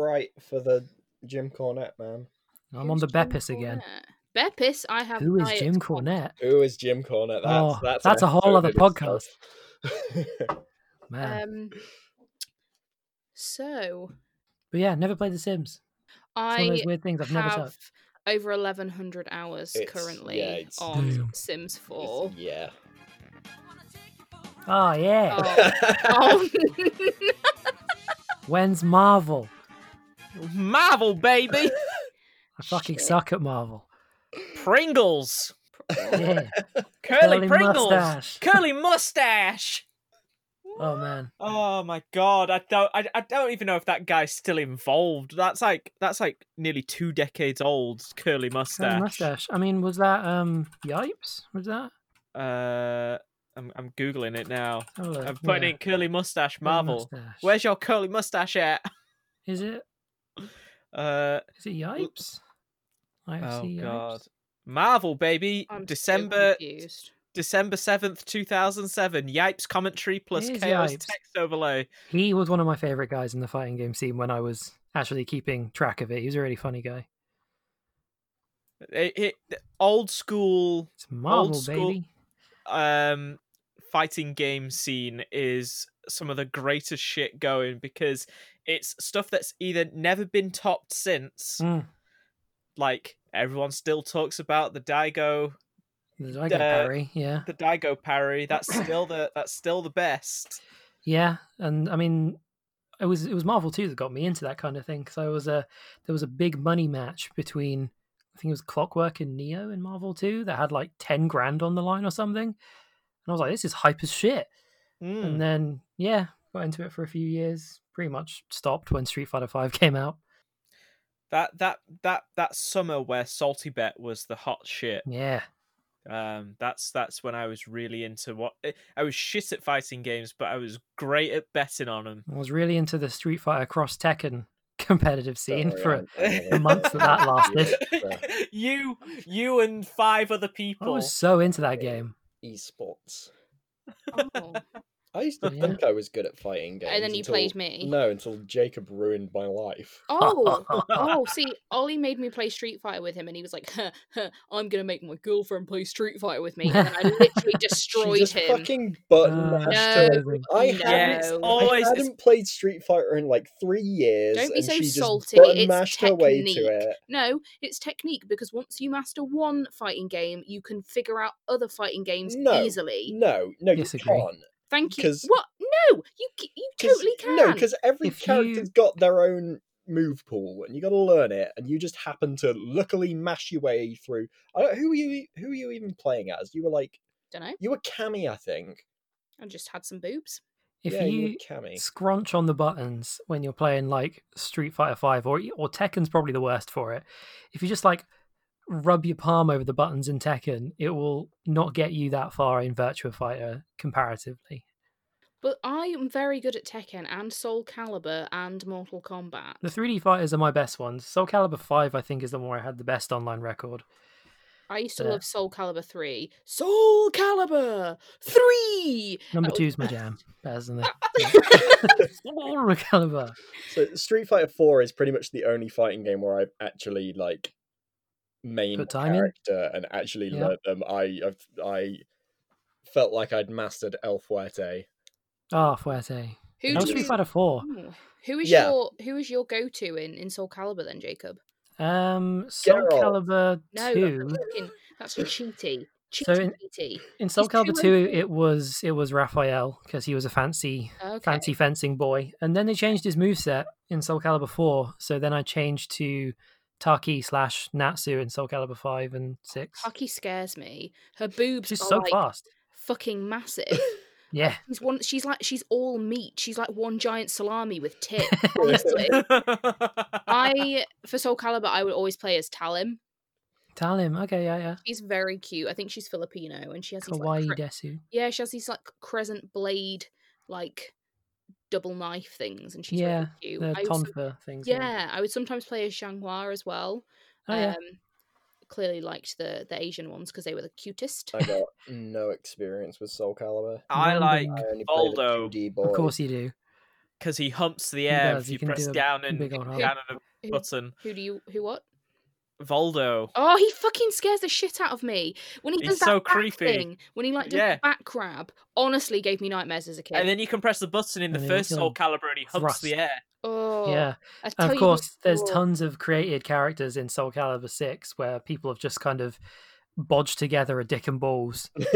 sprite for the Jim Cornette man. I'm on the Jim Beppis again. Beppis, I have. Who is diet Jim Coke. Cornette? Who is Jim Cornette? That's Oh, that's, that's an a whole other podcast. Man. Um. So but yeah, never played The Sims. It's one of I those weird things I've never touched. over eleven hundred hours It's- currently yeah, on Damn. Sims It's- Four. yeah. Oh yeah. Oh. oh. When's Marvel? Marvel, baby. I fucking Shit. suck at Marvel. Pringles. Yeah. Curly, Curly Pringles. mustache. Curly mustache. Oh man. Oh my god! I don't. I, I don't even know if that guy's still involved. That's like that's like nearly two decades old. Curly mustache. Curly mustache. I mean, was that um Yipes? Was that? Uh, I'm I'm googling it now. Have. I'm putting Yeah, in curly mustache curly Marvel. mustache. Where's your curly mustache at? Is it? Uh, Is it Yipes? oh IFC Yipes? god, Marvel baby, I'm December confused. December seventh, two thousand seven. Yipes commentary plus It is chaos Yipes. text overlay. He was one of my favorite guys in the fighting game scene when I was actually keeping track of it. He was a really funny guy. It, it, old school It's Marvel, school- baby. um fighting game scene is some of the greatest shit going because it's stuff that's either never been topped since Mm. like everyone still talks about the Daigo I get Uh, Barry, yeah. the Daigo parry that's still the that's still the best Yeah, and I mean, it was it was Marvel too that got me into that kind of thing because I was a there was a big money match between I think it was Clockwork and Neo in Marvel two that had like ten grand on the line or something, and I was like, this is hype as shit. Mm. And then yeah, got into it for a few years. Pretty much stopped when Street Fighter Five came out. that that that that summer where Salty Bet was the hot shit Yeah, um that's that's when I was really into what eh, I was shit at fighting games but I was great at betting on them I was really into the Street Fighter Cross Tekken competitive scene Don't for worry, I'm- I'm the months that that lasted. you, you, and five other people. I was so into that game. Esports. Oh. I used to Yeah. think I was good at fighting games. and then you until- played me. No, until Jacob ruined my life. Oh, oh, see, Ollie made me play Street Fighter with him, and he was like, huh, huh, "I'm gonna make my girlfriend play Street Fighter with me," and then I literally destroyed she just him. fucking button Ah, mashed No. her. I No. hadn't, Yes, always. I hadn't played Street Fighter in like three years. Don't be and so she just salty, button it's mashed her way to technique. it. No, it's technique because once you master one fighting game, you can figure out other fighting games No, easily. No, no, you Disagree. can't. Thank you. 'cause- What? No, you c- you 'Cause- totally can. No, because every If character's you- got their own move pool, and you got to learn it. And you just happen to luckily mash your way through. I don't, who are you? Who were you even playing as? You were like Don't know. you were Cammy, I think. I just had some boobs. If yeah, you, you were Cammy. scrunch on the buttons when you're playing like Street Fighter Five or or Tekken's probably the worst for it. If you just like rub your palm over the buttons in Tekken, it will not get you that far in Virtua Fighter comparatively. But I am very good at Tekken and Soul Calibur and Mortal Kombat. The 3D fighters are my best ones. Soul Calibur 5 I think is the one where I had the best online record. I used to Yeah. love Soul Calibur 3. Soul Calibur 3! Number That was- two's my jam. Better than the Soul Calibur. So Street Fighter Four is pretty much the only fighting game where I've actually like main Put time in? character and actually Yeah. learned them. I I've, I felt like I'd mastered El Fuerte. Ah, Fuerte. Who No do Street you- Fighter 4. Ooh. Who is Yeah. your who is your go to in, in Soul Calibur then, Jacob? Um, Soul Geralt. Calibur No, 2. that's fucking that's cheaty. Cheaty So in- cheaty. In Soul He's Calibur too 2, it was it was Raphael because he was a fancy Okay. fancy fencing boy. And then they changed his moveset in Soul Calibur 4. So then I changed to Taki slash Natsu in Soul Calibur 5 and 6. Taki scares me. Her boobs She's are so like fast. fucking massive. Yeah. she's one she's like she's all meat. She's like one giant salami with tits. Honestly. I for Soul Calibur I would always play as Talim. Talim. Okay, yeah, yeah. She's very cute. I think she's Filipino and she has these Kawaii like, cre- Desu. Yeah, she has these like crescent blade like double knife things and she's Yeah, really cute. The I Tonfa things. yeah, I would sometimes play as Xianghua as well. Oh, yeah. Um, clearly liked the the Asian ones because they were the cutest. I got no experience with Soul Calibur. I like I only played a Voldo. 2D boy. Of course you do. because he humps the air does, if he you press down and big old hump. down on a Who- button. Who do you? Who what? Voldo. Oh, he fucking scares the shit out of me when he He's does that so back creepy. thing. When he like does Yeah. the back grab, honestly gave me nightmares as a kid. And then you can press the button in the And then first Soul Calibur and he humps the air. oh, yeah. And of you course, there's tons of created characters in Soul Calibur 6 where people have just kind of bodged together a dick and balls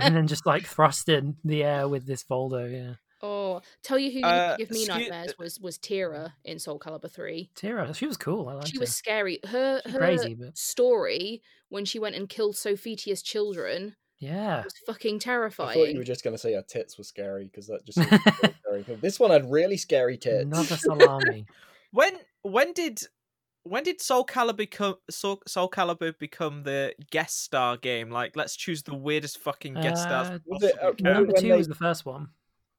and then just like thrust in the air with this Voldo. Yeah. Oh, tell you who used Uh, to give me excuse- nightmares was was Tira in Soul Calibur three. Tira, she was cool. I liked She her. was scary. Her She's her crazy, but story when she went and killed Sophitia's children yeah. was fucking terrifying. I terrifying. thought you were just going to say her tits were scary because that just seems really scary. This one had really scary tits. Another salami. When when did when did Soul Calibur become Soul, Soul Calibur become the guest star game? Like, let's choose the weirdest fucking guest stars. Uh, Was it, uh, Number two they- was the first one.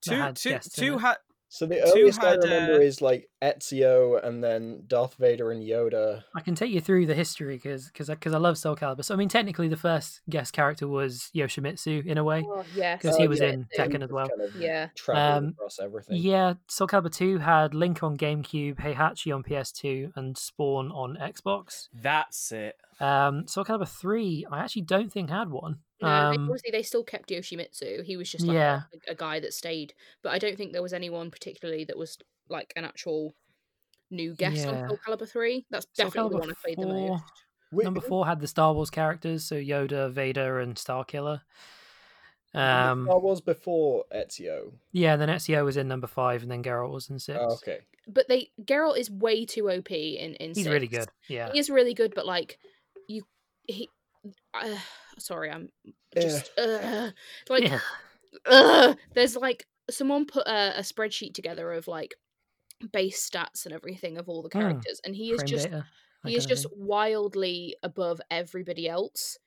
That Two, had two, two it. So the Two earliest I remember uh, is like Ezio and then Darth Vader and Yoda. I can take you through the history because because I I love Soul Calibur. So I mean, technically, the first guest character was Yoshimitsu in a way Oh, yes. because Oh, he was yeah, in. Tekken as well. Kind of Yeah. traveling Um, across everything. Yeah, Soul Calibur 2 had Link on GameCube, Heihachi on PS2, and Spawn on Xbox. that's it. Um, Soul Calibur 3, I actually don't think had one. No, they, Um, obviously they still kept Yoshimitsu. He was just like Yeah. a, a guy that stayed. But I don't think there was anyone particularly that was like an actual new guest Yeah. on Soul Calibur 3. That's Soul definitely the one I played the most. Wait, Number 4 had the Star Wars characters, so Yoda, Vader, and Starkiller. who Um, Star Wars before Ezio. yeah, then Ezio was in number 5, and then Geralt was in 6. Oh, okay. But they Geralt is way too OP in in He's really good. Yeah. He is really good, but like you, he. Uh, sorry, I'm just uh, like yeah. Ugh, there's like someone put a, a spreadsheet together of like base stats and everything of all the Hmm. characters, and he is just data, he is just wildly above everybody else.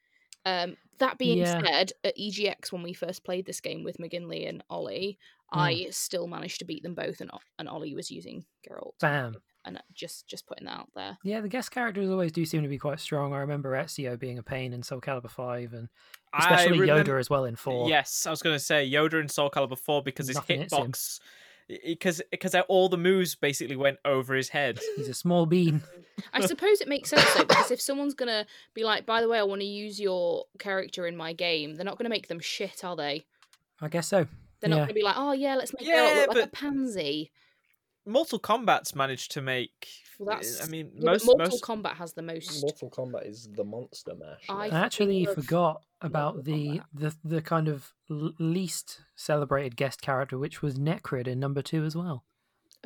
Um, that being Yeah. said, at EGX when we first played this game with McGinley and Ollie, Hmm. I still managed to beat them both, and and Ollie was using Geralt. Bam. And uh, just just putting that out there. Yeah, the guest characters always do seem to be quite strong. I remember Ezio being a pain in Soul Calibur 5, and especially remem- Yoda as well in 4. Yes, I was going to say Yoda in Soul Calibur 4 because his Nothing hits hitbox. Because because all the moves basically went over his head. He's a small bean. I suppose it makes sense though, because if someone's gonna be like, by the way, I want to use your character in my game, they're not gonna make them shit, are they? I guess so. They're not going to be like, oh yeah, let's make Yeah, Geralt look like a pansy. Mortal Kombat's managed to make. Well, that's eh, I mean, yeah, most Mortal most Kombat has the most. Mortal Kombat is the monster mash. I- I actually forgot about the, the the kind of least celebrated guest character, which was Necrid in number two as well.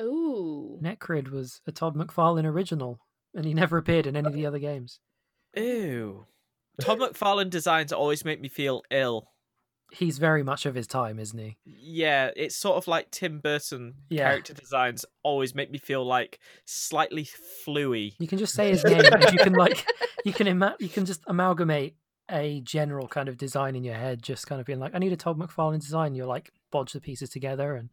Ooh, Necrid was a Todd McFarlane original, and he never appeared in any of the uh. other games. Ew. Todd McFarlane designs always make me feel ill. He's very much of his time, isn't he? Yeah, it's sort of like Tim Burton Yeah. character designs always make me feel like slightly fluey. You can just say his name, and you can like you can ima- you can just amalgamate a general kind of design in your head, just kind of being like, I need a Todd McFarlane design. You're like bodge the pieces together, and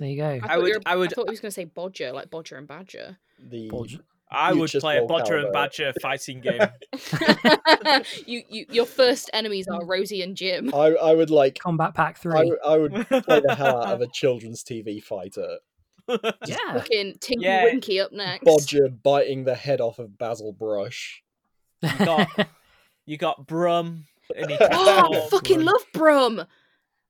there you go. I, I would- you were- I would- thought he was going to say Bodger, like Bodger and Badger. the Bodge. I would Future play a Soul Bodger and Badger fighting game. you, you, your first enemies are Rosie and Jim. I, I would like. Combat Pack Three. I would play the hell out of a children's TV fighter. yeah, Fucking Tinky Yeah. Winky up next. Bodger biting the head off of Basil Brush. You got you got Brum. And Oh, I fucking Brum. love Brum.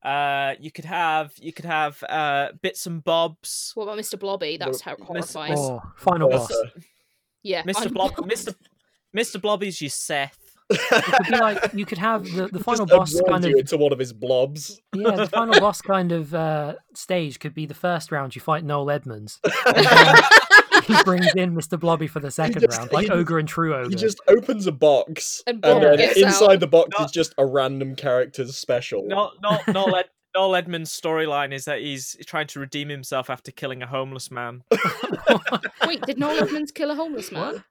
Uh, you could have you could have uh bits and bobs. What about Mr. Blobby? That's how ho- Miss- horrifying. oh, final boss. Bertha. yeah, Mr. I'm- Blob, Mr. Mr. Blobby's your Seth. It could be like you could have the, the final Just boss absorbs kind of into one of his blobs. yeah the final boss kind of uh, stage could be the first round you fight Noel Edmonds. He brings in Mr. Blobby for the second just- round, like he- ogre and true ogre. He just opens a box, And and, then inside out. the box No. is just a random character's special. No, no, Noel, Ed, Noel Edmonds' storyline is that he's trying to redeem himself after killing a homeless man. Wait, did Noel Edmonds kill a homeless man? What?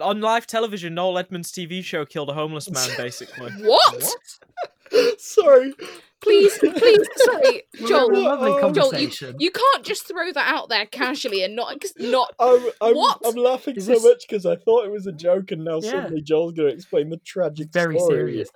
On live television, Noel Edmonds' TV show killed a homeless man, basically. What? Sorry. Please, please, sorry, Joel. having lovely Joel, you, conversation. you can't just throw that out there casually and not not. I'm, I'm, What? I'm laughing Is so this- much because I thought it was a joke, and now Yeah. suddenly Joel's going to explain the tragic Very story. serious.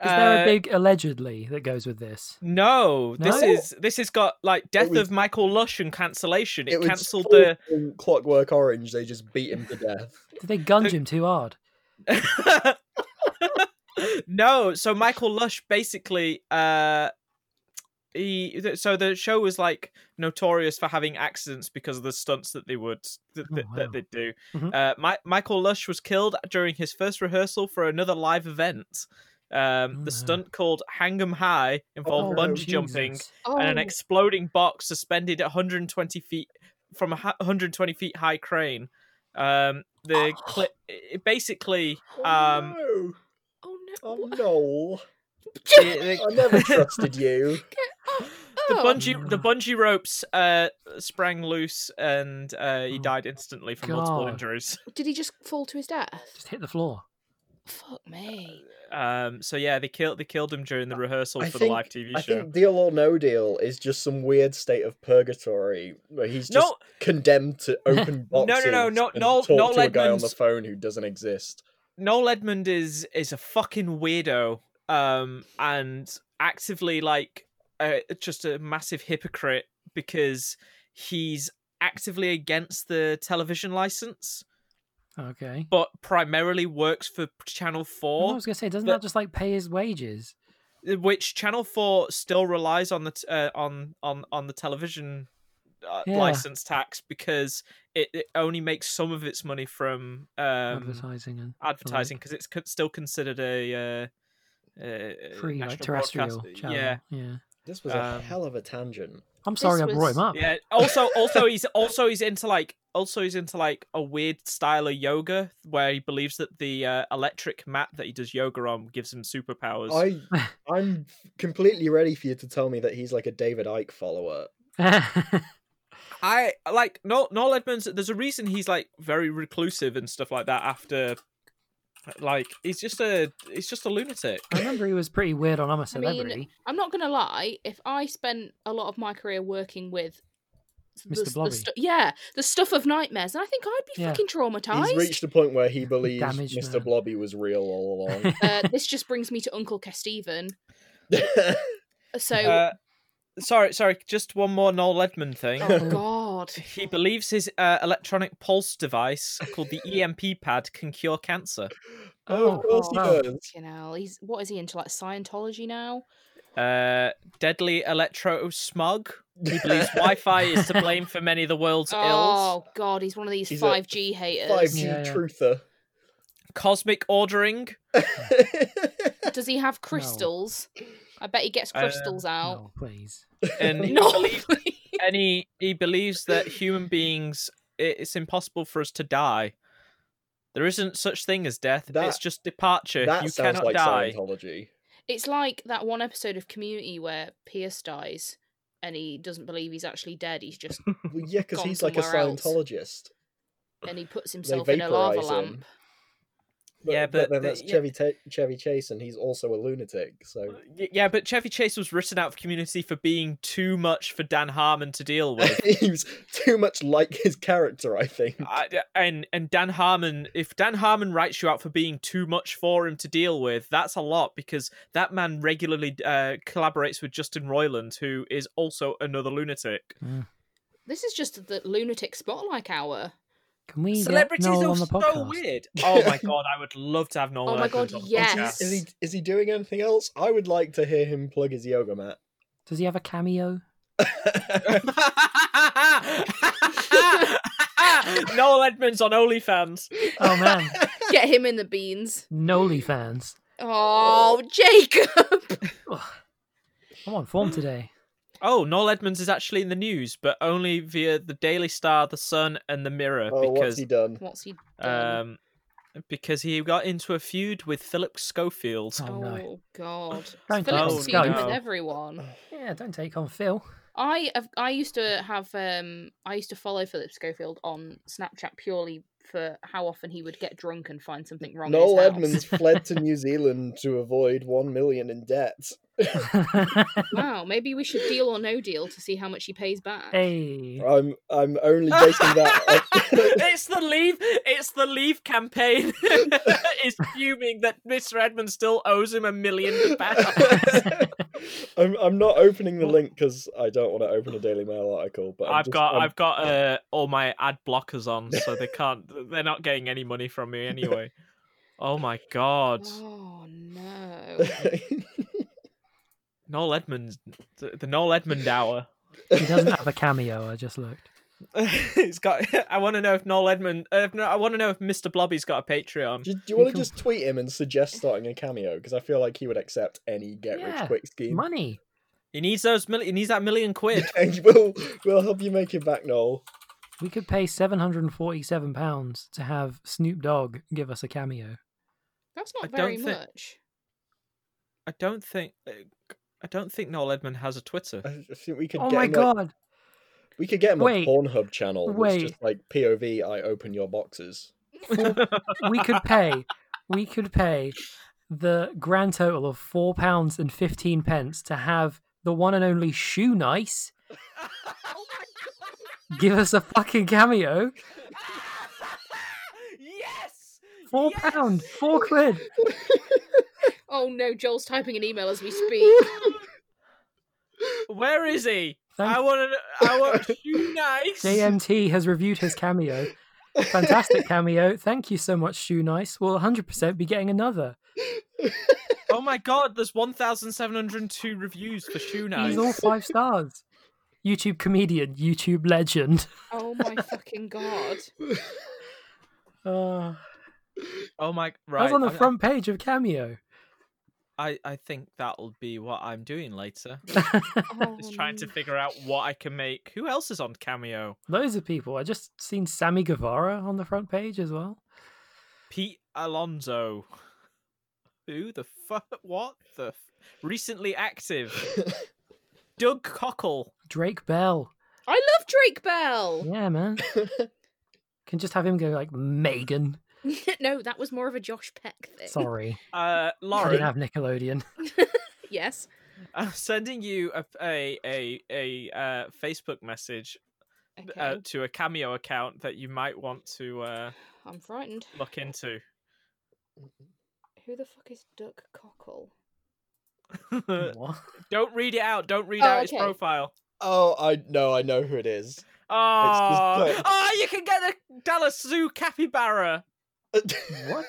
Is there Uh, a big allegedly that goes with this? No, this is this has got like death was- of Michael Lush and cancellation. It, It cancelled the. Clockwork Orange. They just beat him to death. Did they gunge him too hard? no, so Michael Lush basically uh he so the show was like notorious for having accidents because of the stunts that they would that, Oh, that, wow. that they do. Mhm. Uh Mi- Michael Lush was killed during his first rehearsal for another live event. Um Oh, the no. stunt called Hang 'em High involved Oh, bungee jumping Oh, and an exploding box suspended at 120 feet from a 120 feet high crane. Um, the clip it basically um oh, oh no! no. oh no! the, I never trusted you. Oh, the oh. bungee the bungee ropes uh sprang loose and uh he Oh, died instantly from multiple injuries. Did he just fall to his death? Just hit the floor. Fuck me. Um, so yeah, they killed they killed him during the rehearsal I for think- the live TV show. I think Deal or No Deal is just some weird state of purgatory where he's just No, condemned to open no, boxes no, no, and Noel- talk Noel to a guy on the phone who doesn't exist. Noel Edmond is is a fucking weirdo, um, and actively like uh, just a massive hypocrite because he's actively against the television license, Okay. but primarily works for Channel 4. I was gonna say, doesn't but- that just like pay his wages? which Channel Four still relies on the t- uh, on on on the television. Uh, Yeah. license tax because it, it only makes some of its money from um, Advertising and advertising because it's co- still considered a uh, uh, free like terrestrial broadcast- channel. Yeah, yeah. This was a Um, hell of a tangent. I'm sorry I This brought him up. yeah. Also, also he's also he's into like also he's into like a weird style of yoga where he believes that the uh, electric mat that he does yoga on gives him superpowers. I I'm completely ready for you to tell me that he's like a David Icke follower. I like Noel, Noel Edmonds. There's a reason he's like very reclusive and stuff like that. After, like, he's just a he's just a lunatic. I remember he was pretty weird on I'm a I Celebrity. mean, I'm not gonna lie. If I spent a lot of my career working with Mr. the Blobby. stu- yeah, the stuff of nightmares, and I think I'd be Yeah. fucking traumatized. He's reached a point where he believes Damaged Mr. man. Blobby was real all along. uh, this just brings me to Uncle Kesteven. So, Uh, sorry, sorry. Just one more Noel Edmond thing. oh god, He believes his uh, electronic pulse device called the EMP pad can cure cancer. oh, of course he does. you know, he's what is he into like Scientology now? Uh, deadly electro smug. He believes Wi-Fi is to blame for many of the world's ills. Oh god, he's one of these five G haters. 5G Yeah, yeah. truther. Cosmic ordering. Does he have crystals? I bet he gets Uh, crystals out. No, please. and he No, believes please. And he, he believes that human beings it's impossible for us to die. There isn't such thing as death. it's just departure. that you sounds cannot like die. Scientology. It's like that one episode of Community where Pierce dies and he doesn't believe he's actually dead. He's just Well, yeah, because he's like a somewhere else. Scientologist. and he puts himself in a lava vaporise him. lamp. But, Yeah, but but then that's yeah. Chevy Ta Chevy Chase, and he's also a lunatic. So Yeah, but Chevy Chase was written out of Community for being too much for Dan Harmon to deal with. he was too much like his character, I think. I, and and Dan Harmon, if Dan Harmon writes you out for being too much for him to deal with, that's a lot because that man regularly uh, collaborates with Justin Roiland, who is also another lunatic. This is just the lunatic spotlight hour. Can we Celebrities get Noel are on the so podcast? weird. Oh my god, I would love to have Noel. Oh my God, on yes. podcast. Is he is he doing anything else? I would like to hear him plug his yoga mat. Does he have a cameo? Noel Edmonds on OnlyFans. Oh man, Get him in the beans. Noli fans. Oh, Jacob. I'm on form today. Oh, Noel Edmonds is actually in the news, but only via the Daily Star, the Sun, and the Mirror oh, what's because he done? What's he done? um because he got into a feud with Philip Schofield. Oh, oh no. God. Don't Philip's take feuding with everyone. Yeah, don't take on Phil. I have, I used to have um I used to follow Philip Schofield on Snapchat purely for how often he would get drunk and find something wrong. Noel in his house. Edmonds fled to New Zealand to avoid one million in debt. Wow, maybe we should deal or no deal to see how much he pays back. hey. I'm I'm only basing that. on- it's the leave. It's the leave campaign. is fuming that Mr. Edmund still owes him a million pounds. I'm I'm not opening the link because I don't want to open a Daily Mail article. But I'm I've just- got I'm- I've got uh, all my ad blockers on, so they can't. They're not getting any money from me anyway. Oh my god, Oh no. Noel Edmonds, the, the Noel Edmond hour. He doesn't have a cameo. I just looked. it's got. I want to know if Noel Edmond. Uh, if, no, I want to know if Mr. Blobby's got a Patreon. Do, do you want can- to just tweet him and suggest starting a cameo? Because I feel like he would accept any get-rich-quick scheme. Money. He needs those. Mil- he needs that million quid. And we'll we'll help you make it back, Noel. We could pay seven hundred and forty-seven pounds to have Snoop Dogg give us a cameo. That's I not don't very think- much. I don't think. I don't think Noel Edmond has a Twitter. I I think we could. Oh get my him, like- god! we could get him Wait, a Pornhub channel. That's wait. just like POV. I open your boxes. we could pay. We could pay the grand total of four pounds and fifteen pence to have the one and only Shoenice give us a fucking cameo. yes. Four Yes! pound, four quid. Oh no, Joel's typing an email as we speak. Where is he? Thank- I want to. I want Shoenice. JMT has reviewed his cameo. Fantastic cameo. Thank you so much, Shoenice. We'll 100% be getting another. Oh my god! There's 1,702 reviews for Shoenice. He's all five stars. YouTube comedian, YouTube legend. Oh my fucking god. Uh, Oh my! I was on the I- front page of Cameo. I I think that'll be what I'm doing later. Oh, Just trying to oh. figure out what I can make. Who else is on Cameo? Loads of people. I just seen Sammy Guevara on the front page as well. Pete Alonso. Who the fuck? What the? F- Recently active. Doug Cockle. Drake Bell. I love Drake Bell. Yeah, man. Can just have him go like Megan. no, that was more of a Josh Peck thing. Sorry, Uh, I Lauren. didn't have Nickelodeon. Yes. I'm sending you a a a, a uh, Facebook message Okay. uh, to a Cameo account that you might want to uh, I'm frightened. look into. Who the fuck is Doug Cockle? Don't read it out. Don't read Oh, out his profile. oh, I know. I know who it is. Oh, just- oh, you can get the Dallas Zoo capybara. What?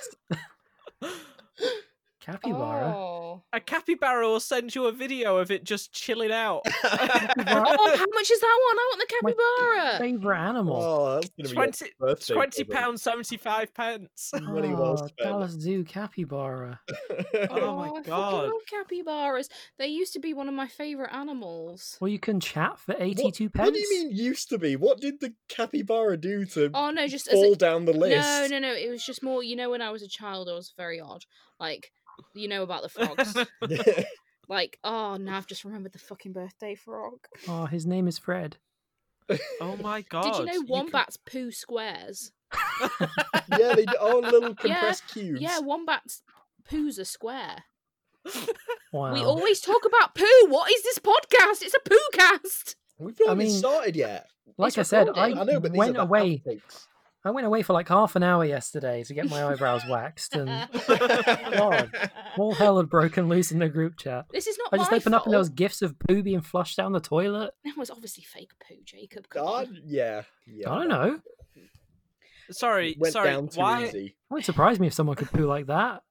Capybara. Oh. A capybara will send you a video of it just chilling out. oh, how much is that one? I want the My capybara. Favorite animal. oh, that's gonna be your 20, birthday Twenty pounds seventy five pence. Ah, money well Oh, spent. Dallas Zoo capybara. Oh my oh, I fucking God. love capybaras. They used to be one of my favorite animals. Well, you can chat for What, eighty-two pence. what do you mean used to be? What did the capybara do to Oh no, just as fall a, down the list? no, no, no. It was just more. You know, when I was a child, I was very odd. Like, you know about the frogs. like, oh, now I've just remembered the fucking birthday frog. Oh, his name is Fred. Oh my god! Did you know can- wombats poo squares? yeah, they do. Oh, little compressed cubes. Yeah, wombats poos a square. Wow. We always talk about poo. What is this podcast? It's a poo cast. We've not I even mean, started yet. like it's I said, I. I know, but these went are the away. outtakes. I went away for like half an hour yesterday to get my eyebrows waxed, and God. all hell had broken loose in the group chat. This is not I just my opened up and there was gifts of poo being flushed down the toilet. That was obviously fake poo, Jacob. God, on. yeah, yeah. I don't know. Sorry, Went sorry. down too why? easy. It wouldn't surprise me if someone could poo like that.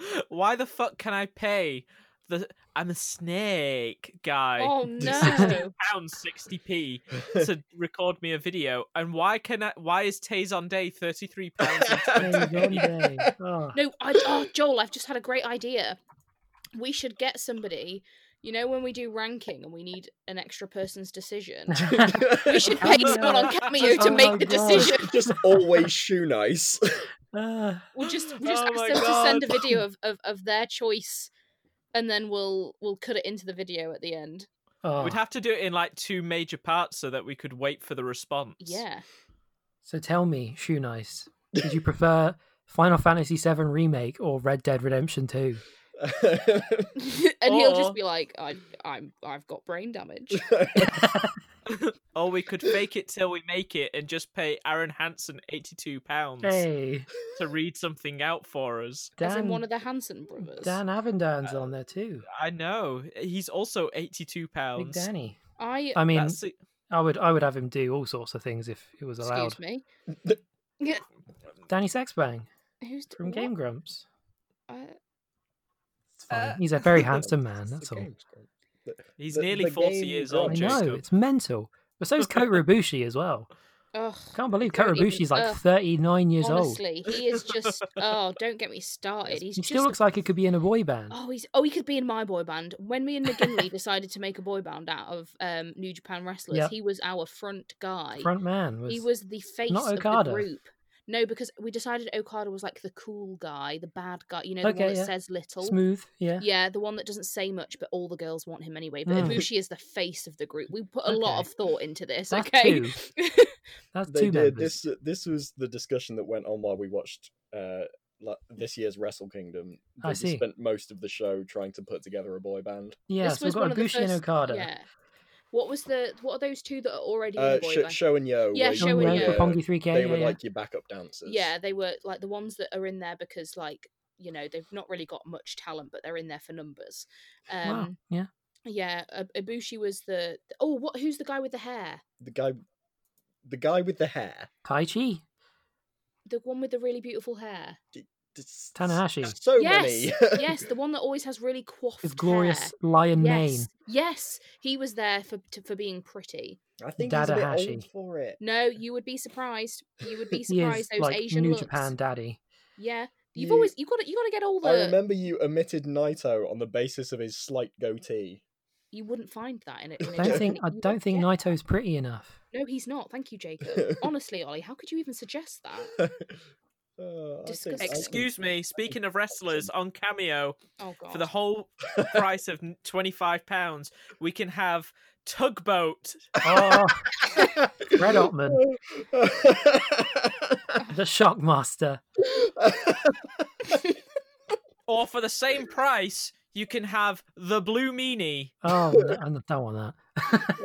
Why the fuck can I pay the? I'm a snake guy. Oh no. pounds sixty p to record me a video, and why can I? Why is Tays on day thirty three pounds? There you go, day. Oh. No, I, oh, Joel, I've just had a great idea. We should get somebody. You know when we do ranking and we need an extra person's decision. We should pay someone on Cameo to Oh make my the God. decision. Just always Shoenice. Ah. We'll just we'll just Oh ask my them to send a video of, of, of their choice, and then we'll we'll cut it into the video at the end. Oh. We'd have to do it in like two major parts so that we could wait for the response. Yeah. So tell me, Shoenice, did you prefer Final Fantasy VII Remake or Red Dead Redemption 2? and he'll just be like, I, I'm, I've got brain damage. or we could fake it till we make it and just pay Arin Hanson eighty-two pounds hey, to read something out for us. As in Dan, one of the Hanson brothers. Dan Avidan's on there too. I know he's also eighty-two Big pounds. Danny. I I mean, I would I would have him do all sorts of things if it was allowed. excuse me. Danny Sexbang Who's from what? Game Grumps. Uh, It's fine. Uh, He's a very handsome man. That's all. Game's great. The- He's the- nearly the forty game years I old, grumps. know Jacob. it's mental. But so's Kota Ibushi as well. ugh, Can't believe Don't Kota like ugh. 39 years old. honestly, he is just. Oh, don't get me started. He's He just. still looks like he could be in a boy band. Oh, he's oh, he could be in my boy band. When me and McGinley decided to make a boy band out of um, New Japan wrestlers, Yep. he was our front guy. Front man was. he was the face not of Okada. the group. No, because we decided Okada was like the cool guy, the bad guy. You know, the Okay, one that yeah. says little. smooth. Yeah. Yeah, the one that doesn't say much, but all the girls want him anyway. But Mm. Ibushi is the face of the group. We put a lot of thought into this. That's okay. two. That's They two did. members. This this was the discussion that went on while we watched uh this year's Wrestle Kingdom. I see. spent most of the show trying to put together a boy band. Yeah, this so we've got one of the Ibushi and Okada. Yeah. What was the? What are those two that are already in Uh, the boy Sh- band? Show and Yo. Yeah, were Show Young and Yo. Roppongi 3K. They yeah, were yeah. like your backup dancers. Yeah, they were like the ones that are in there because like you know they've not really got much talent, but they're in there for numbers. Um, wow. Yeah. Yeah, Ib- Ibushi was the. Oh, what? Who's the guy with the hair? The guy, the guy with the hair. Tai Chi. The one with the really beautiful hair. Just- Tanahashi. So yes, many. yes, the one that always has really coiffed His glorious hair. lion mane. Yes, yes, he was there for to, for being pretty. I think he's a bit Dadahashi. old for it. No, you would be surprised. You would be He is surprised. Those like Asian New looks. Japan daddy. Yeah, you've You- always you got to you got to get all the. I remember you omitted Naito on the basis of his slight goatee. You wouldn't find that in it. I Don't think I don't think get Naito's pretty enough. No, he's not. Thank you, Jacob. Honestly, Ollie, how could you even suggest that? Uh, think- Disgusting. Think- Excuse me. Speaking of wrestlers, on Cameo Oh god. for the whole price of twenty-five pounds, we can have Tugboat. Oh, Fred Ottman, the Shockmaster. Or for the same price, you can have the Blue Meanie. Oh, I don't want that.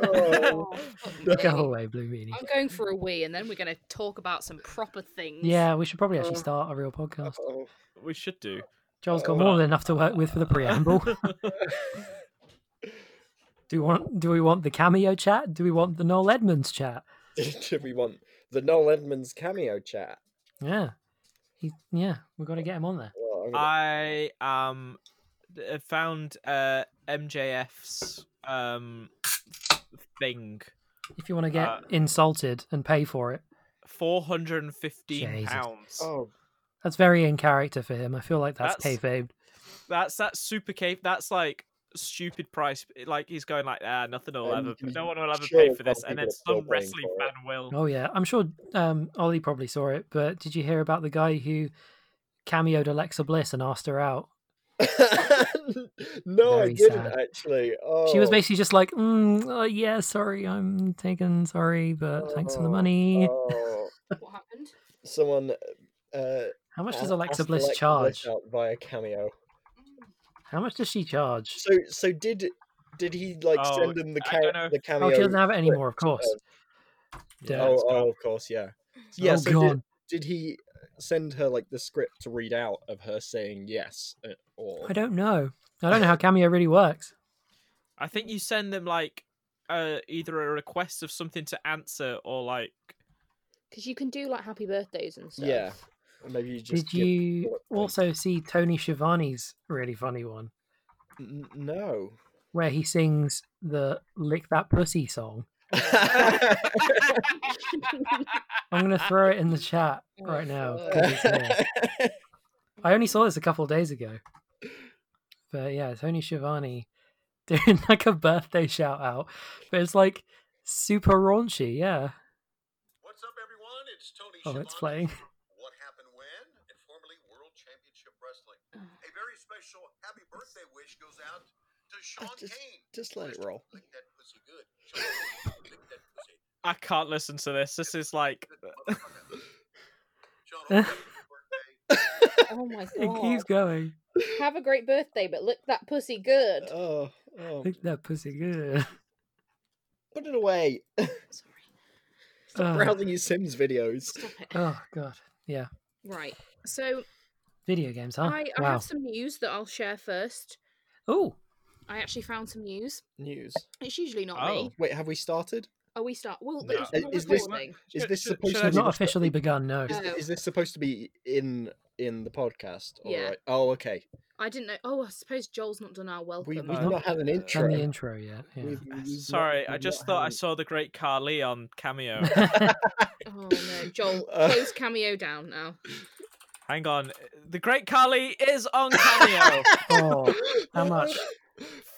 Oh. Fuck Go me. away, Blue Meanie. I'm going for a wee, and then we're going to talk about some proper things. Yeah, we should probably actually Oh. start a real podcast. Oh. We should do. Joel's got Oh. more than enough to work with for the preamble. Do we want? Do we want the cameo chat? Do we want the Noel Edmonds chat? Do we want the Noel Edmonds cameo chat? Yeah, he. Yeah, we've got to get him on there. Well, I'm gonna- I um uh, found uh MJF's um thing If you want to get Uh, insulted and pay for it, four hundred and fifteen pounds. oh, that's very in character for him. I feel like that's, That's- kayfabe. That's that's super cape. That's like stupid price. Like he's going like, ah, nothing will And ever. No one will ever sure pay for this, and people then some wrestling fan will. Oh yeah, I'm sure um, Ollie probably saw it. But did you hear about the guy who cameoed Alexa Bliss and asked her out? no, I didn't sad. actually. Oh, She was basically just like, mm, uh, "Yeah, sorry, I'm taken. Sorry, but thanks for the Oh, money." oh. What happened? someone. Uh, How much does Alexa Bliss Alexa charge? out via cameo. How much does she charge? So, so did did he like Oh, send him the, I ca- the cameo? Oh, she doesn't have it anymore, of course. Yeah, oh, oh, of course, yeah. Yeah. oh so god. did, did he send her like the script to read out of her saying yes, uh, or I don't know. I don't know how cameo really works. I think you send them like uh either a request of something to answer or like Because you can do like happy birthdays and stuff. yeah? Maybe you just Did you also see Tony Schiavone's really funny one N- no. where he sings the "Lick That Pussy" song? I'm gonna throw it in the chat Oh, right now. fuck. 'cause it's there. I only saw this a couple of days ago. But yeah, Tony Schiavone doing like a birthday shout out. But it's like super raunchy, yeah. What's up, everyone? It's Tony Oh, it's playing. What Happened When and formerly World Championship Wrestling. A very special happy birthday wish goes out to Sean just- Kane. just let it Mr. roll. Lick that pussy good. Sean, lick that pussy. I can't listen to this. This is like Good motherfucker. Sean, hope you have a good birthday. Oh my god! It keeps going. Have a great birthday, but lick that pussy good. Oh, oh, Lick that pussy good. put it away. Sorry. Stop Uh. browsing your Sims videos. Stop it. Oh god. Yeah. Right. So Video games, huh? I, I wow. have some news that I'll share first. Oh, I actually found some news. News. It's usually not Oh. me. Wait, have we started? Oh, we start. Well, No. it's Is this- recording. Is this should- supposed should to be not the- officially begun. No. Is, is this supposed to be in in the podcast? All Yeah. right. Oh, okay. I didn't know. Oh, I suppose Joel's not done our welcome. We, we've Uh, not had an intro. Done the intro yet. Yeah. We've- we've not- Sorry, I just not thought I saw the great Khali on Cameo. Oh no, Joel, Uh. close cameo down now. Hang on, the great Khali is on Cameo. oh, how much?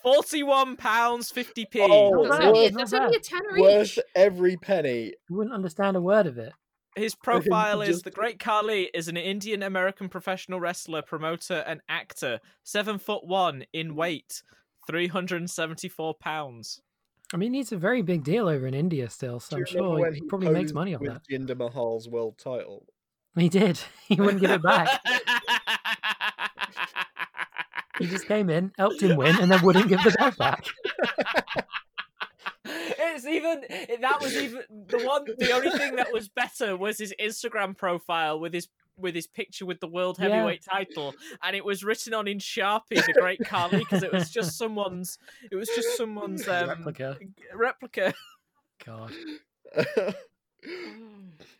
Forty-one pounds fifty p. Oh, That's, bad, only, worth- that's only a bad. tenner Worth each. every penny. You wouldn't understand a word of it. His profile is Just- the Great Khali is an Indian American professional wrestler, promoter, and actor. Seven foot one in weight, three hundred and seventy-four pounds. I mean, he's a very big deal over in India still, so I'm sure he he probably makes posed money off with that. Jinder Mahal's world title. He did. He wouldn't give it back. He just came in, helped him win, and then wouldn't give the belt back. it's even that was even the one. The only thing that was better was his Instagram profile with his with his picture with the world Yeah. heavyweight title, and it was written on in Sharpie, the Great Khali, because it was just someone's. It was just someone's um, Replica. replica. God.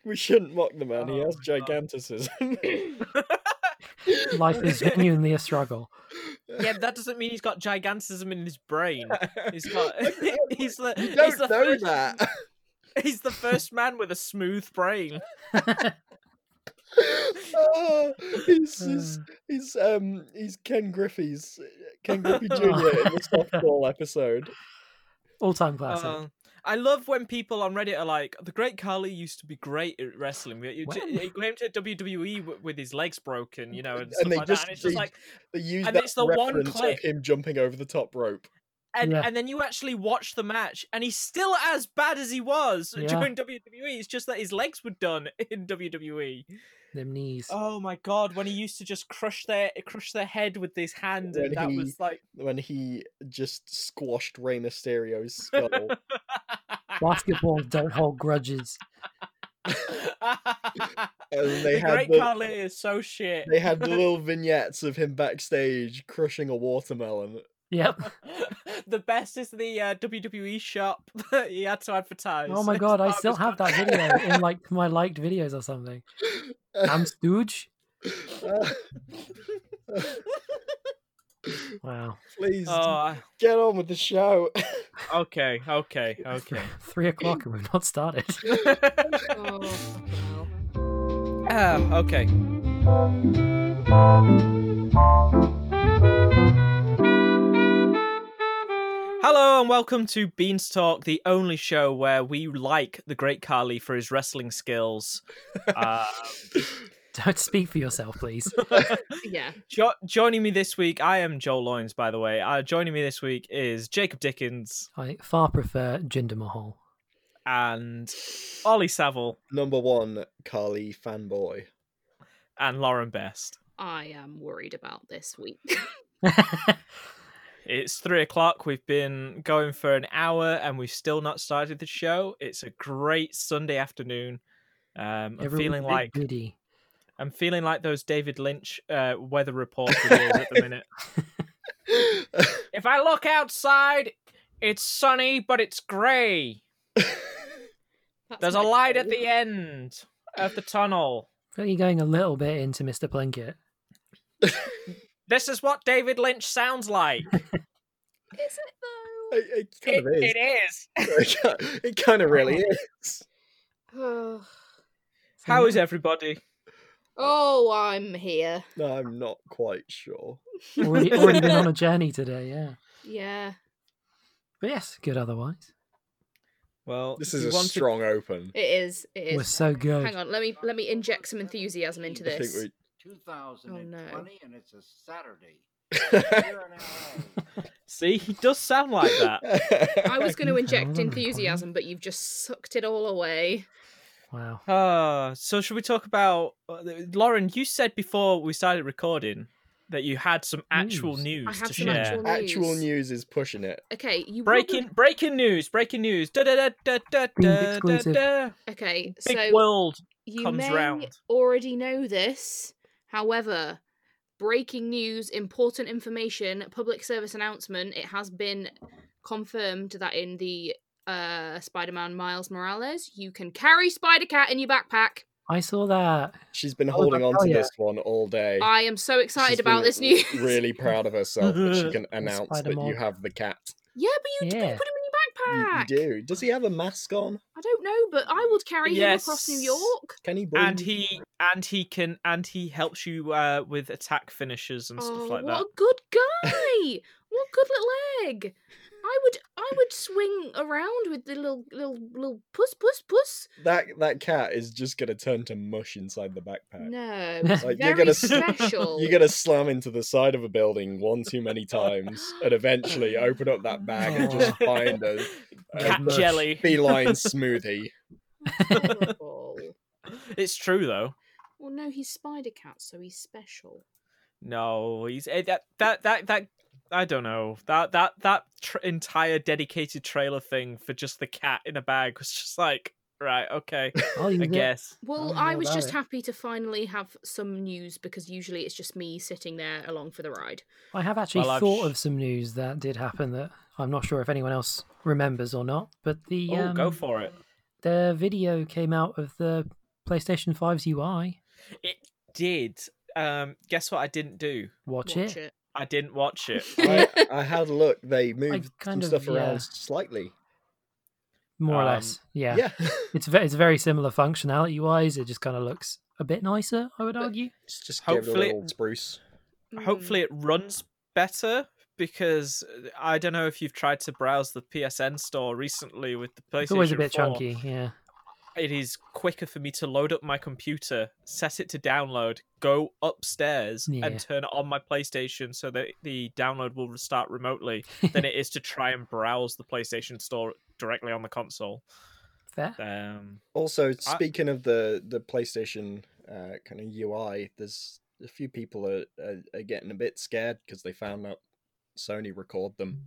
We shouldn't mock the man. he Oh has my God. giganticism. Life is genuinely a struggle. Yeah, that doesn't mean he's got gigantism in his brain. He's got. he's the. you he's don't the know first, that. He's the first man with a smooth brain. oh, he's, Uh. he's, he's um he's Ken Griffey's Ken Griffey Jr. in the softball episode. All time classic. Uh, I love when people on Reddit are like, "The Great Khali used to be great at wrestling. You- you- He came to WWE w- with his legs broken, you know, and And they like just- that." And it's just they- like, They use And that it's the one reference clip. of him jumping over the top rope. and Yeah. and then you actually watch the match, and he's still as bad as he was Yeah. during WWE. It's just that his legs were done in WWE. Them knees. Oh my god, when he used to just crush their crush their head with his hand, When and that he- was like. When he just squashed Rey Mysterio's skull. Basketballs don't hold grudges. And they the had Great the- Khali is so shit. they had the little vignettes of him backstage crushing a watermelon. Yep. the best is the uh, WWE shop that he had to advertise. Oh my god, I still have that video in like my liked videos or something. I'm Stooge. Wow. Please Oh, get on with the show. okay, okay, okay. Three o'clock and we've not started. Oh, fucking hell. Ah, okay. Hello and welcome to Beanstalk, the only show where we like the Great Khali for his wrestling skills. Uh, Don't speak for yourself, please. Yeah. jo- joining me this week, I am Joel Loins, by the way. Uh, joining me this week is Jacob Dickens I far prefer Jinder Mahal. and Ollie Saville Number one, Khali fanboy. and Lauren Best. I am worried about this week. It's three o'clock. We've been going for an hour and we've still not started the show. It's a great Sunday afternoon. Um, I'm feeling like giddy. I'm feeling like those David Lynch uh, weather report videos at the minute. If I look outside, it's sunny, but it's grey. There's a my light at the end of the tunnel. I feel like you're going a little bit into Mr. Plinkett. This is what David Lynch sounds like. Is it though? it, it kind It, of is. it is. it kind of really oh. is. Oh. How is everybody? Oh, I'm here. No, I'm not quite sure. already, already been on a journey today, yeah. Yeah. But yes, good otherwise. Well, This is a wanted- strong open. It is. It is. We're so good. Hang on, let me let me inject some enthusiasm into this. I think this. we. 2020, and it's a Saturday. I Here in LA. See, he does sound like that. I was going to inject enthusiasm, but you've just sucked it all away. Wow. Uh, so should we talk about uh, Lauren? You said before we started recording that you had some actual News. news, I have to some share. actual Actual news. news is pushing it. Okay, you Breaking probably- breaking news! Breaking news! Da da da da da da da exclusive. da. Okay, Big so world. you comes may round. already know this. However, breaking news, important information, public service announcement. It has been confirmed that in the uh, Spider-Man Miles Morales, you can carry Spider Cat in your backpack. I saw that. She's been I holding like, on oh, to yeah. this one all day. I am so excited She's about been this news. Really proud of herself that she can announce that you have the cat. yeah, but you, do- you put him in You, you do. Does he have a mask on? I don't know, but I would carry him across New York. Can he breathe? And he and he can and he helps you uh, with attack finishes and oh, stuff like what that. What a good guy! what good little egg. I would, I would swing around with the little, little, little puss, puss, puss. That that cat is just gonna turn to mush inside the backpack. No, Like, it's you're gonna special. You're gonna slam into the side of a building one too many times, and eventually open up that bag and just Oh. find a, a Cat mush. jelly. feline smoothie. Horrible. It's true though. Well, no, he's Spider Cat, so he's special. No, he's eh, that that that that. I don't know that that that tr- entire dedicated trailer thing for just the cat in a bag was just like right, okay, I'll I it. guess. Well, don't I was just it. happy to finally have some news because usually it's just me sitting there along for the ride. I have actually Well, I've thought sh- of some news that did happen that I'm not sure if anyone else remembers or not. But the Oh, um, go for it. the video came out of the PlayStation 5's UI. It did. Um, guess what? I didn't do. Watch, Watch it. it. I didn't watch it. I, I had a look. They moved some of- stuff yeah. around slightly. more or Um, less. Yeah, Yeah, it's ve- it's very similar functionality wise. It just kind of looks a bit nicer, I would argue. just, just give it a Hopefully- little spruce. Hopefully, it runs better because uh, I don't know if you've tried to browse the PSN store recently with the PlayStation. It's always a bit 4. chunky. Yeah, It is quicker for me to load up my computer, set it to download, go upstairs, Yeah. and turn it on my PlayStation so that the download will start remotely than it is to try and browse the PlayStation store directly on the console. fair. Um, Also, speaking of the the PlayStation uh, kind of UI, there's a few people are, are, are getting a bit scared because they found out Sony record them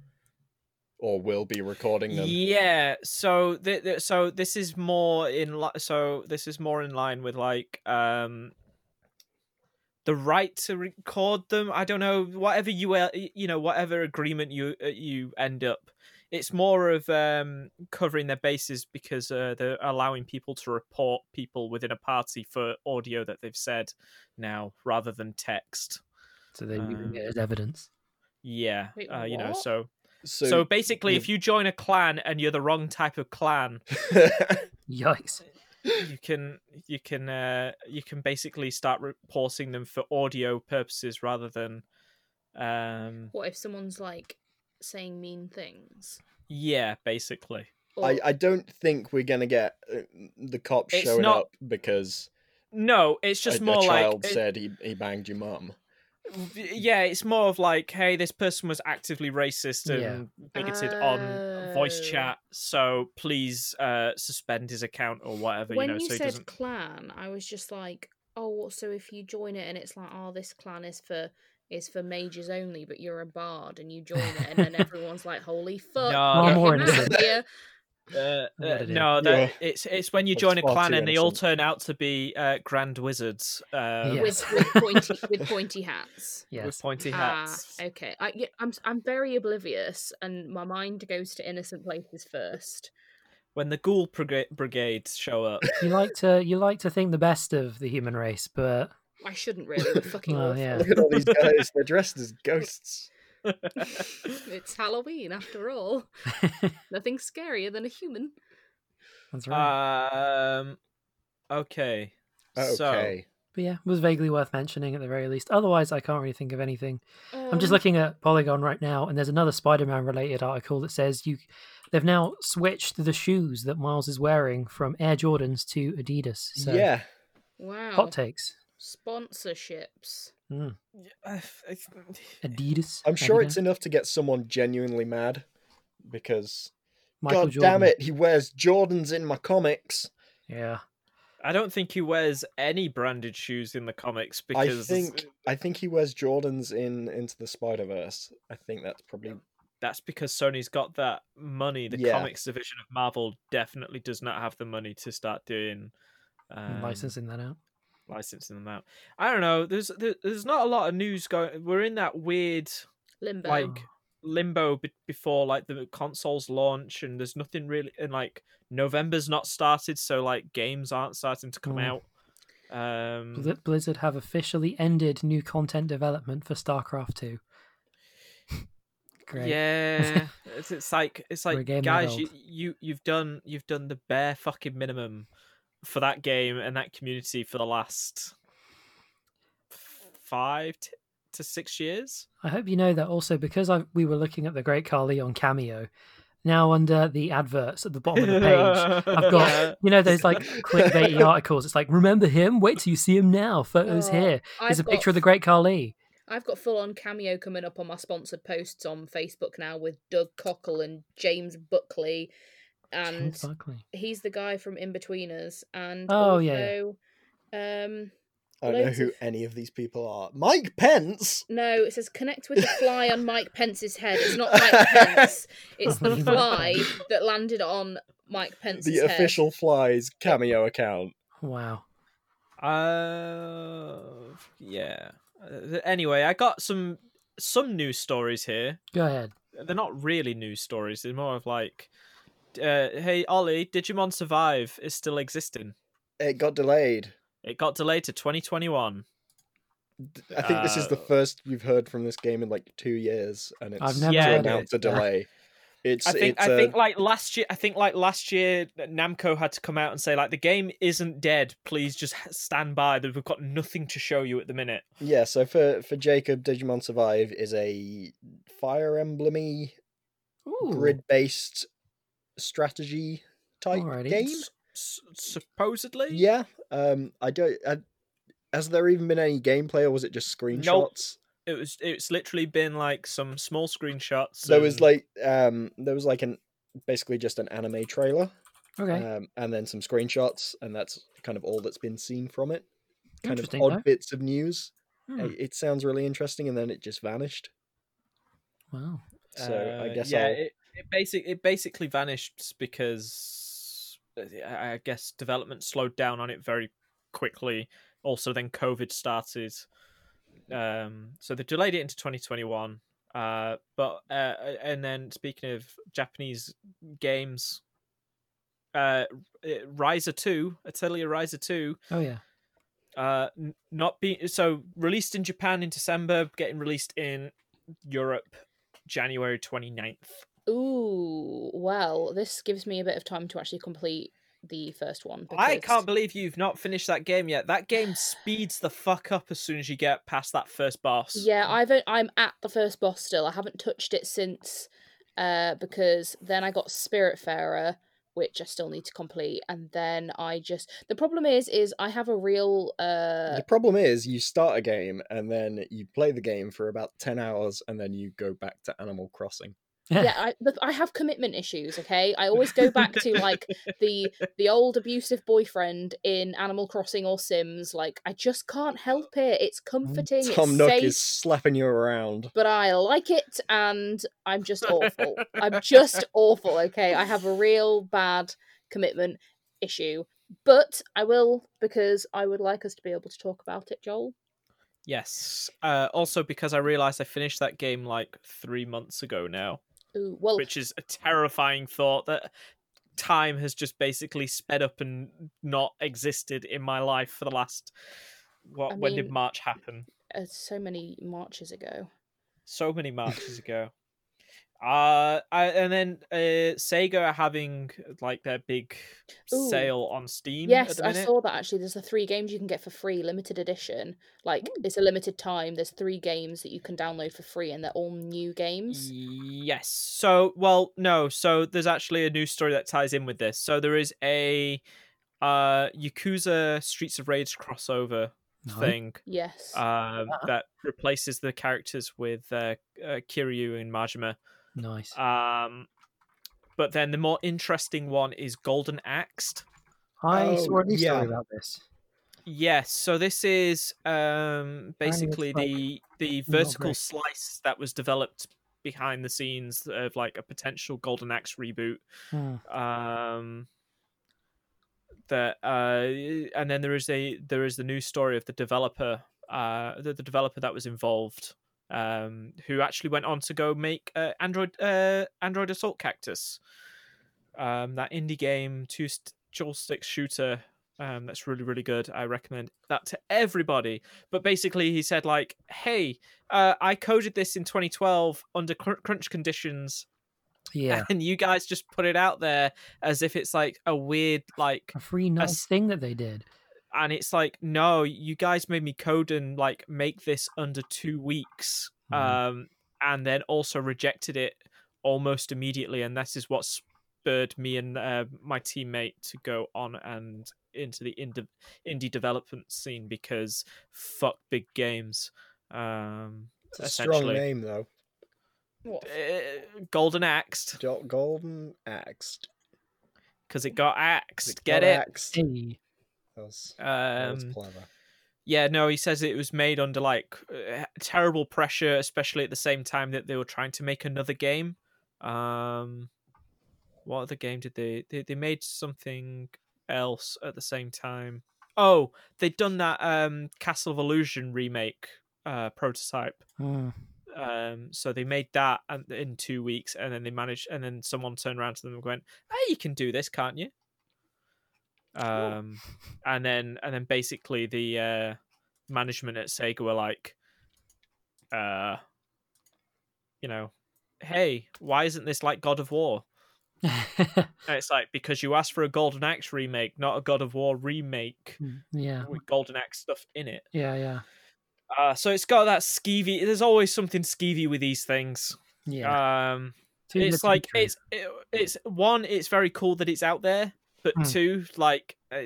or will be recording them. Yeah, so th- th- so this is more in li- so this is more in line with like um the right to record them. I don't know whatever you uh, you know whatever agreement you uh, you end up. It's more of um covering their bases because uh, they're allowing people to report people within a party for audio that they've said now rather than text. So they're using Um, it as evidence. Yeah, Wait, uh, you know, so So, so basically, you- if you join a clan and you're the wrong type of clan, Yikes! you can you can uh, you can basically start reporting them for audio purposes rather than um What if someone's like saying mean things? yeah basically Or, I, I don't think we're gonna get uh, the cops It's showing not- up because no it's a, just a more like child said he, he banged your mum. Yeah it's more of like hey this person was actively racist and Yeah. bigoted on voice Oh. chat so please uh suspend his account or whatever when you know you so he said doesn't clan, I was just like, oh, so if you join it and it's like, oh, this clan is for is for mages only, but you're a bard and you join it, and then everyone's like, holy fuck, No, get more him out innocent. of here. Uh, uh, no, that Yeah. it's it's when you That's join a clan too and they all turn out to be uh, grand wizards uh, Yeah. with with pointy with pointy hats. Yes. with pointy Ah, hats. okay. I, yeah, I'm s- I'm very oblivious, and my mind goes to innocent places first. When the ghoul briga- brigades show up, You like to you like to think the best of the human race, but I shouldn't really. We're fucking Well, awful. yeah. Look at all these guys; they're dressed as ghosts. it's Halloween after all. Nothing scarier than a human. that's right. um, okay, so Okay, but yeah, it was vaguely worth mentioning at the very least. Otherwise, I can't really think of anything. I'm just Um, looking at Polygon right now, and there's another Spider-Man related article that says you they've now switched the shoes that Miles is wearing from Air Jordans to Adidas. So yeah, Wow. hot takes. Sponsorships. Mm. Adidas. I'm sure it's enough to get someone genuinely mad because Michael God Jordan. damn it, he wears Jordans in my comics. Yeah. I don't think he wears any branded shoes in the comics because I because think I think he wears Jordans in Into the Spider Verse. I think that's probably that's because Sony's got that money. The Yeah. comics division of Marvel definitely does not have the money to start doing um, licensing that out. Licensing them out. I don't know. There's there's not a lot of news going. We're in that weird Limbo. like limbo be- before like the consoles launch, and there's nothing really. And like November's not started, so like games aren't starting to come Mm. out. Um, Blizzard have officially ended new content development for StarCraft 2. Great. Yeah, it's, it's like it's like guys, you, you you've done you've done the bare fucking minimum for that game and that community for the last five t- to six years. I hope you know that also because I, we were looking at the Great Khali on Cameo. Now under the adverts at the bottom of the page, I've got you know those like clickbaity articles. It's like remember him? Wait till you see him now. Photos Oh, here. There's I've a picture got of the Great Khali. I've got full on cameo coming up on my sponsored posts on Facebook now with Doug Cockle and James Buckley, and James he's the guy from Inbetweeners, And Oh, also, yeah, um, I don't know who of- any of these people are. Mike Pence. no, it says connect with the fly on Mike Pence's head. It's not Mike Pence. It's the fly that landed on Mike Pence's The head. official Flies cameo account. Wow. Uh, yeah. Uh, Anyway, I got some some news stories here. Go ahead. They're not really news stories. They're more of like, uh, hey Ollie, Digimon Survive is still existing. It got delayed. It got delayed to 2021. I think this is the Uh, first you've heard from this game in like two years, and it's I've never Yeah, to heard announce a delay. It's I think it's I a- think like last year I think like last year Namco had to come out and say like the game isn't dead. Please just stand by. That we've got nothing to show you at the minute. yeah. So for for Jacob, Digimon Survive is a Fire Emblemy Ooh. Strategy type Alrighty. game. S- supposedly, Yeah. Um. I don't. I, has there even been any gameplay, or was it just screenshots? it was. It's literally been like some small screenshots. There was like um. There was like an basically just an anime trailer, Okay. um, and then some screenshots, and that's kind of all that's been seen from it. Kind of odd though. bits of news. Hmm. It, it sounds really interesting, and then it just vanished. Wow. So I Uh, guess yeah, I'll. it it basic it basically vanished because uh, I I guess development slowed down on it very quickly. Also, then COVID started, um, so they delayed it into 2021. Uh, but uh, and then speaking of Japanese games, uh, Ryza Two, Atelier Ryza Two, Oh yeah. uh, not being so released in Japan in December, getting released in Europe January 29th. Ooh, well, this gives me a bit of time to actually complete the first one. I can't believe you've not finished that game yet. That game speeds the fuck up as soon as you get past that first boss. Yeah, I've o- I'm at the first boss still. I haven't touched it since, uh, because then I got Spiritfarer, which I still need to complete, and then I just the problem is is I have a real uh the problem is, you start a game and then you play the game for about ten hours, and then you go back to Animal Crossing. Yeah I but I have commitment issues. Okay, I always go back to like the the old abusive boyfriend in Animal Crossing or Sims. Like I just can't help it. It's comforting. Tom it's Nook safe. is slapping you around. but I like it and I'm just awful. I'm just awful, okay? I have a real bad commitment issue. But I will because I would like us to be able to talk about it, Joel. Yes. Uh, also, because I realized I finished that game like three months ago now, Ooh, well, which is a terrifying thought that time has just basically sped up and not existed in my life for the last. What? I when did March happen? uh, so many marches ago. so many marches ago. Uh, I, and then uh, Sega are having like their big Ooh. sale on Steam. at Yes, the I saw that actually. There's the three games you can get for free, limited edition. Like it's a limited time. There's three games that you can download for free, and they're all new games. Yes. So, well, no. So there's actually a news story that ties in with this. So there is a uh Yakuza Streets of Rage crossover Nice. thing Yes. um that replaces the characters with uh, uh Kiryu and Majima. Nice. Um, but then the more interesting one is Golden Axed. I Oh, saw a news yeah. story about this. Yes, so this is um, basically like the the vertical slice that was developed behind the scenes of like a potential Golden Axe reboot. Hmm. Um, that uh, and then there is a there is the news story of the developer, uh, the, the developer that was involved, um, who actually went on to go make uh, Android uh, Android Assault Cactus, um, that indie game two st- joystick shooter. Um, that's really really good. I recommend that to everybody. But basically, he said like, "Hey, uh, I coded this in 2012 under cr- crunch conditions, Yeah, and you guys just put it out there as if it's like a weird like a free nice s- thing that they did. And it's like no you guys made me code and like make this under two weeks Mhm. um and then also rejected it almost immediately and this is what spurred me and uh, my teammate to go on and into the indie, indie development scene because fuck big games um It's a strong name though. What? uh, golden axed Jo- Golden axed. because it got axed It get got it axed. Hey, That was, that was um clever. Yeah, no, he says it was made under like uh, terrible pressure, especially at the same time that they were trying to make another game. Um, what other game did they? They, they made something else at the same time. Oh, they'd done that um, Castle of Illusion remake uh, prototype. Hmm. Um, so they made that in two weeks, and then they managed, and then someone turned around to them and went, "Hey, you can do this, can't you?" Um, and then and then basically the uh, management at Sega were like, uh, you know, hey, why isn't this like God of War? It's like because you asked for a Golden Axe remake, not a God of War remake yeah, with Golden Axe stuff in it. yeah, yeah, Uh, so it's got that skeevy. There's always something skeevy with these things. yeah. Um, Too it's like it's it, it's one. It's very cool that it's out there, but Hmm. two, like uh,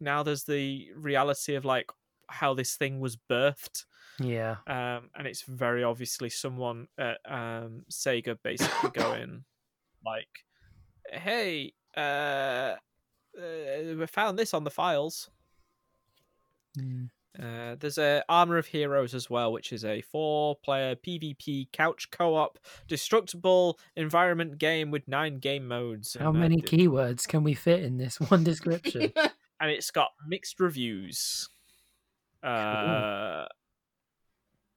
now there's the reality of like how this thing was birthed, yeah. um, and it's very obviously someone at um, Sega basically going like, "Hey, uh, uh, we found this on the files." Mm. Uh, there's a Armor of Heroes as well, which is a four-player PvP couch co-op destructible environment game with nine game modes. How and, uh, many d- keywords can we fit in this one description? And it's got mixed reviews. Uh,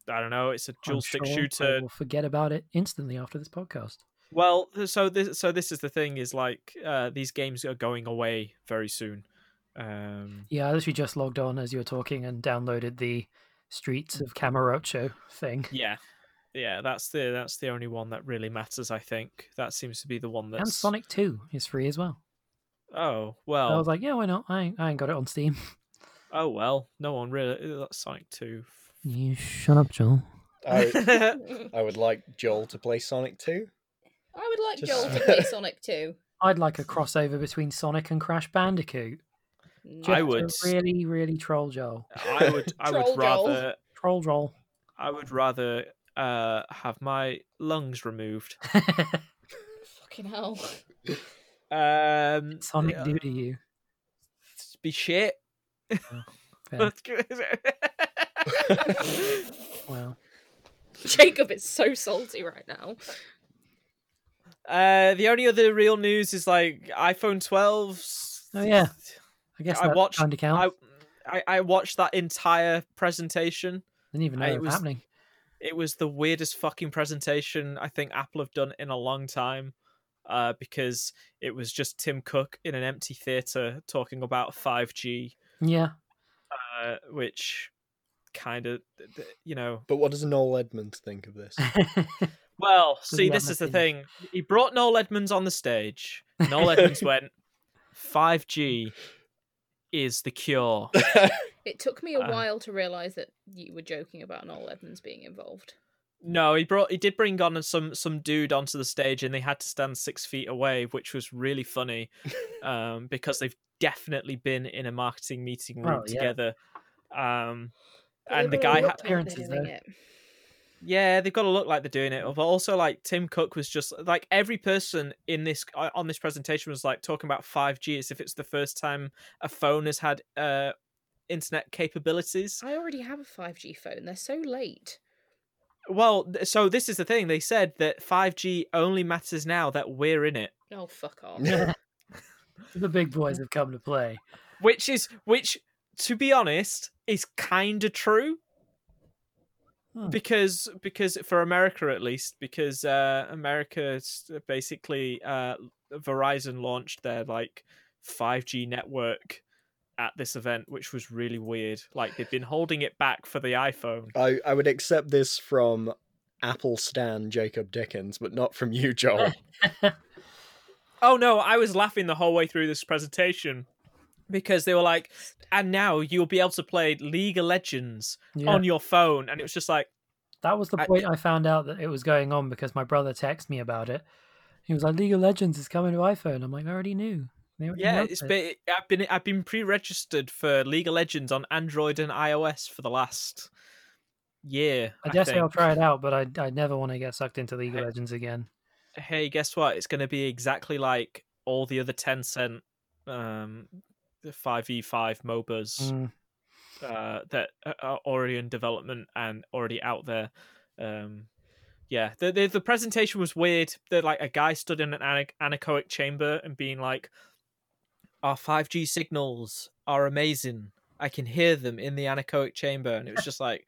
I don't know. It's a dual I'm stick sure shooter. I will forget about it instantly after this podcast. Well, so this so this is the thing is like uh, these games are going away very soon. Um, Yeah, I literally just logged on as you were talking and downloaded the Streets of Kamurocho thing. yeah, yeah. That's the that's the only one that really matters. I think that seems to be the one that And Sonic 2 is free as well. Oh well, I was like, yeah, why not? I ain't, I ain't got it on Steam. oh well. No one really. That's Sonic Two. You shut up, Joel. I, I I would like Joel to play Sonic 2. I would like Just- Joel to play Sonic Two. I'd like a crossover between Sonic and Crash Bandicoot. No. I would. really, really troll Joel. I would. I would rather. Troll Joel. I would rather uh have my lungs removed. Fucking hell. Um, Sonic uh, do to you. be shit. Fair. Wow. Jacob is so salty right now. uh, the only other real news is like iPhone 12. Oh, yeah. I guess I watched. kind of counts. I, I I watched that entire presentation. Didn't even know it it was, was- happening. It was the weirdest fucking presentation I think Apple have done in a long time. Uh, because it was just Tim Cook in an empty theater talking about 5G, Yeah. uh, which kind of, you know, But what does Noel Edmonds think of this? Well, Does see, this is the thing. He brought Noel Edmonds on the stage. Noel Edmonds went, 5G is the cure. It took me a Uh. while to realise that you were joking about Noel Edmonds being involved. No, he brought he did bring on some some dude onto the stage and they had to stand six feet away, which was really funny. Um, because they've definitely been in a marketing meeting room Oh, yeah. together. Um and the guy had ha- together Appearances, doing it. Yeah, they've got to look like they're doing it. But also, like Tim Cook was just like every person in this uh, on this presentation was like talking about five G as if it's the first time a phone has had uh internet capabilities. I already have a 5G phone. They're so late. Well, so this is the thing. They said that five G only matters now that we're in it, Oh, fuck off. the big boys have come to play. which is which. To be honest, is kind of true. Hmm. because because for America at least because uh America basically uh Verizon launched their like 5G network at this event which was really weird like they've been holding it back for the iPhone I, I would accept this from Apple Stan Jacob Dickens, but not from you, Joel. oh no I was laughing the whole way through this presentation because they were like and now you'll be able to play League of Legends Yeah. on your phone and it was just like That was the I- point I found out that it was going on because my brother texted me about it. He was like, "League of Legends is coming to iPhone." I'm like, "I already knew." Already Yeah, announced it's it." been, I've been I've been pre-registered for League of Legends on Android and iOS for the last year. I dare say I'll try it out, but I I never want to get sucked into League of Legends again. Hey, guess what? It's going to be exactly like all the other Tencent um, five v five MOBAs Mm, uh, that are already in development and already out there. Um, yeah, the, the the presentation was weird. That like a guy stood in an ane- anechoic chamber and being like, "Our five G signals are amazing. I can hear them in the anechoic chamber," and it was just like,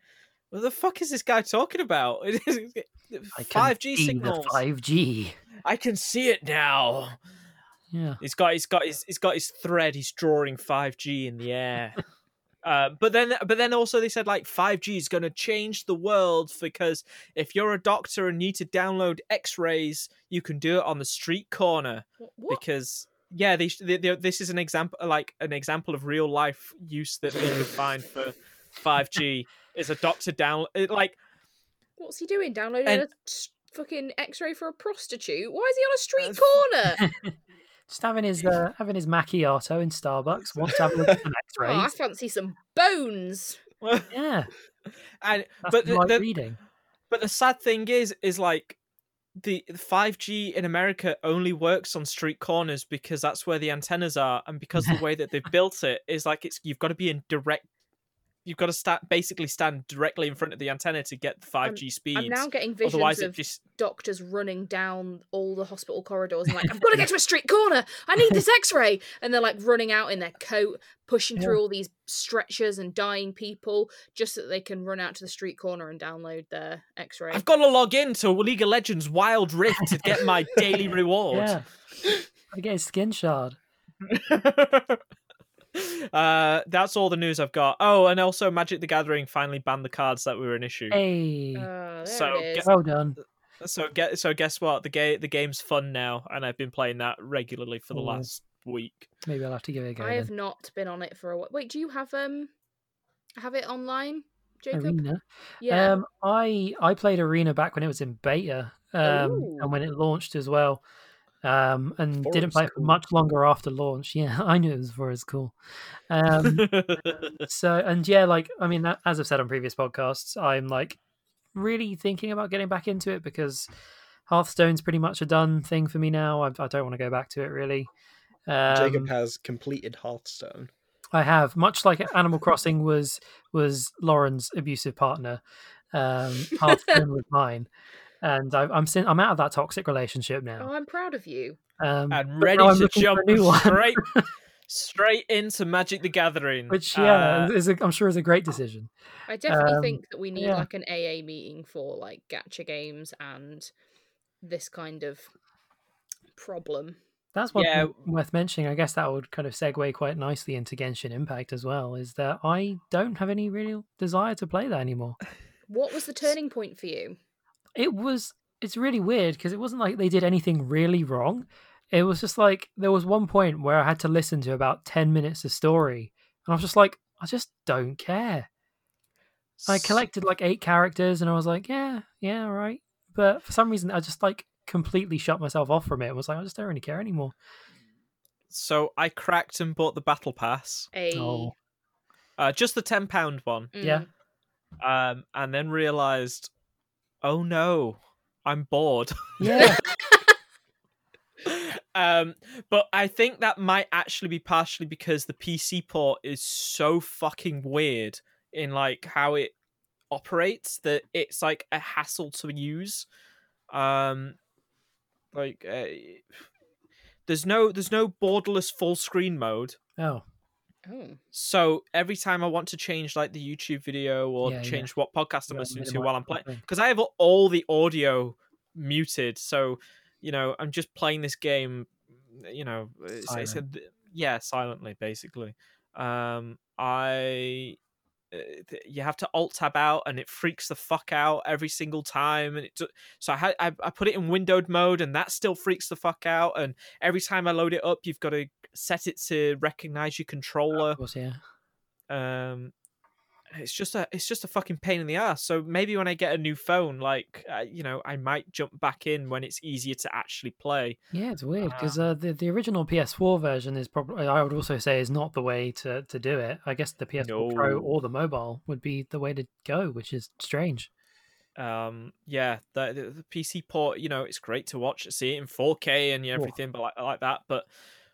"What the fuck is this guy talking about? Five G signals. the five G. I can see it now." Yeah, He's got he's got his he's got his thread. He's drawing five G in the air. uh, but then but then also they said like five G is going to change the world because if you're a doctor and need to download X rays, you can do it on the street corner What? because yeah, they, they, they, this is an example like an example of real life use that they could find for five G is a doctor down it, like What's he doing? Downloading And- a fucking X-ray for a prostitute? Why is he on a street Uh, corner? just having his uh, having his macchiato in Starbucks. Wants to have a look at some oh, I fancy some bones. Yeah, and that's but the the, right the, reading. But the sad thing is, is like the five G in America only works on street corners because that's where the antennas are, and because the way that they've built it is like it's you've got to be in direct. You've got to sta basically stand directly in front of the antenna to get the five G speeds. I'm now getting visions Otherwise, it of just doctors running down all the hospital corridors and like, I've got to get to a street corner. I need this X-ray, and they're like running out in their coat, pushing Yeah. through all these stretchers and dying people, just so that they can run out to the street corner and download their X-ray. I've got to log in to League of Legends Wild Rift to get my daily reward. Yeah, I get his skin shard. uh, that's all the news I've got. Oh, and also Magic the Gathering finally banned the cards that were an issue. Hey, there So, it is. well done. So get so guess what? The game the game's fun now, and I've been playing that regularly for the Oh. last week. Maybe I'll have to give it a go. I have then. not been on it for a while. Wait, do you have um have it online, Jacob? Arena. Yeah. Um, I I played Arena back when it was in beta, um, Ooh. and when it launched as well. Um, and Before didn't play it for cool. much longer after launch. Yeah, I knew it was for as cool. Um, so and yeah, like I mean, that, as I've said on previous podcasts, I'm like really thinking about getting back into it because Hearthstone's pretty much a done thing for me now. I, I don't want to go back to it really. Um, Jacob has completed Hearthstone. I have, much like Animal Crossing was was Lauren's abusive partner. Um, Hearthstone was mine, and I, I'm I'm out of that toxic relationship now. oh, now. I'm proud of you. Um, and ready to jump a new one. straight straight into Magic the Gathering. which yeah, Uh, is a, I'm sure is a great decision. I definitely Um, think that we need yeah. like an AA meeting for like gacha games and this kind of problem. That's one Yeah. worth mentioning. I guess that would kind of segue quite nicely into Genshin Impact as well. Is that I don't have any real desire to play that anymore. What was the turning point for you? It was it's really weird because it wasn't like they did anything really wrong. It was just like there was one point where i had to listen to about 10 minutes of story and i was just like i just don't care. I collected like eight characters and i was like yeah yeah right. but for some reason i just like completely shut myself off from it and was like i just don't really care anymore. So I cracked and bought the battle pass, A oh. Uh, just the ten pound one, Mm. yeah. um, and then realised oh no, I'm bored. Yeah, um, but I think that might actually be partially because the PC port is so fucking weird in like how it operates that it's like a hassle to use. Um, like uh, there's no there's no borderless full screen mode. oh, Oh. So every time I want to change like the YouTube video or Yeah, yeah. change what podcast I'm Yeah, listening to while I'm playing, because I have all the audio muted, so you know I'm just playing this game. You know, it's, it's a, yeah, silently basically. Um, I you have to alt tab out and it freaks the fuck out every single time and it ju- so I, had, I I put it in windowed mode and that still freaks the fuck out and every time I load it up you've got to set it to recognize your controller of course, yeah. um it's just a it's just a fucking pain in the ass so maybe when i get a new phone like uh, you know i might jump back in when it's easier to actually play Yeah, it's weird because uh, the the original PS4 version is probably I would also say is not the way to to do it. I guess the PS4 Pro or the mobile would be the way to go, which is strange. um yeah the, the, the pc port you know it's great to watch see it in 4k and everything but like, like that but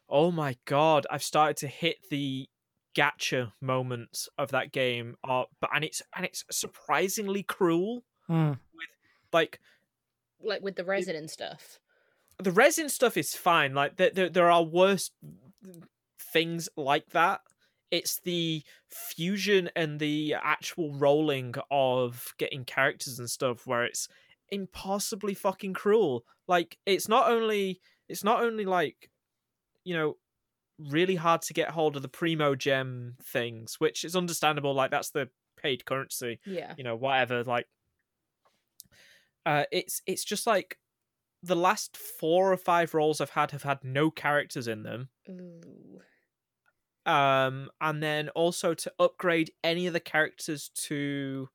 oh my god i've started to hit the gacha moments of that game uh, but and it's and it's surprisingly cruel Hmm. like Like with the resin and stuff. the resin stuff is fine. Like there, there, there are worse things like that. It's the fusion and the actual rolling of getting characters and stuff where it's impossibly fucking cruel. Like it's not only it's not only like you know really hard to get hold of the Primogem things, which is understandable. Like that's the paid currency Yeah. you know whatever like uh it's it's just like the last four or five roles i've had have had no characters in them Ooh. um and then also to upgrade any of the characters to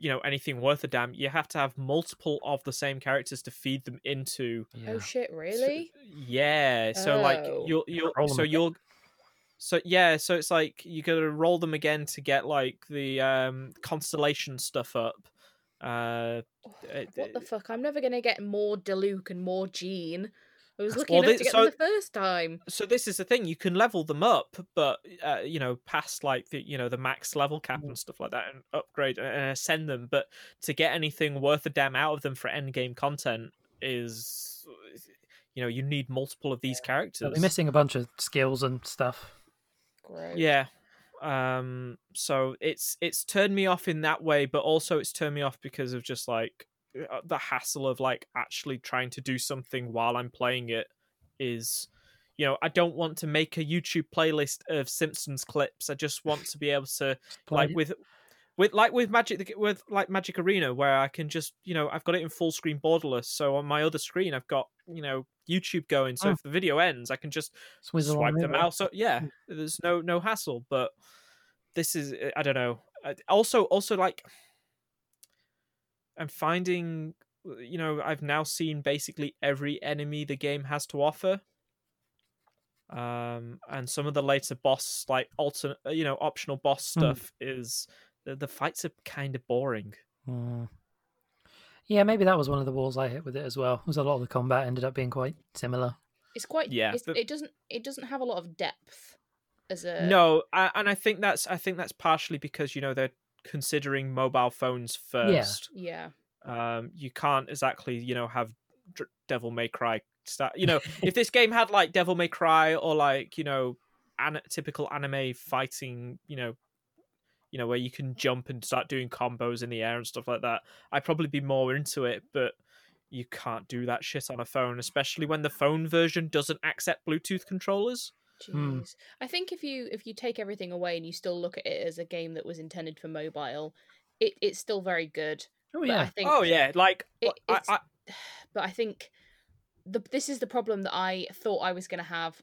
you know anything worth a damn you have to have multiple of the same characters to feed them into Yeah. Oh shit! so- Really? yeah so like Oh. you'll you'll Roll 'em so you'll so yeah so it's like you gotta roll them again to get like the um constellation stuff up uh uh, what the uh, fuck? I'm never gonna get more Diluc and more Jean. I was lucky Well, enough thi- to get so- them the first time. so this is the thing you can level them up but uh, you know past like the you know the max level cap and stuff like that and upgrade and ascend them but to get anything worth a damn out of them for end game content is you know you need multiple of these They'll characters be missing a bunch of skills and stuff. Gross. yeah um so it's it's turned me off in that way but also it's turned me off because of just like uh, the hassle of like actually trying to do something while i'm playing it is you know i don't want to make a youtube playlist of simpsons clips. I just want to be able to like with with like with magic with like magic arena where i can just you know i've got it in full screen borderless. So on my other screen i've got you know youtube going. So Oh. if the video ends i can just Swizzle swipe over. out. So yeah there's no no hassle. But this is uh, i don't know. Uh, also also like i'm finding uh, you know i've now seen basically every enemy the game has to offer um and some of the later boss like alternate you know optional boss Hmm. stuff is the, the fights are kind of boring Hmm. Yeah, maybe that was one of the walls I hit with it as well. Was a lot of the combat ended up being quite similar. It's quite. Yeah, it's- but- It doesn't. It doesn't have a lot of depth. As a no I, and i think that's i think that's partially because you know they're considering mobile phones first. Yeah. um you can't exactly you know have Dr- devil may cry start you know if this game had like devil may cry or like you know an- typical anime fighting you know you know where you can jump and start doing combos in the air and stuff like that i'd probably be more into it but you can't do that shit on a phone especially when the phone version doesn't accept bluetooth controllers Jeez. Hmm. I think if you if you take everything away and you still look at it as a game that was intended for mobile, it, it's still very good. Oh But I yeah, think oh yeah like it, I, I, but I think the this is the problem that I thought I was going to have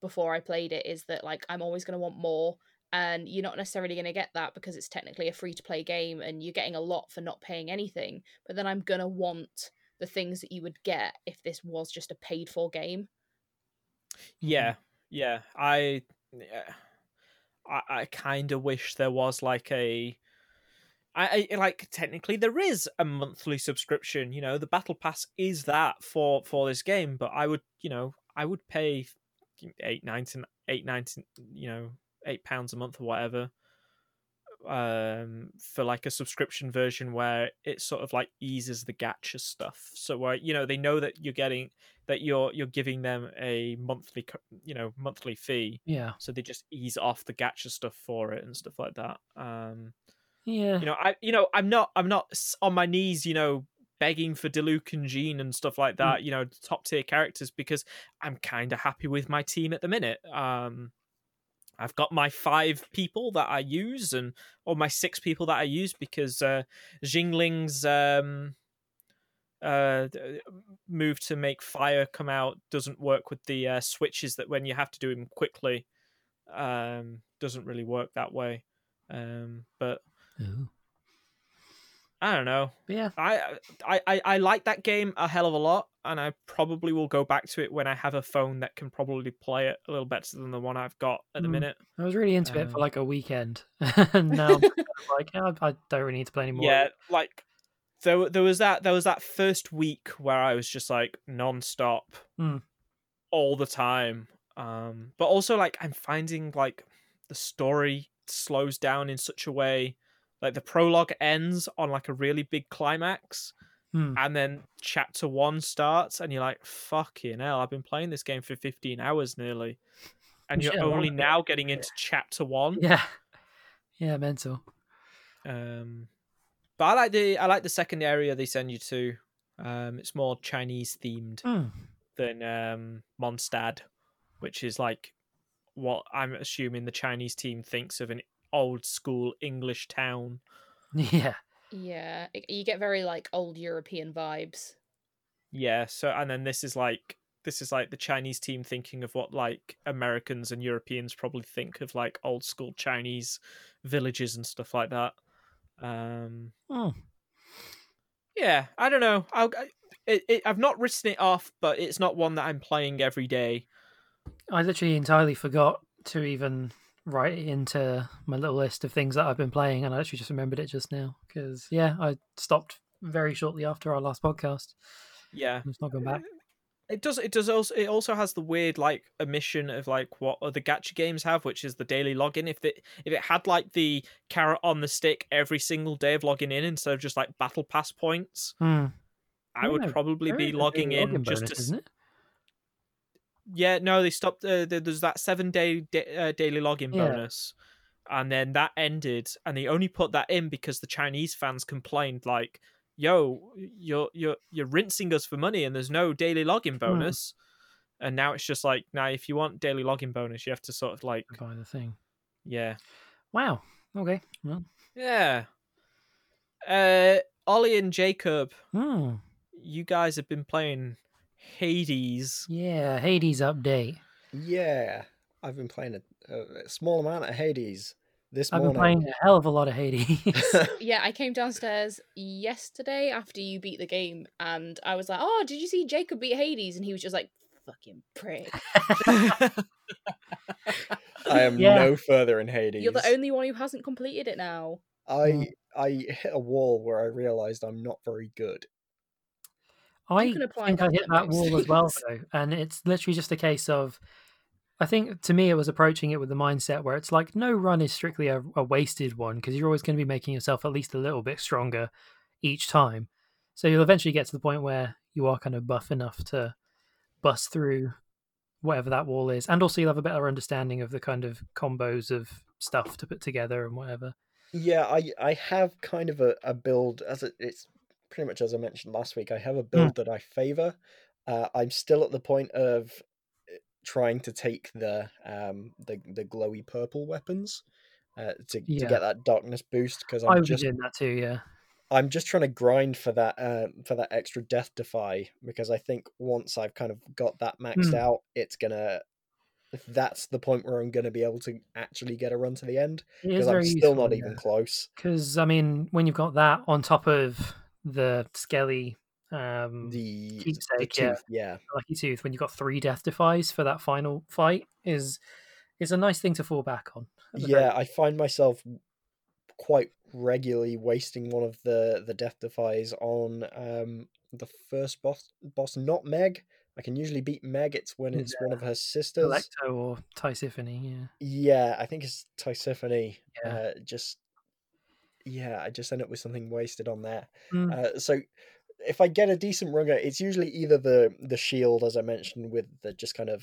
before I played it is that like I'm always going to want more and you're not necessarily going to get that because it's technically a free to play game and you're getting a lot for not paying anything but then I'm going to want the things that you would get if this was just a paid for game. Yeah, yeah. I, yeah. I, I kind of wish there was like a. I, I like technically there is a monthly subscription. You know, the battle pass is that for for this game, but I would, you know, I would pay eight ninety eight ninety, you know, eight pounds a month or whatever um for like a subscription version where it sort of like eases the gacha stuff so where you know they know that you're getting that you're you're giving them a monthly you know monthly fee Yeah. so they just ease off the gacha stuff for it and stuff like that um Yeah. you know i you know i'm not i'm not on my knees you know begging for Diluc and Jean and stuff like that you know top tier characters because i'm kind of happy with my team at the minute um I've got my five people that I use, and or my six people that I use because uh, Xiangling's um, uh, move to make fire come out doesn't work with the uh, switches that when you have to do them quickly um, doesn't really work that way. Um, but Ooh. I don't know. Yeah. I, I I I like that game a hell of a lot, and I probably will go back to it when I have a phone that can probably play it a little better than the one I've got at the Mm. minute. I was really into it for Um, like a weekend, and now I'm kind of like "Yeah, I, I don't really need to play anymore. Yeah, like there there was that there was that first week where I was just like non-stop Mm. all the time. Um but also like I'm finding like the story slows down in such a way like the prologue ends on like a really big climax Hmm. and then chapter 1 starts and you're like fucking hell I've been playing this game for 15 hours nearly and you're wanna only now getting into chapter 1 yeah, yeah, mental. Um, but I like the I like the second area they send you to. Um, it's more Chinese themed Mm. than um, Mondstadt, which is like what I'm assuming the Chinese team thinks of an old school English town. Yeah, Yeah, you get very like old European vibes. Yeah. So and then this is like this is like the Chinese team thinking of what like Americans and Europeans probably think of like old school Chinese villages and stuff like that. Um, Mm. yeah, I don't know. I'll, I, it, it, I've not written it off, but it's not one that I'm playing every day. I literally entirely forgot to even write it into my little list of things that I've been playing, and I actually just remembered it just now because yeah, I stopped very shortly after our last podcast. Yeah, It's not going back. it does. It does also. It also has the weird like omission of like what other gacha games have, which is the daily login. If it if it had like the carrot on the stick every single day of logging in instead of just like battle pass points, Hmm. I would probably be logging in login just bonus, to. S- isn't it? Yeah, no, they stopped. Uh, there's that seven day da- uh, daily login Yeah. bonus, and then that ended, and they only put that in because the Chinese fans complained, like, "Yo, you're you're you're rinsing us for money, and there's no daily login bonus." And now it's just like, now if you want daily login bonus, you have to sort of like, Buy the thing. yeah, Wow. Okay. Well. yeah. Uh, Ollie and Jacob, Hmm. you guys have been playing Hades. Yeah. Hades update. Yeah, I've been playing a, a small amount of Hades this I've been playing a hell of a lot of Hades. Yeah, I came downstairs yesterday after you beat the game, and I was like, "Oh, did you see Jacob beat Hades?" And he was just like, "Fucking prick." I am Yeah. no further in Hades. You're the only one who hasn't completed it now. I I hit a wall where I realized I'm not very good. I can apply think I hit to that most wall as well, though, and it's literally just a case of. I think to me it was approaching it with the mindset where it's like no run is strictly a, a wasted one because you're always going to be making yourself at least a little bit stronger each time. So you'll eventually get to the point where you are kind of buff enough to bust through whatever that wall is, and also you'll have a better understanding of the kind of combos of stuff to put together and whatever. Yeah, I I have kind of a, a build as it, it's pretty much as I mentioned last week. I have a build that I favor. Uh, I'm still at the point of uh, trying to take the um the the glowy purple weapons uh, to to get that darkness boost because I'm just doing that too, yeah. I'm just trying to grind for that uh, for that extra death defy because I think once I've kind of got that maxed Hmm. out, it's gonna. That's the point where I'm gonna be able to actually get a run to the end because I'm still useful, not yeah. even close. Because I mean, when you've got that on top of the Skelly um, The, the keepsake, yeah. tooth, yeah. Lucky Tooth, when you've got three death defies for that final fight, is is a nice thing to fall back on. yeah i find myself quite regularly wasting one of the the death defies on um the first boss boss not Meg. I can usually beat Meg. It's when it's one of her sisters. Alecto or Tisiphone, yeah. Yeah, I think it's Tisiphone. Yeah. Uh, just yeah, I just end up with something wasted on there. Mm. Uh, so if I get a decent runner, it's usually either the the shield, as I mentioned, with the just kind of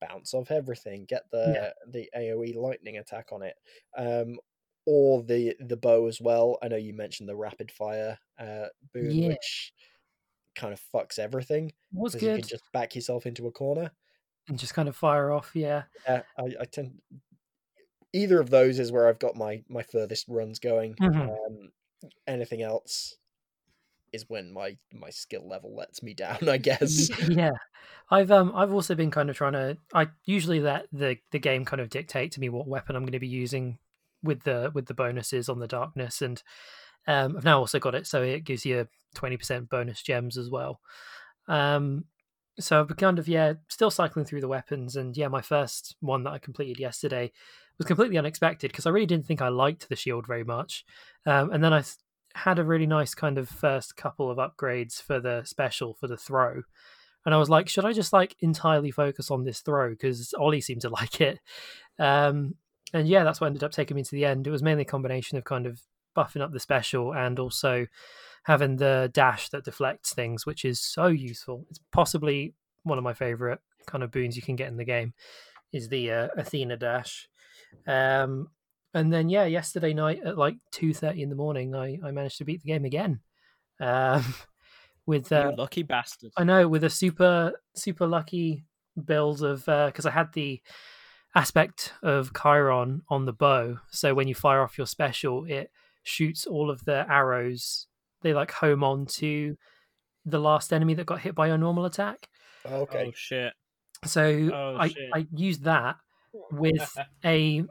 bounce off everything, get the the AOE lightning attack on it, um, or the the bow as well. I know you mentioned the rapid fire uh, boon, Yeah. which kind of fucks everything was because you can just back yourself into a corner. And just kind of fire off, yeah. Yeah, I, I tend either of those is where I've got my my furthest runs going. Mhm. Um, anything else is when my my skill level lets me down, I guess. yeah i've um i've also been kind of trying to i usually let the the game kind of dictate to me what weapon i'm going to be using with the with the bonuses on the darkness and um i've now also got it so it gives you 20% bonus gems as well um so i've been kind of yeah still cycling through the weapons and yeah my first one that i completed yesterday was completely unexpected because i really didn't think i liked the shield very much um and then i had a really nice kind of first couple of upgrades for the special for the throw and I was like, should I just like entirely focus on this throw because Ollie seemed to like it, um, and yeah, that's what ended up taking me to the end. It was mainly a combination of kind of buffing up the special and also having the dash that deflects things, which is so useful. It's possibly one of my favorite kind of boons you can get in the game is the uh, Athena dash. Um, and then yeah, yesterday night at like two thirty in the morning, I I managed to beat the game again. Um, with uh, you lucky bastard. I know with a super super lucky build of because I had the aspect of Chiron on the bow, so when you fire off your special, it shoots all of the arrows. They like home on to the last enemy that got hit by your normal attack. okay. Oh shit. So Oh, I shit. I used that with a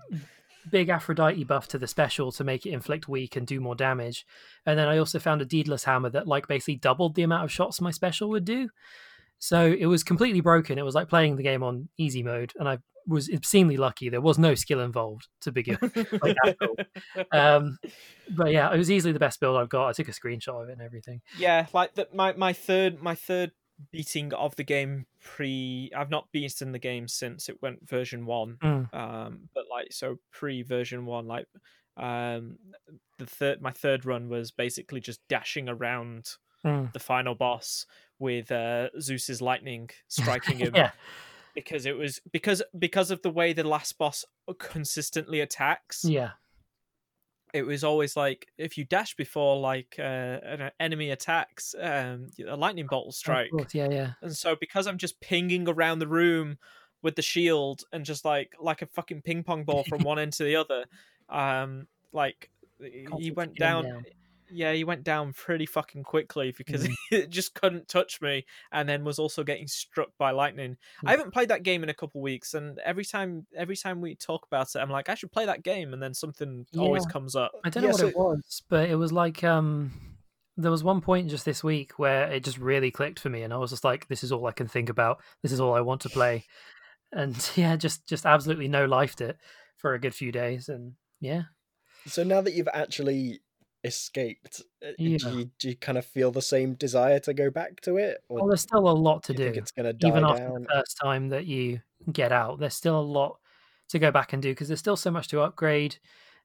big Aphrodite buff to the special to make it inflict weak and do more damage. And then I also found a Daedalus hammer that like basically doubled the amount of shots my special would do. So it was completely broken. It was like playing the game on easy mode, and I was obscenely lucky. There was no skill involved to begin. like, um, but yeah, it was easily the best build I've got. I took a screenshot of it and everything. yeah, like the, my my third my third beating of the game pre. I've not beaten the game since it went version one. Mm. Um, but like so pre version one, like um, the third my third run was basically just dashing around Mm. the final boss with uh, Zeus's lightning striking him. yeah, because it was because because of the way the last boss consistently attacks yeah, it was always like if you dash before like uh, an enemy attacks um a lightning bolt will strike course, yeah, yeah. and so because i'm just pinging around the room with the shield and just like like a fucking ping pong ball from one end to the other um like he went down, down. Yeah he went down pretty fucking quickly because Mm. it just couldn't touch me and then was also getting struck by lightning Yeah. i haven't played that game in a couple weeks and every time every time we talk about it i'm like i should play that game and then something always comes up I don't know Yeah, what so- it was, but it was like um there was one point just this week where it just really clicked for me and I was just like this is all I can think about. This is all I want to play. And yeah, just just absolutely no lifed it for a good few days and yeah. So now that you've actually escaped, uh, Yeah. do, you, do you kind of feel the same desire to go back to it, or Well, there's still a lot to do it's going to die Even after down? the first time that you get out, there's still a lot to go back and do because there's still so much to upgrade.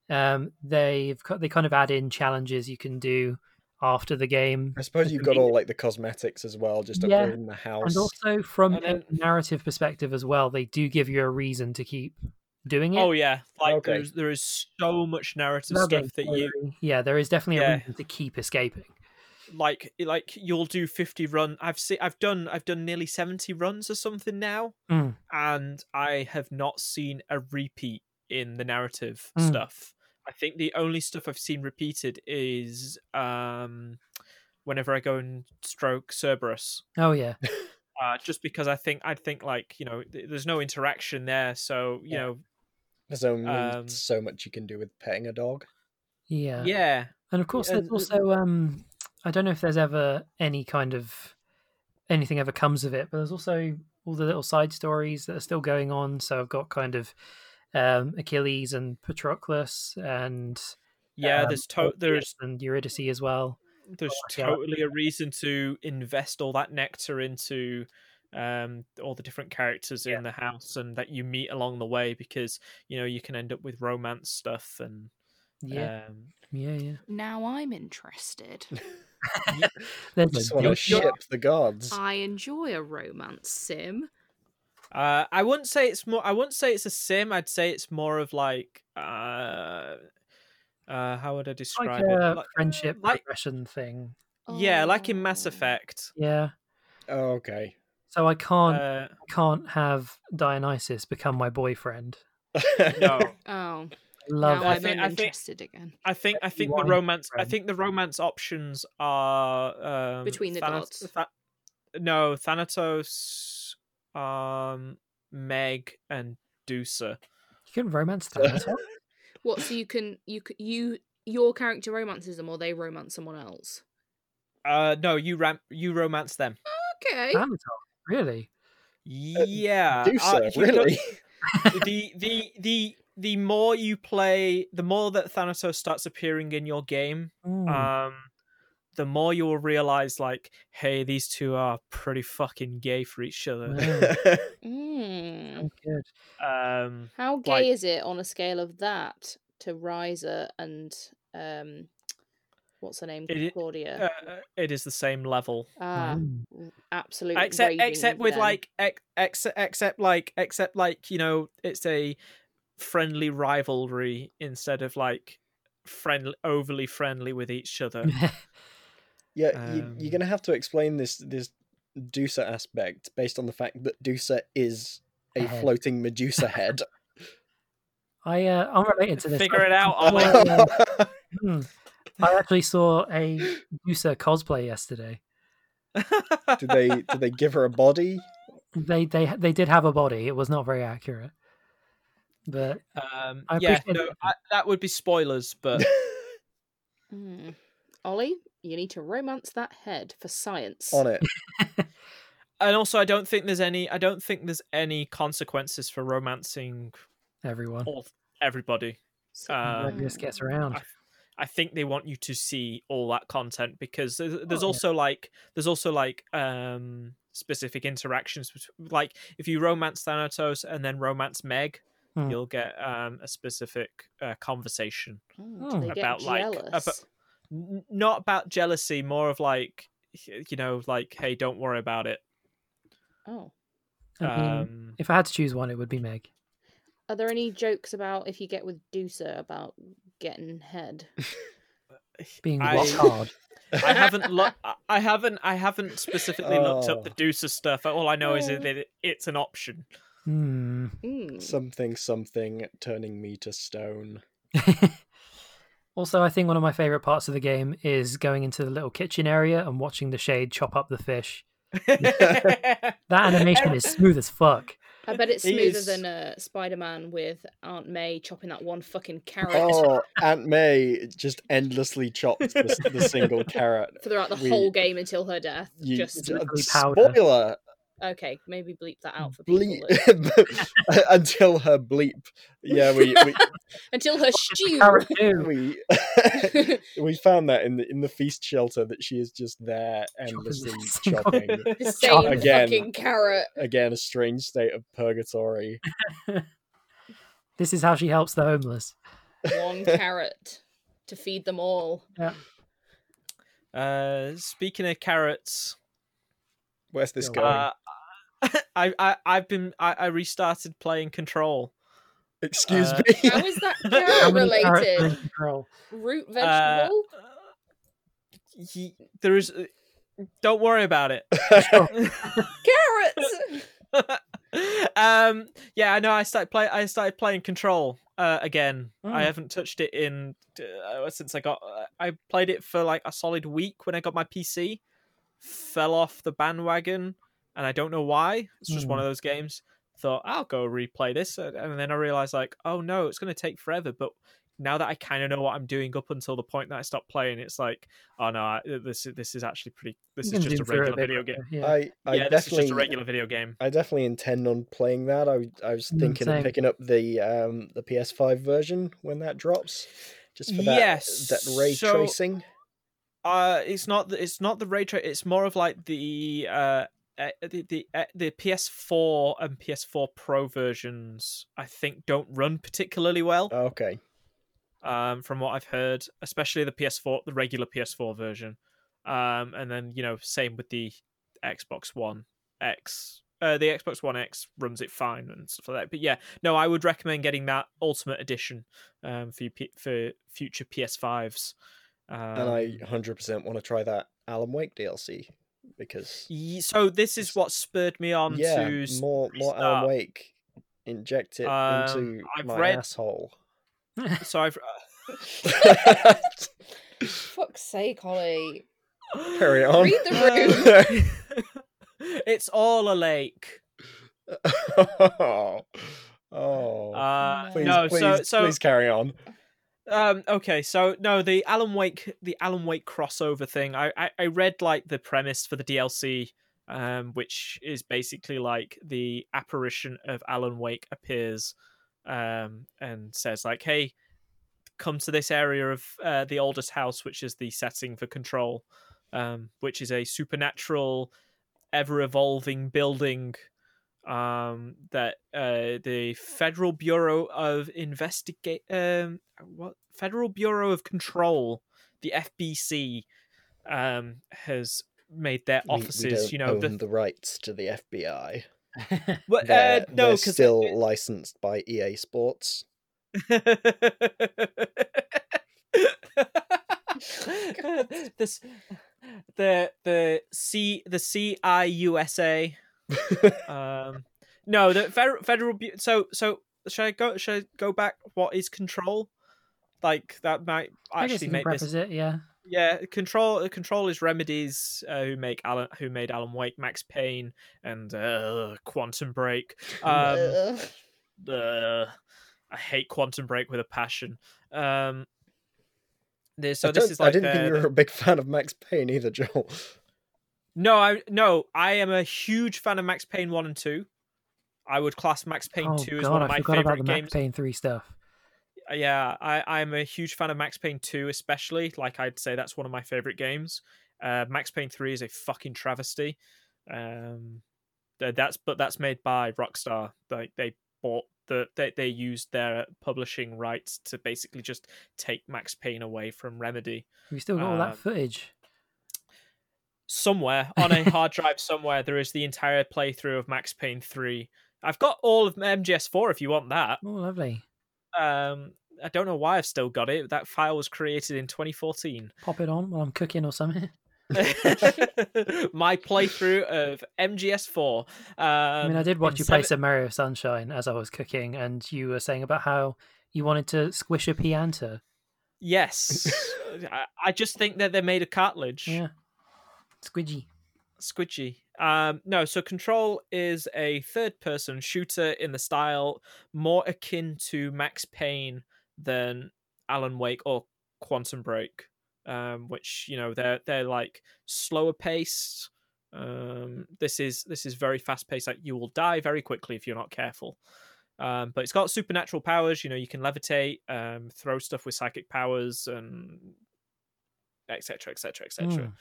Um, they've got- they kind of add in challenges you can do after the game. I suppose you've got all like the cosmetics as well, just Yeah, upgrading the house. And also from And a narrative perspective as well, they do give you a reason to keep doing it. Oh yeah, like Okay. there's there is so much narrative Without stuff that you yeah, there is definitely Yeah. a reason to keep escaping. like like you'll do 50 run I've seen I've done I've done nearly 70 runs or something now Mm. and I have not seen a repeat in the narrative Mm. stuff. I think the only stuff I've seen repeated is um whenever I go and stroke Cerberus. Oh yeah, Uh, just because I think I think like you know th- there's no interaction there, so you Yeah. know There's only um, so much you can do with petting a dog. yeah, yeah And of course, and- there's also um, I don't know if there's ever any kind of anything ever comes of it, but there's also all the little side stories that are still going on. So I've got kind of um, Achilles and Patroclus and Yeah, Um, there's to- there's and Eurydice as well. there's yeah. totally a reason to invest all that nectar into um all the different characters Yeah. in the house and that you meet along the way because you know you can end up with romance stuff and Yeah, um yeah, yeah. Now I'm interested. There's Just want to ship the gods. I enjoy a romance sim. Uh, I wouldn't say it's more. I wouldn't say it's a sim. I'd say it's more of like, uh, uh, how would I like describe a it? Like, friendship like- progression thing. yeah, like in Mass Oh. Effect. Yeah. Oh, okay. So I can't Uh, can't have Dionysus become my boyfriend. no, Oh, Love now I I'm think- I think- again. I think I think the wine romance. I think the romance options are um, Between the Thana- gods. Tha- no, Thanatos, um, Meg, and Dusa. You can romance Thanatos. What? So you can you you your character romances them, or they romance someone else? Uh, no, you ram- you romance them. Okay. Thanatos, really? Yeah, Do uh, so, if you don't- really? the the the the more you play, the more that Thanatos starts appearing in your game, Mm. um, the more you will realize, like, hey, these two are pretty fucking gay for each other. Mm. good. Um, How gay Like- is it on a scale of that to Ryza and um, what's her name, It Klaudia? uh, it is the same level, ah, Mm. r- absolute. except except with them. like ex, ex, except like except like you know, it's a friendly rivalry instead of like friendly overly friendly with each other. Yeah, you, Um, you're gonna have to explain this this Dusa aspect based on the fact that Dusa is a A head. floating Medusa head. I uh, I'm related to this. Figure it out, I, Ollie. uh, hmm, I actually saw a Medusa cosplay yesterday. did they did they give her a body? They they they did have a body. It was not very accurate, but Um, I yeah, appreciate no, it. I, that would be spoilers, but Mm. Ollie, you need to romance that head for science. on it. and also I don't think there's any. I don't think there's any consequences for romancing everyone all everybody. So- whoever just gets around. I, I think they want you to see all that content because there's, there's Oh, yeah. also like there's also like um specific interactions bet- like if you romance Thanatos and then romance Meg, Hmm. you'll get um a specific uh, conversation. Mm, do they get about, like, about- not about jealousy, more of like you know like hey, don't worry about it. Oh, I mean, Um, if I had to choose one, it would be Meg. are there any jokes about if you get with Dusa about getting head? Being I- rock hard. I haven't looked. I haven't. I haven't specifically looked up the Oh. Dusa stuff. All I know is Oh. that it, it's an option. Hmm. Mm. Something something turning me to stone. also, I think one of my favorite parts of the game is going into the little kitchen area and watching the shade chop up the fish. That animation is smooth as fuck. I bet it's smoother is- than uh, Spider Man with Aunt May chopping that one fucking carrot Oh, Aunt May just endlessly chopped the, the single carrot. throughout the we- whole game until her death. You, Just uh, spoiler okay, maybe bleep that out for people. bleep that- until her bleep. Yeah, we we until her stew. We, we found that in the in the feast shelter that she is just there endlessly single- chopping. the same Again. fucking carrot. Again, a strange state of purgatory. This is how she helps the homeless. One carrot to feed them all. Yeah. Uh, speaking of carrots, Where's this going? uh, I, I I've been I, I restarted playing Control. Excuse uh, me. How is that How carrot many carrots are in related? control? Root Uh, vegetable? There is. uh, Don't worry about it. Carrots! um. Yeah, I know. I started play. I started playing Control uh, again. I Mm. haven't touched it in uh, since I got. Uh, I played it for like a solid week when I got my PC. Fell off the bandwagon, and I don't know why. It's just one of those games. Thought I'll go replay this, and then I realized like, oh no, it's going to take forever. But now that I kind of know what I'm doing up until the point that I stopped playing, it's like, oh no, I, this is this is actually pretty. This is just a zoom through it regular bit video game. Yeah. I I yeah, this is definitely just a regular video game. I definitely intend on playing that. I I was Mm, thinking same. of picking up the um the PS5 version when that drops, Just for that, Yes, that ray so- tracing. Uh, it's not. The, it's not the ray trace. It's more of like the uh, eh, the the, eh, the PS4 and PS4 Pro versions. I think don't run particularly well. Okay. um, from what I've heard, especially the PS4, the regular PS4 version. Um, and then you know, same with the Xbox One X. Uh, the Xbox One X runs it fine and stuff like that. But yeah, no, I would recommend getting that Ultimate Edition um, for your P- for future PS5s. Um, and I 100% want to try that Alan Wake DLC because so this is what spurred me on yeah, to more more restart. Alan Wake. Inject it Um, into I've my read- asshole. So I've Fuck's sake, Holly. Carry on. Read the room. it's all a lake. oh, oh. Uh, please, no, please, so so please carry on. Um. Okay. So no, the Alan Wake, the Alan Wake crossover thing. I, I I read like the premise for the DLC, um, which is basically like the apparition of Alan Wake appears, um, and says like, "Hey, come to this area of uh, the oldest house, which is the setting for Control, um, which is a supernatural, ever evolving building." Um that uh the federal bureau of investigate um what federal bureau of control the fbc um has made their We- we offices don't you know own the, the rights to the FBI. Well, They're, uh, no they're still licensed by EA Sports. this the the c the ciusa um no the federal federal Bu- so so should i go should i go back what is control like that might actually make this it, yeah. yeah control control is Remedy's uh, who make alan who made alan wake max payne and uh, quantum break um uh, I hate Quantum Break with a passion. Um, this, so I, this is like I didn't the- think you were a big fan of Max Payne either, Joel. No, I no, I am a huge fan of Max Payne one and two. I would class Max Payne oh two as god, one of I my about favorite the games. Max Payne three stuff. Yeah, I I'm a huge fan of Max Payne two, especially. Like I'd say that's one of my favorite games. Uh, Max Payne three is a fucking travesty. Um, that's but that's made by Rockstar. Like they bought the they they used their publishing rights to basically just take Max Payne away from Remedy. We still got all Um, that footage. Somewhere on a hard drive somewhere there is the entire playthrough of Max Payne three. I've got all of MGS4 if you want that. Oh, lovely. Um, I don't know why I've still got it. That file was created in 2014. Pop it on while I'm cooking or something. My playthrough of MGS4. Um, I mean, I did watch you play seven- some Mario Sunshine as I was cooking, and you were saying about how you wanted to squish a pianta. Yes, I, I just think that they made a cartilage. Yeah. Squidgy. Squidgy. Um, no, so Control is a third-person shooter in the style more akin to Max Payne than Alan Wake or Quantum Break, um, which you know they're they're like slower paced. Um, this is this is very fast paced. Like you will die very quickly if you're not careful. Um, but it's got supernatural powers. You know, you can levitate, um, throw stuff with psychic powers, and etc. etc. etc.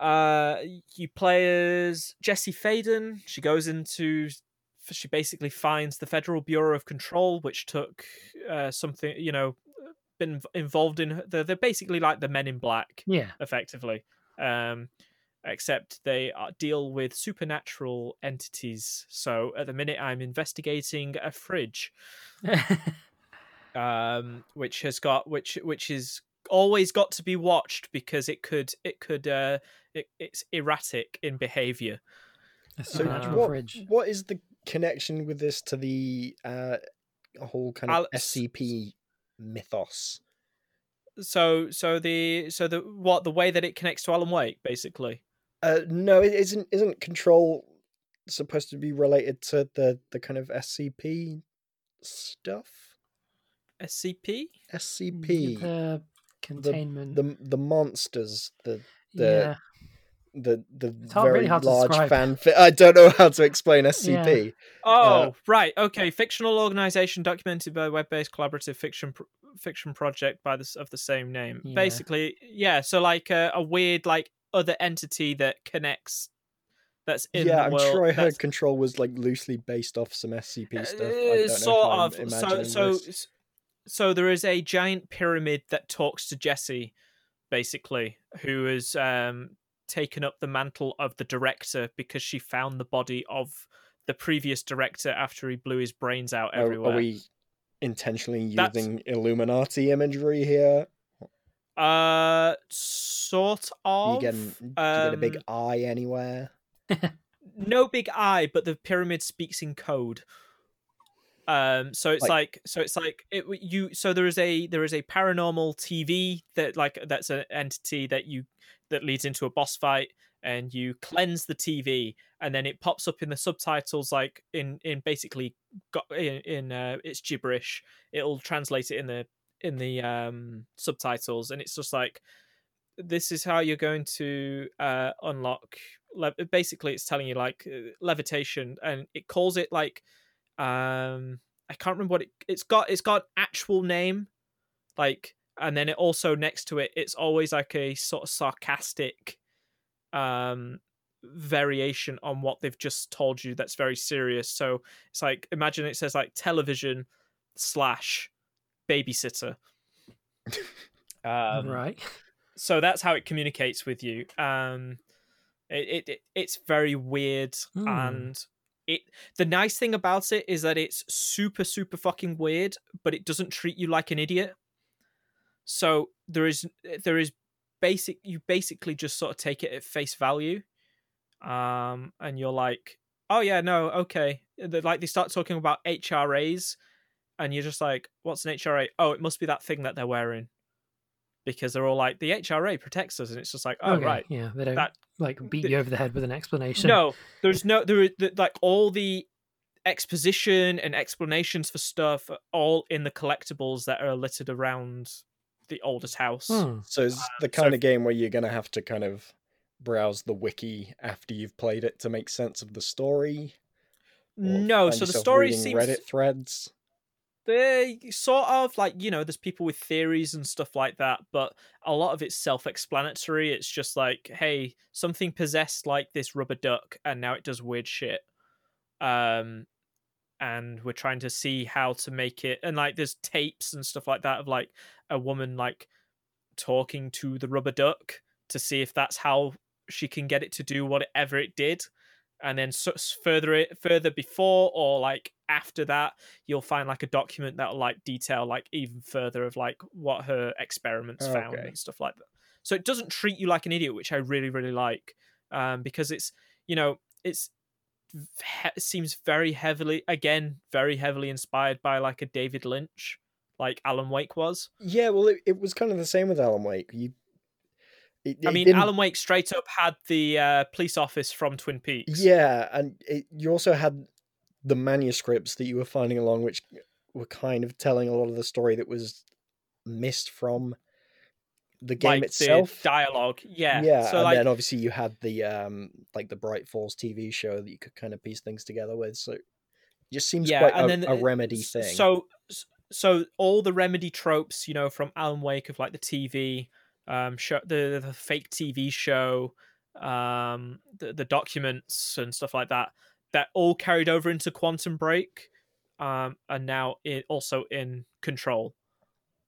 Uh, you play as Jesse Faden. She goes into, she basically finds the Federal Bureau of Control, which took uh, something, you know, been involved in. They're, they're basically like the Men in Black, Yeah. effectively. Um, except they are, deal with supernatural entities. So at the minute, I'm investigating a fridge, um, which has got which which is always got to be watched because it could it could uh it, it's erratic in behavior. So supernatural what, fridge. what is the connection with this to the uh, whole kind of Al- s- SCP mythos? So so the so the what the way that it connects to Alan Wake basically. Uh, no, it isn't. Isn't control supposed to be related to the the kind of SCP stuff? SCP. SCP, The containment. the the monsters, the the yeah. The the It's very really hard large describe. fanfic. I don't know how to explain SCP. Oh, right. Okay. Fictional organization documented by web-based collaborative fiction pr- fiction project by this of the same name. Yeah. Basically, yeah. So like a, a weird like other entity that connects. That's in yeah, the I'm world. sure I that's- heard Control was like loosely based off some SCP stuff. I Uh, don't sort if of. So so this. so there is a giant pyramid that talks to Jesse, basically, who is um, taken up the mantle of the director because she found the body of the previous director after he blew his brains out everywhere. are we intentionally That's- using Illuminati imagery here? Uh, sort of. you getting, do you get a big Um, eye anywhere? no big eye, but the pyramid speaks in code. Um, so it's Like- like, so it's like it you. So there is a there is a paranormal TV that like that's an entity that you that leads into a boss fight, and you cleanse the TV, and then it pops up in the subtitles like in in basically got in, in uh, it's gibberish. It'll translate it in the in the um subtitles, and it's just like this is how you're going to uh unlock le- basically it's telling you like uh, levitation and it calls it like um i can't remember what it it's got it's got actual name like and then it also next to it it's always like a sort of sarcastic um variation on what they've just told you that's very serious so it's like imagine it says like television slash babysitter um right. so that's how it communicates with you um it, it, it it's very weird Hmm. and it the nice thing about it is that it's super super fucking weird but it doesn't treat you like an idiot. So there is there is basic you basically just sort of take it at face value um and you're like oh yeah no okay. They're like they start talking about hras and you're just like what's an hra oh it must be that thing that they're wearing because they're all like the hra protects us and it's just like oh Okay, right Yeah, they don't that like beat the- you over the head with an explanation. no, there's no there. the- Like all the exposition and explanations for stuff are all in the collectibles that are littered around the oldest house. Hmm. So it's the kind if- of game where you're gonna have to kind of browse the wiki after you've played it to make sense of the story. No, so the story reading seems Reddit threads. They sort of like you know there's people with theories and stuff like that but a lot of it's self-explanatory. It's just like hey something possessed like this rubber duck and now it does weird shit. Um and we're trying to see how to make it and like there's tapes and stuff like that of like a woman like talking to the rubber duck to see if that's how she can get it to do whatever it did and then further it further before or like after that you'll find like a document that'll like detail like even further of like what her experiments found and stuff like that. So it doesn't treat you like an idiot which i really really like um because it's you know it's he- it seems very heavily again very heavily inspired by like a david lynch like alan wake was. Yeah, well, it, it was kind of the same with Alan Wake. You, it, i mean alan wake straight up had the uh, police office from twin peaks Yeah, and it, you also had the manuscripts that you were finding along, which were kind of telling a lot of the story that was missed from the game like itself. the dialogue yeah yeah, so and like then obviously you had the um like the Bright Falls TV show that you could kind of piece things together with. So it just seems yeah quite and a, then a remedy thing. so so all the remedy tropes you know from alan wake of like the tv um show the, the fake tv show um the, the documents and stuff like that that all carried over into quantum break um and now it also in control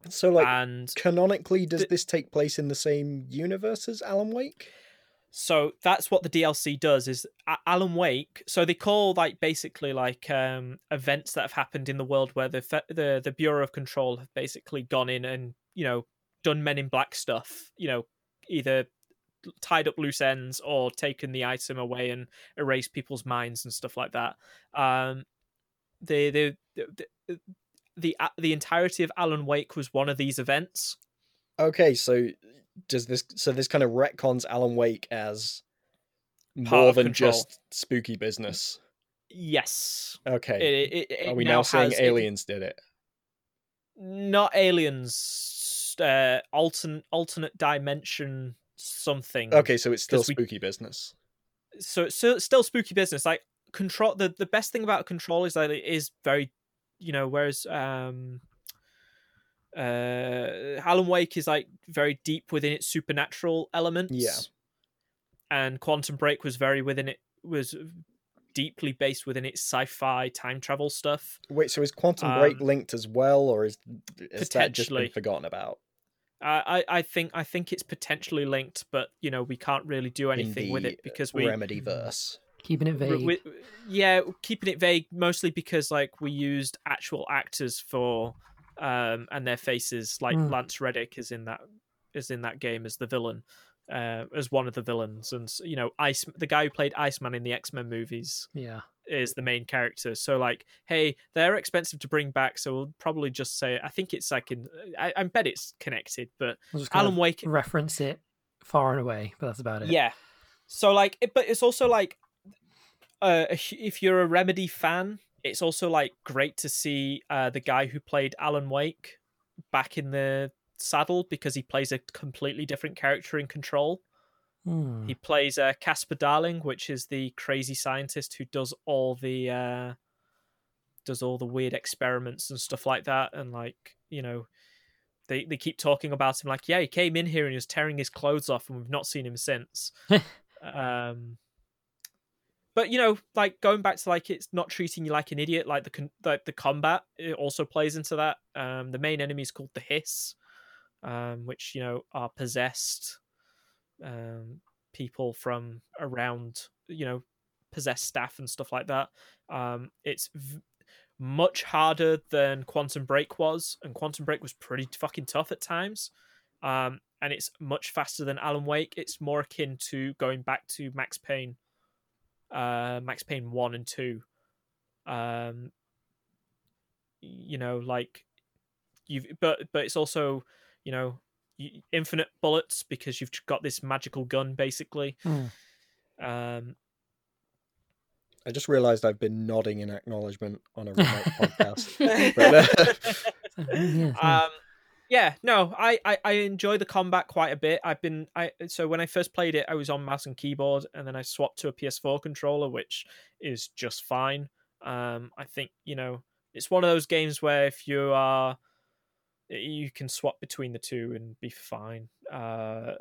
so like and canonically, does the- this take place in the same universe as Alan Wake? so that's what the DLC does is Alan Wake. So they call like basically like um events that have happened in the world where the the the Bureau of Control have basically gone in and you know done Men in Black stuff. You know, either tied up loose ends or taken the item away and erased people's minds and stuff like that. Um, the the the the, the, the entirety of Alan Wake was one of these events. Okay, so does this so this kind of retcons Alan Wake as Part more than Control. just spooky business? Yes. Okay, It, it, it are we now now saying aliens did it? not aliens uh alternate alternate dimension something Okay, so it's still 'Cause we- spooky business. so it's still, still spooky business like control the, the best thing about control is that it is very you know whereas um uh, Alan Wake is like very deep within its supernatural elements. Yeah. and Quantum Break was very within it was deeply based within its sci-fi time travel stuff. Wait, so is Quantum Break Um, linked as well, or is, is that just been forgotten about? I, I I think I think it's potentially linked, but you know we can't really do in anything with it because we Remedy verse. Keeping it we- vague. we- yeah keeping it vague mostly because like we used actual actors for um and their faces like Mm. lance reddick is in that is in that game as the villain uh as one of the villains and you know ice the guy who played iceman in the x-men movies yeah. Is the main character so like hey they're expensive to bring back so we'll probably just say i think it's like in i, I bet it's connected but alan wake reference it far and away, but that's about it. yeah. So like, it, but it's also like, uh, if you're a Remedy fan, it's also like great to see uh the guy who played Alan Wake back in the saddle because he plays a completely different character in Control. Hmm. He plays uh, Casper Darling, which is the crazy scientist who does all the uh, does all the weird experiments and stuff like that, and like you know. They, they keep talking about him like yeah he came in here and he was tearing his clothes off and we've not seen him since um but you know like going back to like it's not treating you like an idiot like the con- like the combat it also plays into that um the main enemy is called the hiss um which you know are possessed um people from around you know possessed staff and stuff like that. Um it's v- much harder than quantum break was and quantum break was pretty fucking tough at times. Um and it's much faster than alan wake. It's more akin to going back to max payne uh max payne 1 and 2 um you know like you've but but it's also you know infinite bullets because you've got this magical gun basically Hmm. um I just realised I've been nodding in acknowledgement on a remote podcast. But, uh, oh, yeah, yeah. um yeah no I, I i enjoy the combat quite a bit i've been i so when i first played it i was on mouse and keyboard and then i swapped to a ps4 controller which is just fine um i think you know it's one of those games where if you are you can swap between the two and be fine uh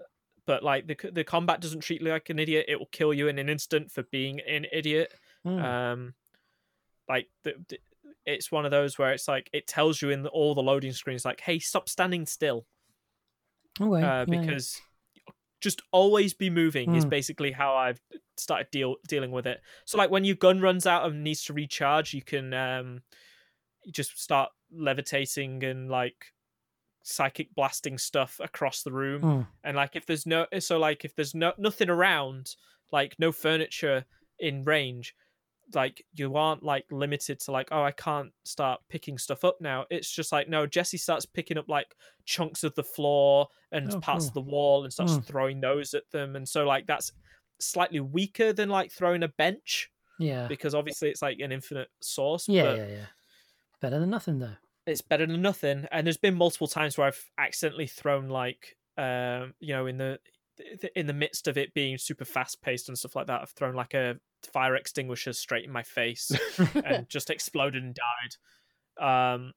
but like the the combat doesn't treat you like an idiot it will kill you in an instant for being an idiot Hmm. um like the, the- it's one of those where it's like it tells you in the, all the loading screens like hey stop standing still Okay, uh, yeah, yeah. because just always be moving is Mm. basically how i've started deal dealing with it so like when your gun runs out and needs to recharge you can um just start levitating and like psychic blasting stuff across the room Hmm. and like if there's no so like if there's no nothing around like no furniture in range like you aren't like limited to like oh i can't start picking stuff up now it's just like no jesse starts picking up like chunks of the floor and Oh, parts of the wall and starts Mm. throwing those at them and so like that's slightly weaker than like throwing a bench yeah. because obviously it's like an infinite source Yeah, but yeah, yeah. Better than nothing though. It's better than nothing. And there's been multiple times where I've accidentally thrown like, um, you know, in the in the midst of it being super fast paced and stuff like that, I've thrown like a fire extinguisher straight in my face and just exploded and died. Um,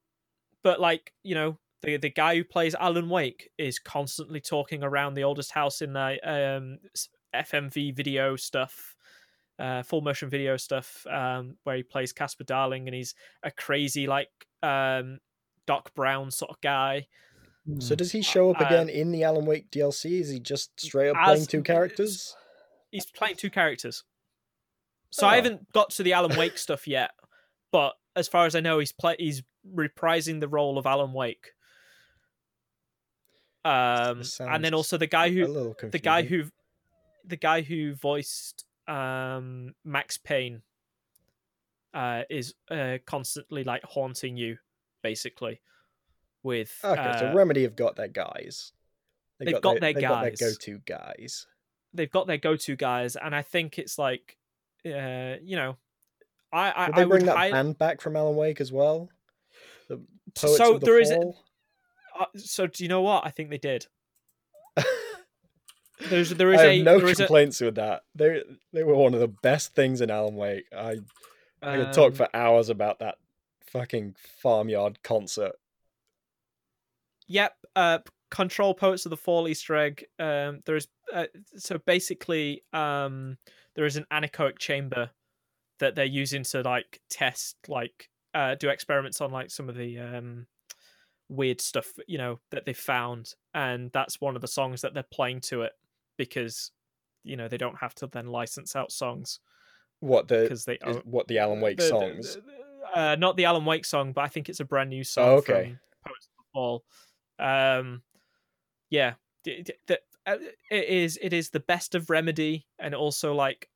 but like you know, the the guy who plays Alan Wake is constantly talking around the oldest house in the um, FMV video stuff, uh, full motion video stuff, um, where he plays Casper Darling, and he's a crazy like um, Doc Brown sort of guy. so Hmm. does he show up Uh, again in the Alan Wake DLC? Is he just straight up playing two characters? He's playing two characters. So Oh. I haven't got to the Alan Wake stuff yet, but as far as I know, he's play he's reprising the role of Alan Wake. Um, and then also the guy who the guy who the guy who voiced um Max Payne uh is uh constantly like haunting you basically with Okay, so uh, Remedy have got their guys. They've got their they've got their go-to guys. they've got their go-to guys and I think it's like uh you know I I, Did I they would bring that hi- band back from Alan Wake as well? The Poets so of the there is uh, so do you know what I think they did there's there is I have a no is a, complaints with that. They they were one of the best things in Alan Wake. I I could talk um, for hours about that fucking farmyard concert. Yep. Uh, Control Poets of the Fall Easter egg. Um, there is uh, so basically um, there is an anechoic chamber that they're using to like test like uh, do experiments on like some of the um, weird stuff you know that they found, and that's one of the songs that they're playing to it because you know they don't have to then license out songs What the because they is- what the Alan Wake the- the- songs? the- uh, not the Alan Wake song, but I think it's a brand new song Oh, okay. Poets of the Fall. Um, yeah, the- uh, it is. It is the best of Remedy, and also like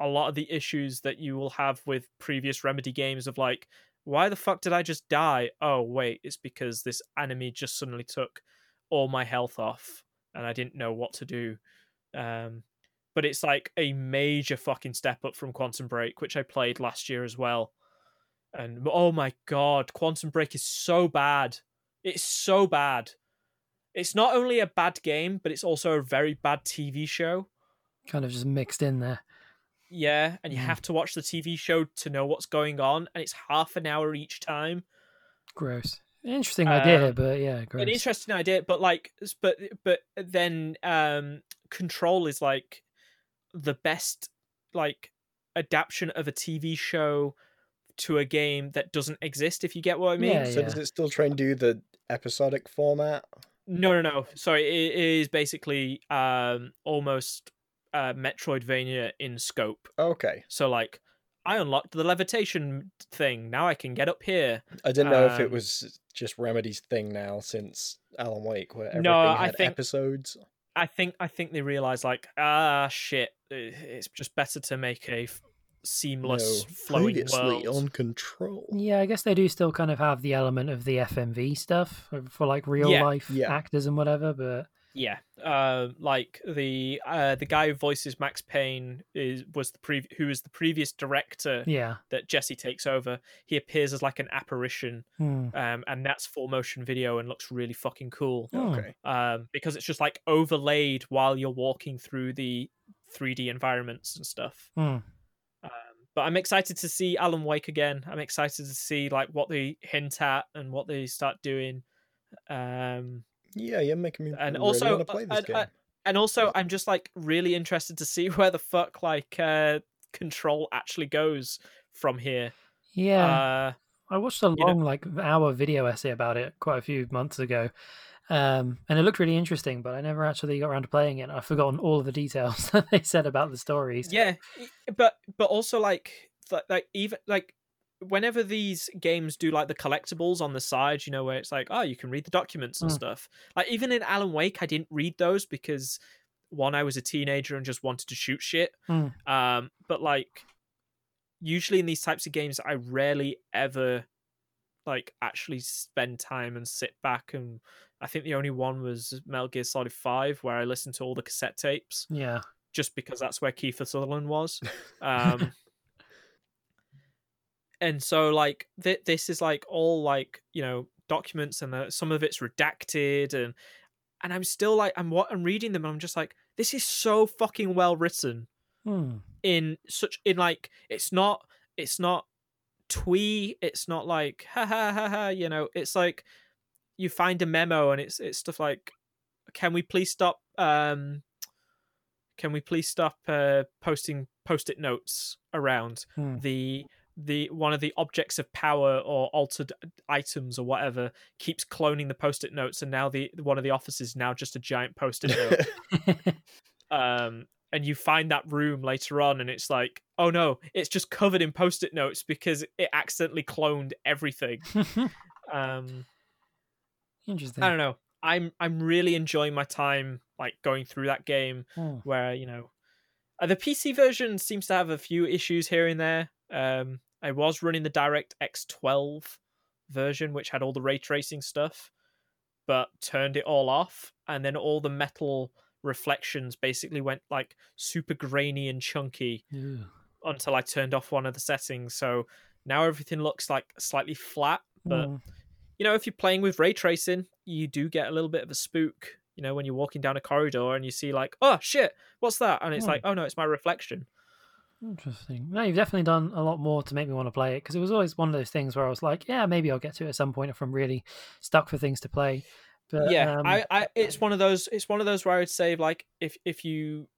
a lot of the issues that you will have with previous Remedy games of like, why the fuck did I just die? Oh wait, it's because this enemy just suddenly took all my health off, and I didn't know what to do. Um, but it's like a major fucking step up from Quantum Break, which I played last year as well. And oh my god, Quantum Break is so bad. It's so bad. It's not only a bad game, but it's also a very bad TV show. Kind of just mixed in there. Yeah, and you Mm. have to watch the TV show to know what's going on, and it's half an hour each time. Gross. Interesting idea, Um, but yeah, gross. An interesting idea, but like, but but then um, Control is like the best like adaptation of a TV show to a game that doesn't exist. If you get what I mean. Yeah, So does it still try and do the episodic format? No, no, no. Sorry, it is basically um almost uh Metroidvania in scope. Okay, So like I unlocked the levitation thing. Now I can get up here. I didn't know if it Um, was just Remedy's thing now since Alan Wake, where everything No, I had think- episodes. I think I think they realize like ah shit, it's just better to make a f- seamless No, flowing world. on Control. Yeah, I guess they do still kind of have the element of the FMV stuff for like real Yeah, life yeah. actors and whatever, but Yeah, uh, like the uh, the guy who voices Max Payne is was the pre- who was the previous director yeah. that Jesse takes over. He appears as like an apparition, Hmm. um, and that's full motion video and looks really fucking cool. Oh. Okay, Um, because it's just like overlaid while you're walking through the 3D environments and stuff. Hmm. Um, but I'm excited to see Alan Wake again. I'm excited to see like what they hint at and what they start doing. Um, yeah, you're making me and really also, want to play this and, game. uh, and also, I'm just like really interested to see where the fuck like uh, Control actually goes from here. Yeah. Uh, I watched a know- long, like hour video essay about it quite a few months ago. Um, and it looked really interesting, but I never actually got around to playing it. I've forgotten all of the details that they said about the stories. yeah, but but also like th- like even like whenever these games do like the collectibles on the side, you know, where it's like, oh, you can read the documents and Mm. stuff. Like even in Alan Wake, I didn't read those because one, I was a teenager and just wanted to shoot shit. Mm. Um, but like usually in these types of games, I rarely ever like actually spend time and sit back and I think the only one was Metal Gear Solid Five, where I listened to all the cassette tapes Yeah. just because that's where Kiefer Sutherland was. Um, and so like th- this is like all like you know documents and uh, some of it's redacted and and I'm still like I'm what I'm reading them and I'm just like this is so fucking well written Hmm. in such in like it's not it's not twee it's not like ha ha ha ha you know it's like you find a memo and it's it's stuff like can we please stop um can we please stop uh posting post-it notes around Hmm. the the one of the objects of power or altered items or whatever keeps cloning the post-it notes and now the one of the offices is now just a giant post-it note um and you find that room later on and it's like oh no it's just covered in post-it notes because it accidentally cloned everything um Interesting. i don't know i'm i'm really enjoying my time like going through that game Hmm. where you know uh, the pc version seems to have a few issues here and there um i was running the direct x12 version which had all the ray tracing stuff but turned it all off and then all the metal reflections basically went like super grainy and chunky Ew. until i turned off one of the settings so now everything looks like slightly flat but Hmm. you know, if you're playing with ray tracing, you do get a little bit of a spook. You know, when you're walking down a corridor and you see like, oh shit, what's that? And it's Hmm. like, oh no, it's my reflection. Interesting. No, you've definitely done a lot more to make me want to play it because it was always one of those things where I was like, yeah, maybe I'll get to it at some point if I'm really stuck for things to play. But, yeah, um, I, I, it's one of those. It's one of those where I would say like if if you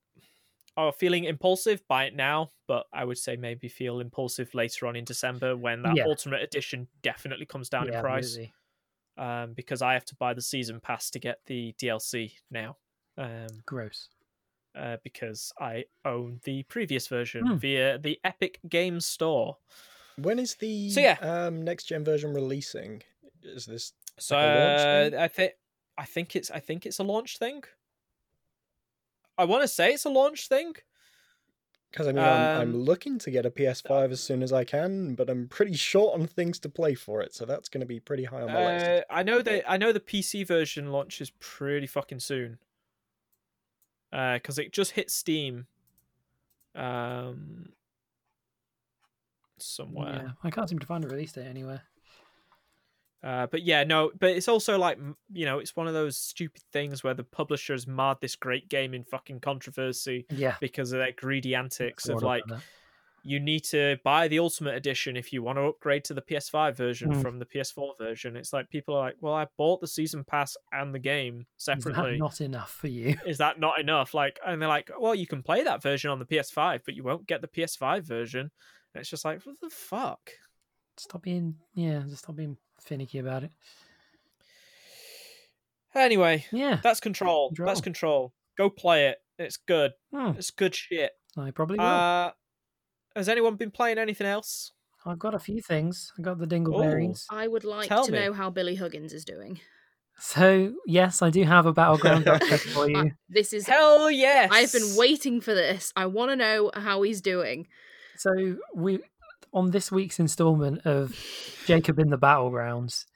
are feeling impulsive, buy it now. But I would say maybe feel impulsive later on in December when that Yeah. Ultimate Edition definitely comes down yeah, in price. Um, because I have to buy the season pass to get the DLC now. Um, Gross. Uh, because I own the previous version Hmm. via the Epic Games Store. When is the So, yeah. um, next gen version releasing? Is this So Like a launch uh, thing? I think I think it's I think it's a launch thing. I want to say it's a launch thing. because I mean I'm, I'm Um, looking to get a PS5 as soon as I can, but I'm pretty short on things to play for it, so that's going to be pretty high on my list. Uh, I know that I know the PC version launches pretty fucking soon. Because it just hit Steam. Um, somewhere. Yeah, I can't seem to find a release date anywhere. Uh, but yeah, no, but it's also like you know, it's one of those stupid things where the publishers marred this great game in fucking controversy Yeah. because of their greedy antics of like. You need to buy the ultimate edition if you want to upgrade to the PS5 version Mm. from the PS4 version. It's like people are like, "Well, I bought the season pass and the game Is that separately. not enough for you? Is that not enough?" Like, and they're like, "Well, you can play that version on the PS5, but you won't get the PS5 version." And it's just like, what the fuck? Stop being yeah, just stop being finicky about it. Anyway, Yeah, that's control. That's control. Go play it. It's good. Hmm, It's good shit. I probably will. Uh, has anyone been playing anything else? I've got a few things. I got the Dingleberries. I would like Tell to me. know how Billy Huggins is doing. So yes, I do have a battleground update for Uh, you. this is. Hell yes! I've been waiting for this. I want to know how he's doing. So we on this week's installment of Jacob in the Battlegrounds,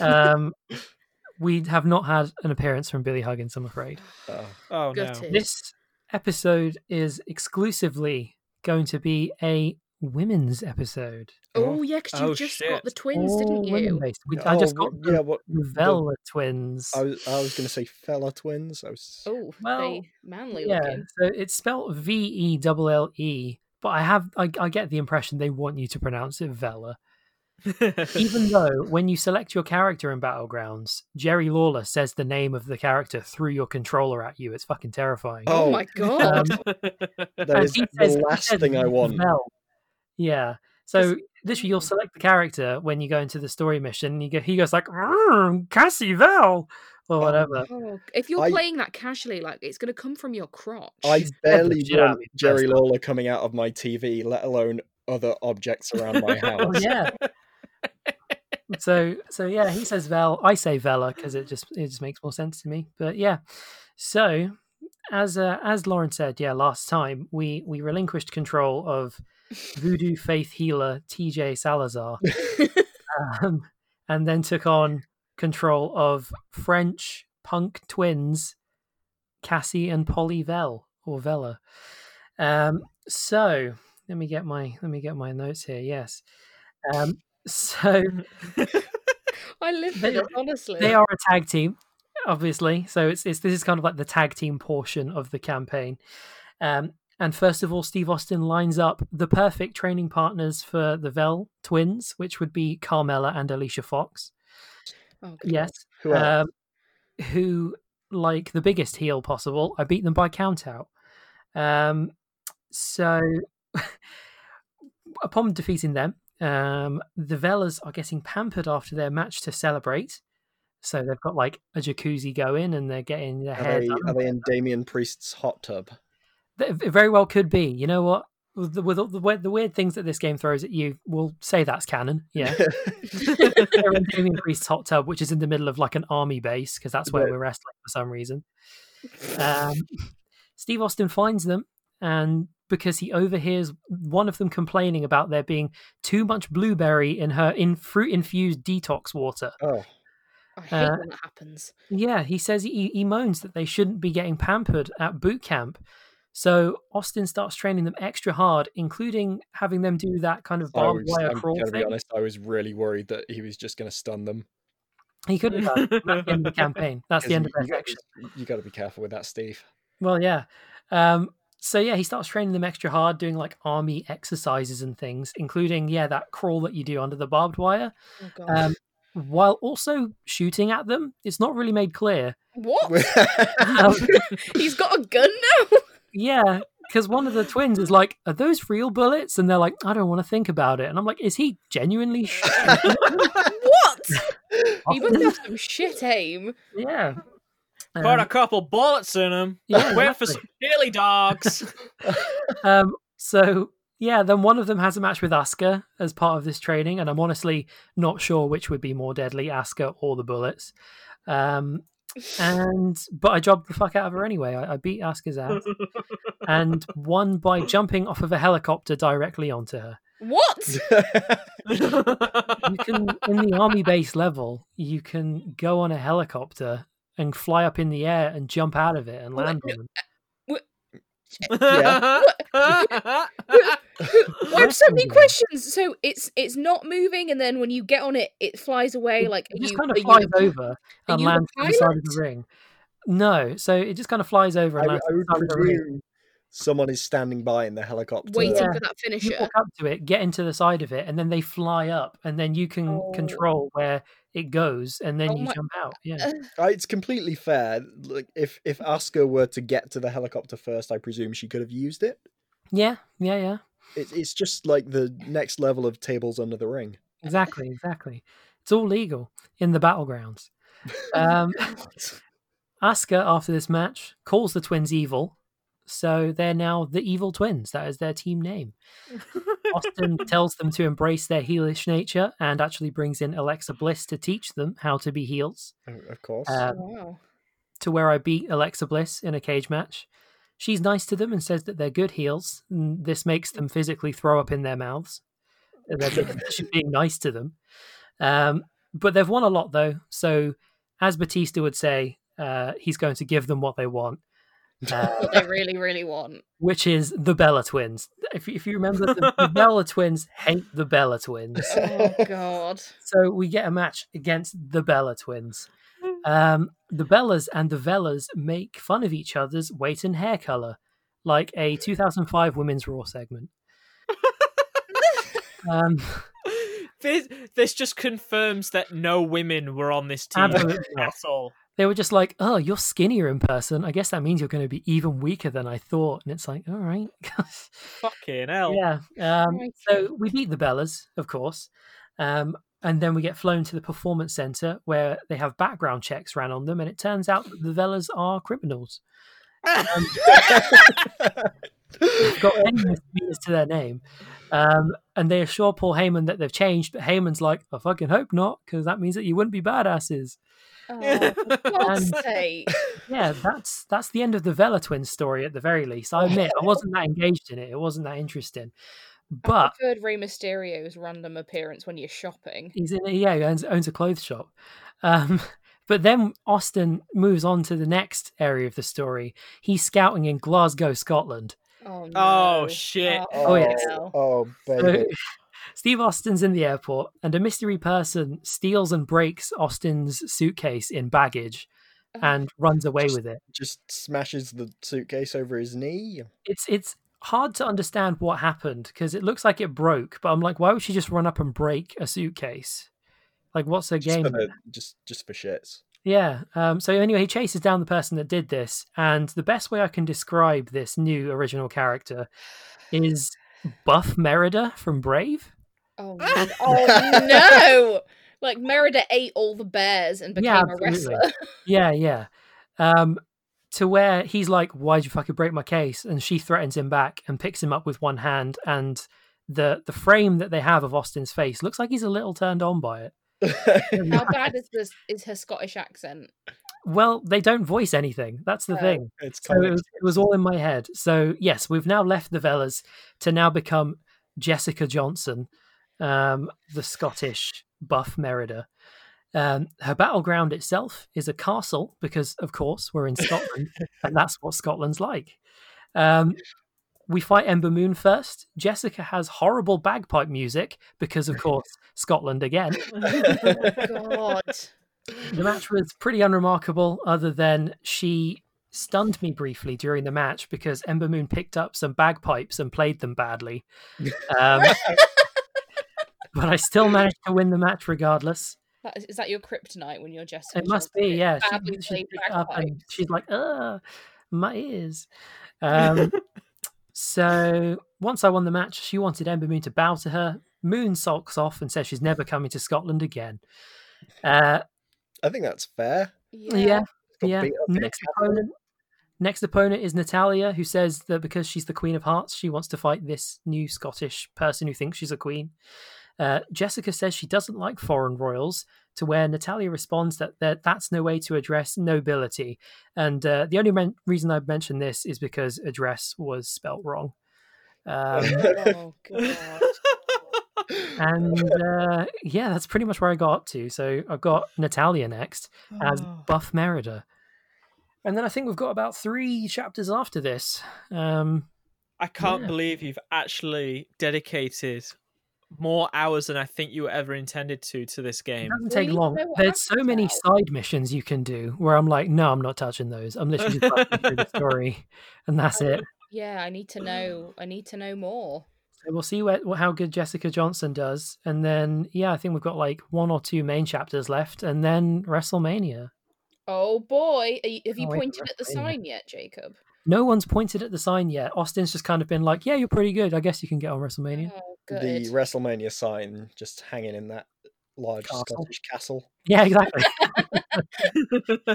um, we have not had an appearance from Billy Huggins. I'm afraid. Oh, Oh no. Gutted. This episode is exclusively going to be a women's episode. Oh, yeah, because you Oh, just got the twins, All didn't you? women-based. We, I just oh, got what- the yeah. What Vela twins. I was, I was going to say fella twins. I was. Oh, Well, they manly yeah, looking. so it's spelled V E L L E, but I have I, I get the impression they want you to pronounce it Vela. Even though when you select your character in Battlegrounds, Jerry Lawler says the name of the character through your controller at you. It's fucking terrifying. Oh, Oh, my god. Um, That and is he the says- last thing I want. Vel. Yeah. So Just- literally, you'll select the character when you go into the story mission. You go, he goes like "Mm, Cassie Vel or whatever. Oh, if you're I- playing that casually, like it's going to come from your crotch. I barely shit out of want me Jerry. Lawler coming out of my TV, let alone other objects around my Oh, house. yeah. So so yeah, he says Vel. I say Vela because it just it just makes more sense to me. But yeah, so as uh, as Lauren said, yeah, last time we we relinquished control of Voodoo Faith healer T.J. Salazar, um, and then took on control of French punk twins Cassie and Polly Vel or Vela. Um, so let me get my let me get my notes here. Yes. Um, so I live for They- this, honestly. they are a tag team, obviously. So it's, it's this is kind of like the tag team portion of the campaign. Um, and first of all, Steve Austin lines up the perfect training partners for the Vel twins, which would be Carmella and Alicia Fox. Oh, Yes, Who um, who like the biggest heel possible. I beat them by count out. Um, so upon defeating them, um, the Velas are getting pampered after their match to celebrate. So they've got like a jacuzzi going, and they're getting their are, hair they, are they in Damien Priest's hot tub? It very well could be. You know what? With the, with the, weird- the weird things that this game throws at you, we'll say that's canon. Yeah. They're in Damien Priest's hot tub, which is in the middle of like an army base, because that's where Right. we're wrestling for some reason. Um, Steve Austin finds them, and because he overhears one of them complaining about there being too much blueberry in her in fruit infused detox water. oh, I hate uh, when that happens. Yeah, he says he, he moans that they shouldn't be getting pampered at boot camp. So Austin starts training them extra hard, including having them do that kind of I barbed was, wire I'm crawl to be honest, I was really worried that he was just going to stun them. He could have done. That's the end of the campaign. That's the end of you, their you, got, section. you got to be careful with that, Steve. Well, yeah. Um, so yeah, he starts training them extra hard, doing like army exercises and things, including yeah that crawl that you do under the barbed wire. Oh. Um, while also shooting at them. It's not really made clear. What? Um, He's got a gun now. yeah, because one of the twins is like, "Are those real bullets?" And they're like, "I don't want to think about it." And I'm like, "Is he genuinely?" shooting?" what? He must have some shit aim. yeah. Put a couple bullets in him. yeah, Wait for exactly. some chili dogs. Um, so yeah, then one of them has a match with Asuka as part of this training, and I'm honestly not sure which would be more deadly, Asuka or the bullets. Um, and but I jobbed the fuck out of her anyway. I, I beat Asuka's ass and won by jumping off of a helicopter directly onto her. What? You can in the army base level, you can go on a helicopter and fly up in the air and jump out of it and land no, on them. Yeah. I have so many questions. So it's it's not moving, and then when you get on it, it flies away. Like it just you, kind of flies the- over and lands to the side of the ring. No, so it just kind of flies over and I lands to the would side the ring. someone is standing by in the helicopter. waiting Yeah. for that finisher. You finisher. walk up to it, get into the side of it, and then they fly up, and then you can Oh. control where it goes, and then Oh you my- jump out. Yeah, it's completely fair. Like if if Asuka were to get to the helicopter first, I presume she could have used it. yeah, yeah, yeah. It's it's just like the next level of tables under the ring. Exactly, exactly. It's all legal in the battlegrounds. Um, Asuka, after this match, calls the twins evil. So they're now the evil twins. That is their team name. Austin tells them to embrace their heelish nature and actually brings in Alexa Bliss to teach them how to be heels. Of course. Uh, wow. to where I beat Alexa Bliss in a cage match. She's nice to them and says that they're good heels. And this makes them physically throw up in their mouths. They're being, she's being nice to them. Um, but they've won a lot, though. So, as Batista would say, uh, he's going to give them what they want, What they really, really want. which is the Bella twins. If, you- if you remember, the, the Bella twins hate the Bella twins. Oh God. So we get a match against the Bella twins. Um, the Bellas and the Vellas make fun of each other's weight and hair color, like a 2005 Women's Raw segment. Um, this this just confirms that no women were on this team Absolutely at all. They were just like, "Oh, you're skinnier in person. I guess that means you're going to be even weaker than I thought." And it's like, "All right." Fucking hell. Yeah. Um, so we beat the Bellas, of course. Um, and then we get flown to the performance center where they have background checks ran on them. And it turns out that the Bellas are criminals. Um, They've got many misdemeanors to their name. Um, and they assure Paul Heyman that they've changed. But Heyman's like, I fucking hope not, because that means that you wouldn't be badasses. Oh, And- Yeah, that's that's the end of the Vela twins story at the very least. I admit I wasn't that engaged in it. It wasn't that interesting. I But preferred Rey Mysterio's random appearance when you're shopping. He's in a, yeah, he owns, owns a clothes shop. Um, but then Austin moves on to the next area of the story. He's scouting in Glasgow, Scotland. Oh no. Oh, shit. Oh, yes. hell. oh, So baby. Steve Austin's in the airport, and a mystery person steals and breaks Austin's suitcase in baggage Oh, and runs away with it. Just smashes the suitcase over his knee. It's it's hard to understand what happened because it looks like it broke, but I'm like, why would she just run up and break a suitcase? Like, what's her Just game? the, just, just for shits. Yeah. Um, so anyway, he chases down the person that did this, and the best way I can describe this new original character is Buff Merida from Brave. Oh, no. oh no! Like Merida ate all the bears and became Yeah, a wrestler. Yeah, yeah. Um, to where he's like, "Why'd you fucking break my case?" And she threatens him back and picks him up with one hand, and the the frame that they have of Austin's face looks like he's a little turned on by it. How bad is this? Is her Scottish accent? Well, they don't voice anything. That's the Oh. thing. it's So it was, it was all in my head. So yes, we've now left the Vellas to now become Jessica Johnson, um, the Scottish buff Merida. Um, her battleground itself is a castle because, of course, we're in Scotland, and that's what Scotland's like. Um, we fight Ember Moon first. Jessica has horrible bagpipe music because, of course, Scotland again. God. The match was pretty unremarkable, other than she stunned me briefly during the match because Ember Moon picked up some bagpipes and played them badly. Um, but I still managed to win the match regardless. That is, is that your kryptonite when you're Jessica? It must be, yeah. She, she played picked it up and she's like, "Uh, my ears." Um, so once I won the match, she wanted Ember Moon to bow to her. Moon sulks off and says she's never coming to Scotland again. Uh, I think that's fair. yeah, Got yeah. beat up in a Next opponent. Next opponent is Natalya, who says that because she's the Queen of Hearts, she wants to fight this new Scottish person who thinks she's a queen. Uh, Jessica says she doesn't like foreign royals, to where Natalya responds that, that that's no way to address nobility. And uh, the only men- reason I mention this is because address was spelt wrong. Um, Oh god. and uh, yeah, that's pretty much where I got up to. So I've got Natalya next as Oh. Buff Merida. And then I think we've got about three chapters after this. Um, I can't Yeah. believe you've actually dedicated more hours than I think you ever intended to to this game. it doesn't take you long. know There's so many now. side missions you can do where I'm like, no, I'm not touching those. I'm literally just buffing through the story, and that's it. Yeah, I need to know. I need to know more. So we'll see where, how good Jessica Johnson does, and then yeah, I think we've got like one or two main chapters left, and then WrestleMania. Oh boy, Are you, have you Can't wait for pointed at the sign yet, Jacob? No one's pointed at the sign yet. Austin's just kind of been like, yeah, you're pretty good. I guess you can get on WrestleMania. Oh, The. WrestleMania sign just hanging in that large Castle. Scottish castle. Yeah, exactly. Um,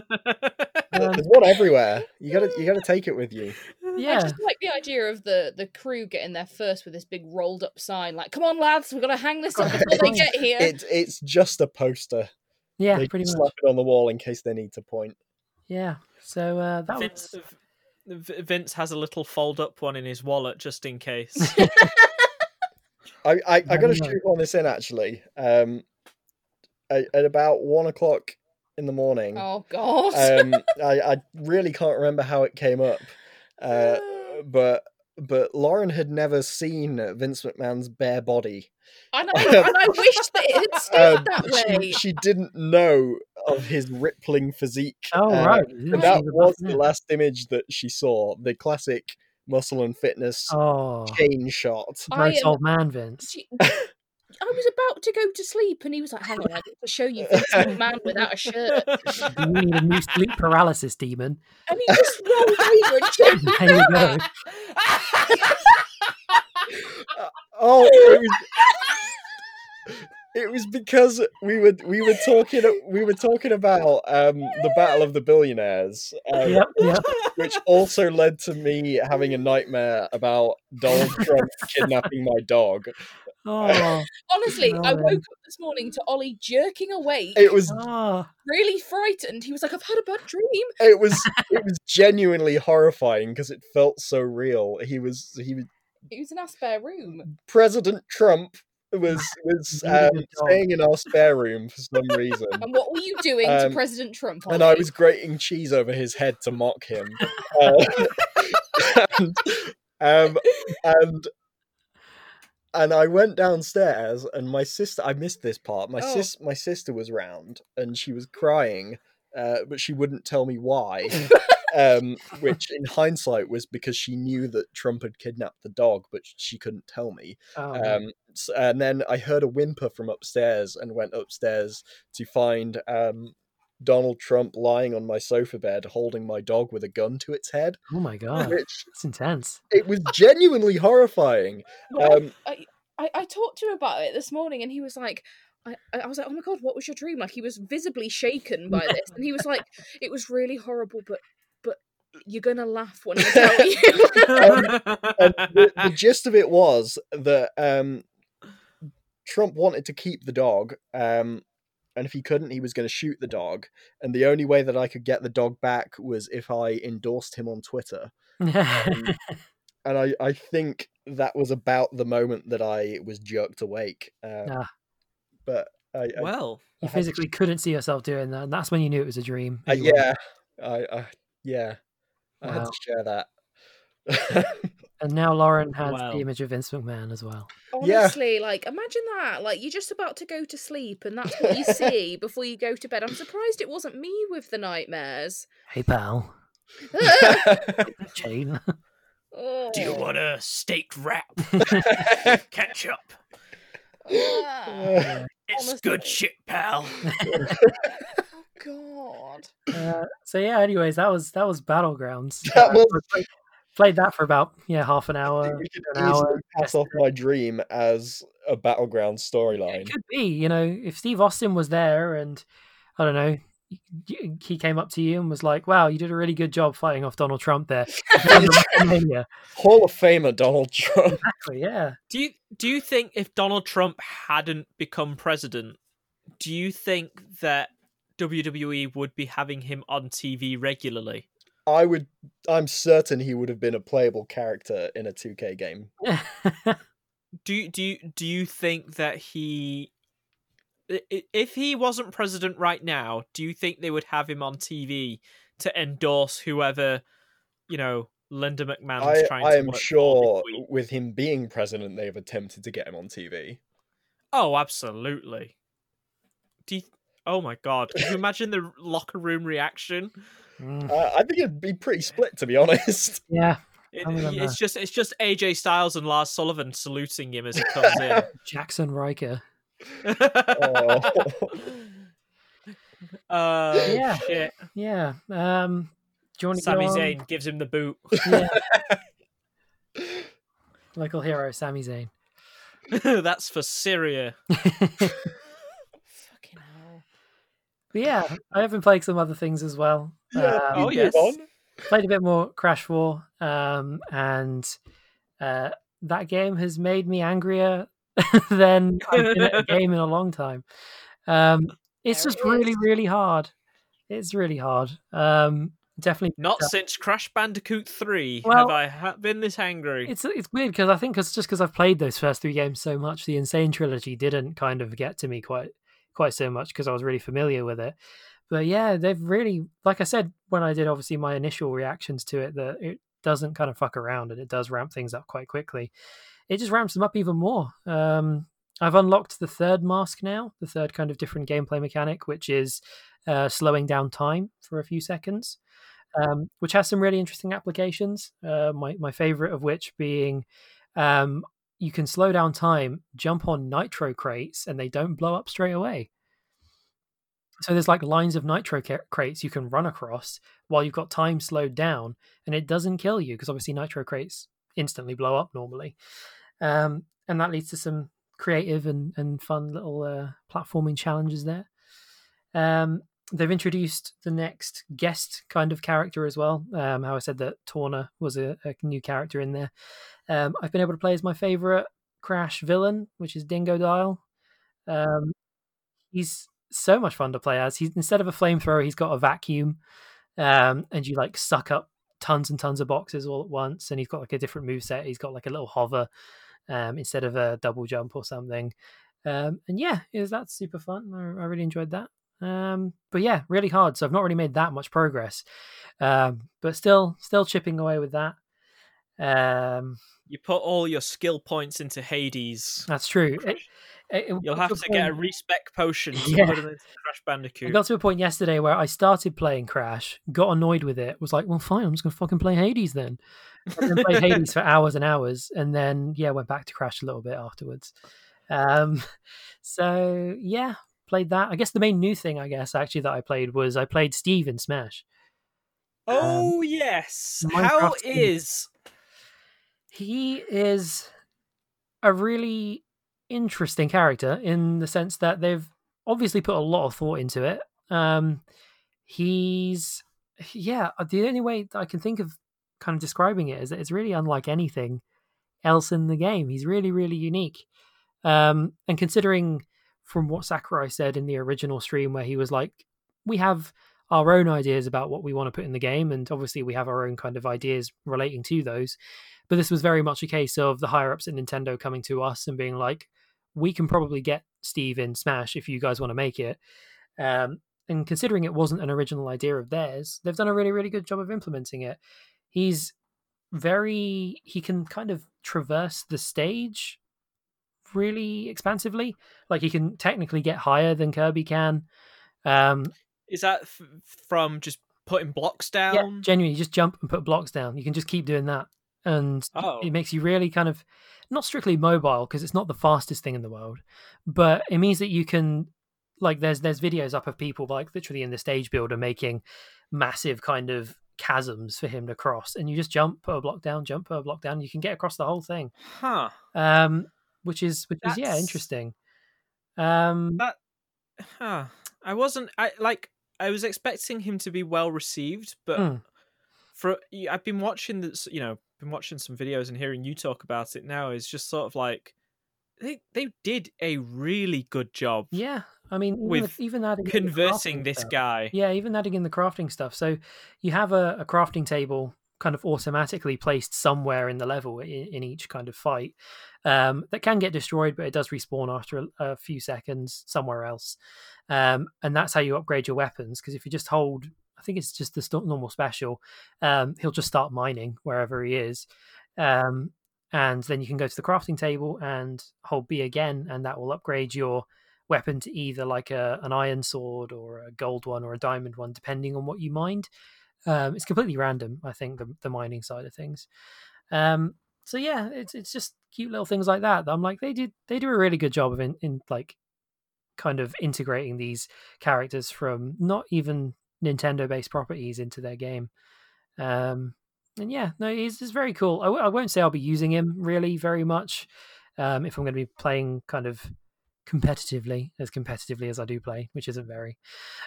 There's one everywhere. You gotta you gotta take it with you. I yeah. just like the idea of the the crew getting there first with this big rolled up sign, like, "Come on, lads, we've got to hang this up before they get here." It's it's just a poster. Yeah, they pretty just much. slap it on the wall in case they need to point. Yeah. So uh, that Vince, was. Vince has a little fold up one in his wallet just in case. I I, I got to Yeah. shoot on this in actually. Um, at, at about one o'clock in the morning. oh god. um, I I really can't remember how it came up, uh, but but Lauren had never seen Vince McMahon's bare body. and, I, and I wish that it had stayed Um, that she, way. she didn't know of his rippling physique. Oh, uh, right. And that was the last image that she saw. The classic muscle and fitness Oh, chain shot. I gross old man, Vince. She- I was about to go to sleep, and he was like, "Hang on, I get to show you Vince McMahon without a shirt," You need a new sleep paralysis demon. and he just rolled over and jumped. There you go. Oh, it was, it was because we were we were talking we were talking about um, the Battle of the Billionaires, um, Yep, yep. which also led to me having a nightmare about Donald Trump kidnapping my dog. Oh, Honestly, I Oh. woke up this morning to Ollie jerking awake, It was oh. really frightened. He was like, "I've had a bad dream." it was it was genuinely horrifying because it felt so real. He was he was It was in our spare room. President Trump was was um, staying in our spare room for some reason. And what were you doing Um, to President Trump? and I was grating cheese over his head to mock him. Uh, and, um, and and I went downstairs, and my sister. I missed this part. My Oh. sis, my sister was round, and she was crying, uh, but she wouldn't tell me why. um, which, in hindsight, was because she knew that Trump had kidnapped the dog, but she couldn't tell me. oh. Um, and then I heard a whimper from upstairs and went upstairs to find um, Donald Trump lying on my sofa bed holding my dog with a gun to its head, oh my god, which it's intense. it was genuinely horrifying. Well, Um, I, I, I talked to him about it this morning, and he was like, I, I was like, oh my god, what was your dream? Like he was visibly shaken by this, and he was like, it was really horrible, but but you're gonna laugh when I tell you. and the, the gist of it was that um, Trump wanted to keep the dog, um, and if he couldn't, he was going to shoot the dog. And the only way that I could get the dog back was if I endorsed him on Twitter. Um, and I, I think that was about the moment that I was jerked awake. Um, Ah. But I, I, well, you I had to- physically couldn't see yourself doing that, and that's when you knew it was a dream. uh, and you weren't. yeah, I, I, yeah, I had to share that. And now Lauren has Wow. the image of Vince McMahon as well. Yeah. Honestly, like imagine that. Like you're just about to go to sleep, and that's what you see before you go to bed. I'm surprised it wasn't me with the nightmares. Hey pal, chain. Oh. Do you want a steak wrap? Ketchup. Ah. It's good shit, pal. Oh God. Uh, so yeah. Anyways, that was that was Battlegrounds. That was- I played, played that for about yeah half an hour. we could an hour, pass off my dream as a battleground storyline. It could be, you know, if Steve Austin was there and I don't know, he came up to you and was like, "Wow, you did a really good job fighting off Donald Trump there." Hall of Famer Donald Trump. exactly, yeah. Do you do you think if Donald Trump hadn't become president, do you think that WWE would be having him on TV regularly? I would. I'm certain he would have been a playable character in a 2K game. Do you, do you, do you think that he if he wasn't president right now, do you think they would have him on TV to endorse whoever, you know, Linda McMahon I, trying I am sure with him being president, they've attempted to get him on TV. Oh, absolutely. Do you, oh my god! Can you imagine the locker room reaction? Mm, Uh, I think it'd be pretty split, to be honest. yeah, It, it's just it's just AJ Styles and Lars Sullivan saluting him as he comes in. Jaxson Ryker. Oh. uh, Yeah. shit. Yeah. Um, do you want to Sami on? Zayn gives him the boot. Yeah. Local hero, Sami Zayn. That's for Syria. Fucking hell. But yeah, I have been playing some other things as well. Yeah, Um, Oh, yes. played a bit more Crash Four, um, and uh, that game has made me angrier than I've been at a game in a long time. Um, it's There just it really, really hard. It's really hard. Um, definitely. Not Yeah. since Crash Bandicoot 3 Well, have I ha- been this angry. It's it's weird because I think it's just because I've played those first three games so much, the N. Sane trilogy didn't kind of get to me quite quite so much because I was really familiar with it. But yeah, they've really, like I said when I did obviously my initial reactions to it, that it doesn't kind of fuck around and it does ramp things up quite quickly. It just ramps them up even more. Um, I've unlocked the third mask now, the third kind of different gameplay mechanic, which is uh, slowing down time for a few seconds um, which has some really interesting applications. Uh, my my favorite of which being um, you can slow down time, jump on nitro crates, and they don't blow up straight away. So there's like lines of nitro ca- crates you can run across while you've got time slowed down, and it doesn't kill you because obviously nitro crates instantly blow up normally, um, and that leads to some creative and, and fun little uh, platforming challenges there. Um, they've introduced the next guest kind of character as well. Um, how I said that Tawna was a, a new character in there. Um, I've been able to play as my favorite Crash villain, which is Dingodile. Um, he's so much fun to play as. He's instead of a flamethrower, he's got a vacuum, um, and you like suck up tons and tons of boxes all at once. And he's got like a different move set. He's got like a little hover um, instead of a double jump or something. Um, and yeah, is that super fun. I, I really enjoyed that. Um, but yeah, really hard. So I've not really made that much progress, um, but still, still chipping away with that. Um, You put all your skill points into Hades. that's true. It, it, You'll have to get a respec potion to Yeah. put into Crash Bandicoot. got to a point yesterday where I started playing Crash, got annoyed with it, was like, well, fine, I'm just going to fucking play Hades then. And then played Hades for hours and hours, and then, yeah, went back to Crash a little bit afterwards. Um, so, yeah, played that. I guess the main new thing, I guess, actually, that I played was I played Steve in Smash. oh yes, Minecraft how is He is a really interesting character in the sense that they've obviously put a lot of thought into it. Um, he's yeah, uh, the only way that I can think of kind of describing it is that it's really unlike anything else in the game. He's really, really unique. Um, and considering from what Sakurai said in the original stream, where he was like, we have our own ideas about what we want to put in the game, and obviously we have our own kind of ideas relating to those. But this was very much a case of the higher ups at Nintendo coming to us and being like, we can probably get Steve in Smash if you guys want to make it. Um, and considering it wasn't an original idea of theirs, they've done a really, really good job of implementing it. He's very, he can kind of traverse the stage really expansively. Like he can technically get higher than Kirby can. Um, is that f- from just putting blocks yeah, down? genuinely, just jump and put blocks down. You can just keep doing that. And Oh. it makes you really kind of not strictly mobile because it's not the fastest thing in the world, but it means that you can like there's there's videos up of people like literally in the stage builder making massive kind of chasms for him to cross, and you just jump, a block down, jump, a block down, you can get across the whole thing. Huh. Um, which is which is yeah interesting. Um, That huh. I wasn't I like I was expecting him to be well received, but Hmm. for I've been watching this, you know, been watching some videos and hearing you talk about it now is just sort of like they they did a really good job yeah, I mean, even, With even adding in conversing this stuff. guy. Yeah, even adding in the crafting stuff. So you have a, a crafting table kind of automatically placed somewhere in the level in, in each kind of fight um, that can get destroyed, but it does respawn after a, a few seconds somewhere else. Um, and that's how you upgrade your weapons. Because if you just hold, I think it's just the normal special, um, he'll just start mining wherever he is. Um, and then you can go to the crafting table and hold B again, and that will upgrade your weapon to either like a, an iron sword or a gold one or a diamond one, depending on what you mined. Um, it's completely random, I think, the, the mining side of things. Um, so yeah, it's it's just cute little things like that. I'm like they did they do a really good job of in, in like kind of integrating these characters from not even Nintendo based properties into their game. Um, and yeah, no, he's, he's very cool. I, w- I won't say I'll be using him really very much um, if I'm going to be playing kind of competitively, as competitively as I do play, which isn't very.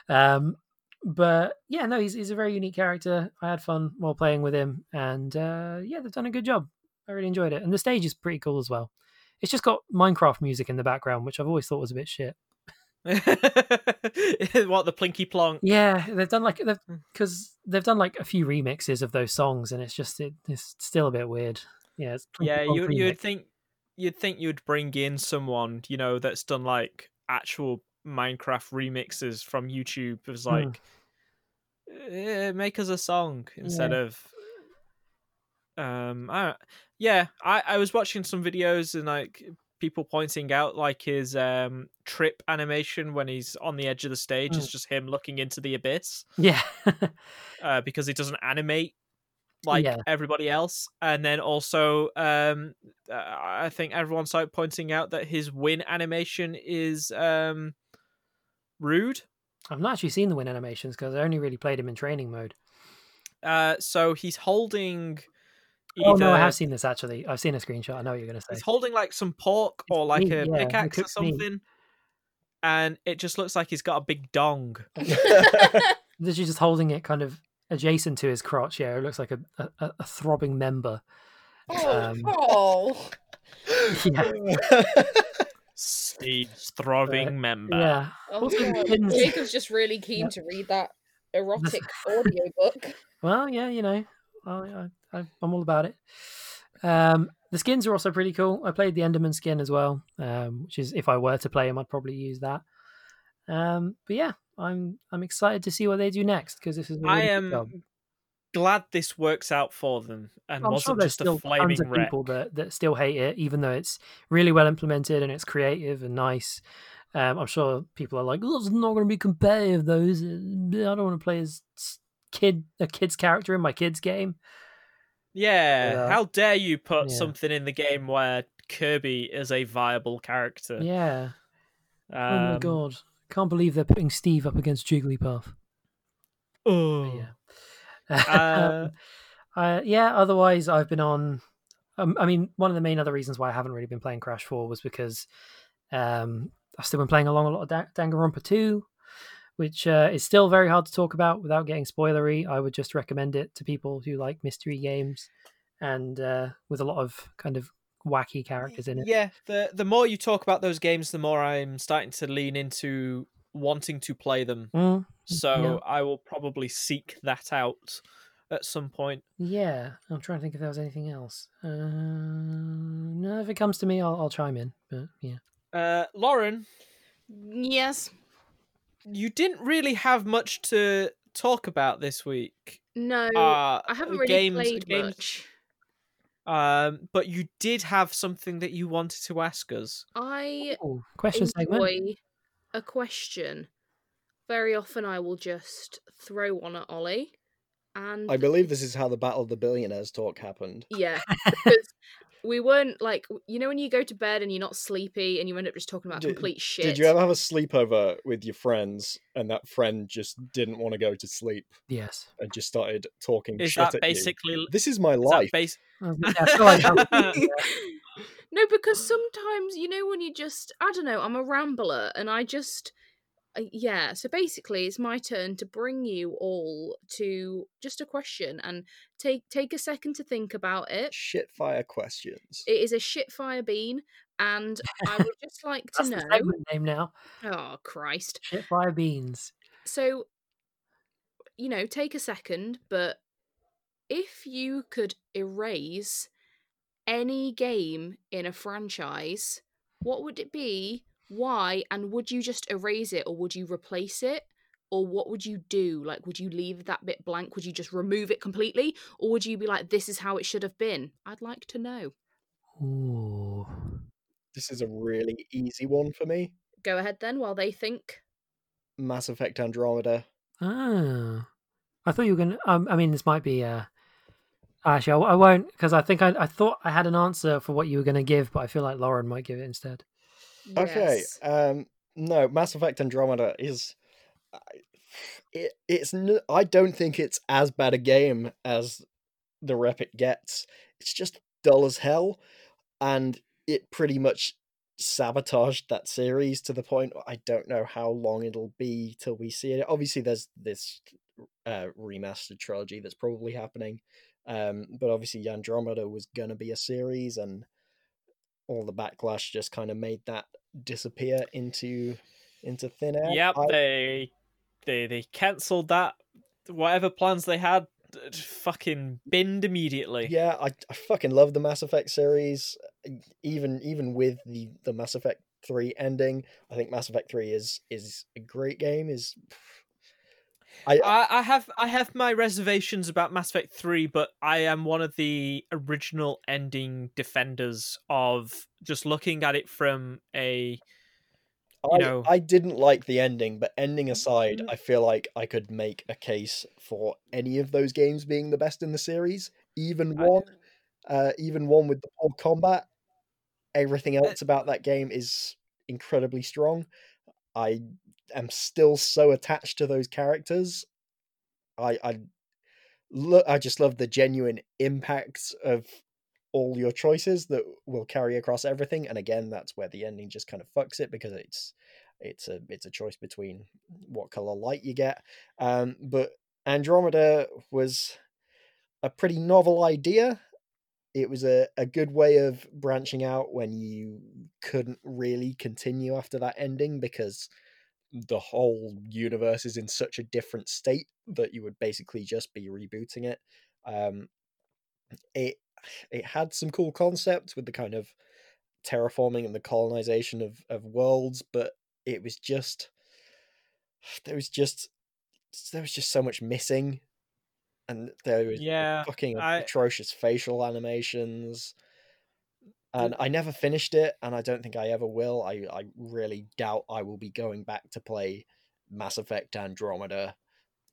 Um, but yeah, no, he's he's a very unique character. I had fun while playing with him, and uh, yeah, they've done a good job. I really enjoyed it, and the stage is pretty cool as well. It's just got Minecraft music in the background, which I've always thought was a bit shit. what the plinky plonk? Yeah, they've done like Hmm. because they've done like a few remixes of those songs, and it's just it, it's still a bit weird. Yeah, it's Yeah, you you'd think you'd think you'd bring in someone you know that's done like actual Minecraft remixes from YouTube as Hmm. like eh, make us a song instead Yeah. of um I, yeah I I was watching some videos and like people pointing out like his um trip animation when he's on the edge of the stage is Mm. just him looking into the abyss yeah, uh, because he doesn't animate like Yeah. everybody else. And then also, um, uh, I think everyone's started pointing out that his win animation is um, rude. I've not actually seen the win animations because I only really played him in training mode. Uh, so he's holding. Oh no, I have seen this actually. I've seen a screenshot. I know what you're going to say. He's holding like some pork or like meat, a yeah, pickaxe or cooked meat. something, and it just looks like he's got a big dong. Literally just holding it kind of adjacent to his crotch. Yeah, it looks like a a, a- a throbbing member. Um, oh. Yeah, Steve's throbbing member. yeah. Oh, Also, Jacob's just really keen to read that erotic audiobook. Well, yeah, you know, I, I, I, I'm all about it. Um, the skins are also pretty cool. I played the Enderman skin as well, um, which is if I were to play him, I'd probably use that. Um, but yeah, I'm I'm excited to see what they do next because this is a I really good am job. glad this works out for them and I'm wasn't there's just a still flaming tons of wreck. people that, that still hate it, even though it's really well implemented and it's creative and nice. Um, I'm sure people are like, "Oh, "It's not going to be competitive, though. Is it? I don't want to play as kid a kid's character in my kid's game." Yeah, Yeah. how dare you put Yeah. something in the game where Kirby is a viable character? Yeah. oh my Um, god! Can't believe they're putting Steve up against Jigglypuff. Oh. Yeah. Uh, uh, yeah. Otherwise, I've been on. Um, I mean, one of the main other reasons why I haven't really been playing Crash Four was because um, I've still been playing along a lot of da- Danganronpa Two, which uh, is still very hard to talk about without getting spoilery. I would just recommend it to people who like mystery games and uh, with a lot of kind of wacky characters in it. Yeah, the the more you talk about those games, the more I'm starting to lean into wanting to play them. Mm, So I will probably seek that out at some point. yeah, I'm trying to think if there was anything else. Uh, no, if it comes to me, I'll, I'll chime in. But yeah. Uh, Lauren, Yes. You didn't really have much to talk about this week. No. Uh, I haven't really games, played games, much. Um, but you did have something that you wanted to ask us. I Ooh, question segment. a question. Very often I will just throw one at Ollie And I believe this is how the Battle of the Billionaires talk happened. yeah, because we weren't like you know when you go to bed and you're not sleepy and you end up just talking about Did- complete shit. Did you ever have a sleepover with your friends and that friend just didn't want to go to sleep Yes. and just started talking Is shit that at you? basically? This is my Is that life. base? I was oh, gonna say, I feel like that- no, because sometimes you know when you just I don't know. I'm a rambler and I just uh, yeah. So basically, it's my turn to bring you all to just a question and take take a second to think about it. Shit fire questions. It is a shitfire bean, and I would just like to That's know. segment name now. Oh Christ! Shit fire beans. So, you know, take a second, but if you could erase any game in a franchise, what would it be? Why? And would you just erase it or would you replace it? Or what would you do? Like, would you leave that bit blank? Would you just remove it completely? Or would you be like, this is how it should have been? I'd like to know. Ooh. This is a really easy one for me. Go ahead then while they think. Mass Effect Andromeda. Ah. I thought you were gonna. Um, I mean, this might be. Uh, actually, I, I won't because I think I, I thought I had an answer for what you were going to give, but I feel like Lauren might give it instead. Okay. Um no, Mass Effect Andromeda is I- it, it's n- I don't think it's as bad a game as the rep it gets. It's just dull as hell and it pretty much sabotaged that series to the point I don't know how long it'll be till we see it. Obviously there's this uh remastered trilogy that's probably happening. Um but obviously Andromeda was going to be a series and all the backlash just kind of made that disappear into into thin air. Yep, I- they they they cancelled that. Whatever plans they had, fucking binned immediately. yeah, I, I fucking love the Mass Effect series. Even even with the the Mass Effect three ending, I think Mass Effect three is is a great game. Is I, I, I have I have my reservations about Mass Effect 3, but I am one of the original ending defenders of just looking at it from a I, know- I didn't like the ending, but ending aside, Mm. I feel like I could make a case for any of those games being the best in the series. Even one, uh, even one with the poor combat. Everything Uh, else about that game is incredibly strong. I am still so attached to those characters. I I look. I just love the genuine impact of all your choices that will carry across everything. And again, that's where the ending just kind of fucks it because it's it's a it's a choice between what color light you get. Um, but Andromeda was a pretty novel idea. It was a, a good way of branching out when you couldn't really continue after that ending because the whole universe is in such a different state that you would basically just be rebooting it. Um, it it had some cool concepts with the kind of terraforming and the colonization of, of worlds, but it was just there was just there was just so much missing, and there was yeah. fucking I- atrocious facial animations. And I never finished it, and I don't think I ever will. I, I really doubt I will be going back to play Mass Effect Andromeda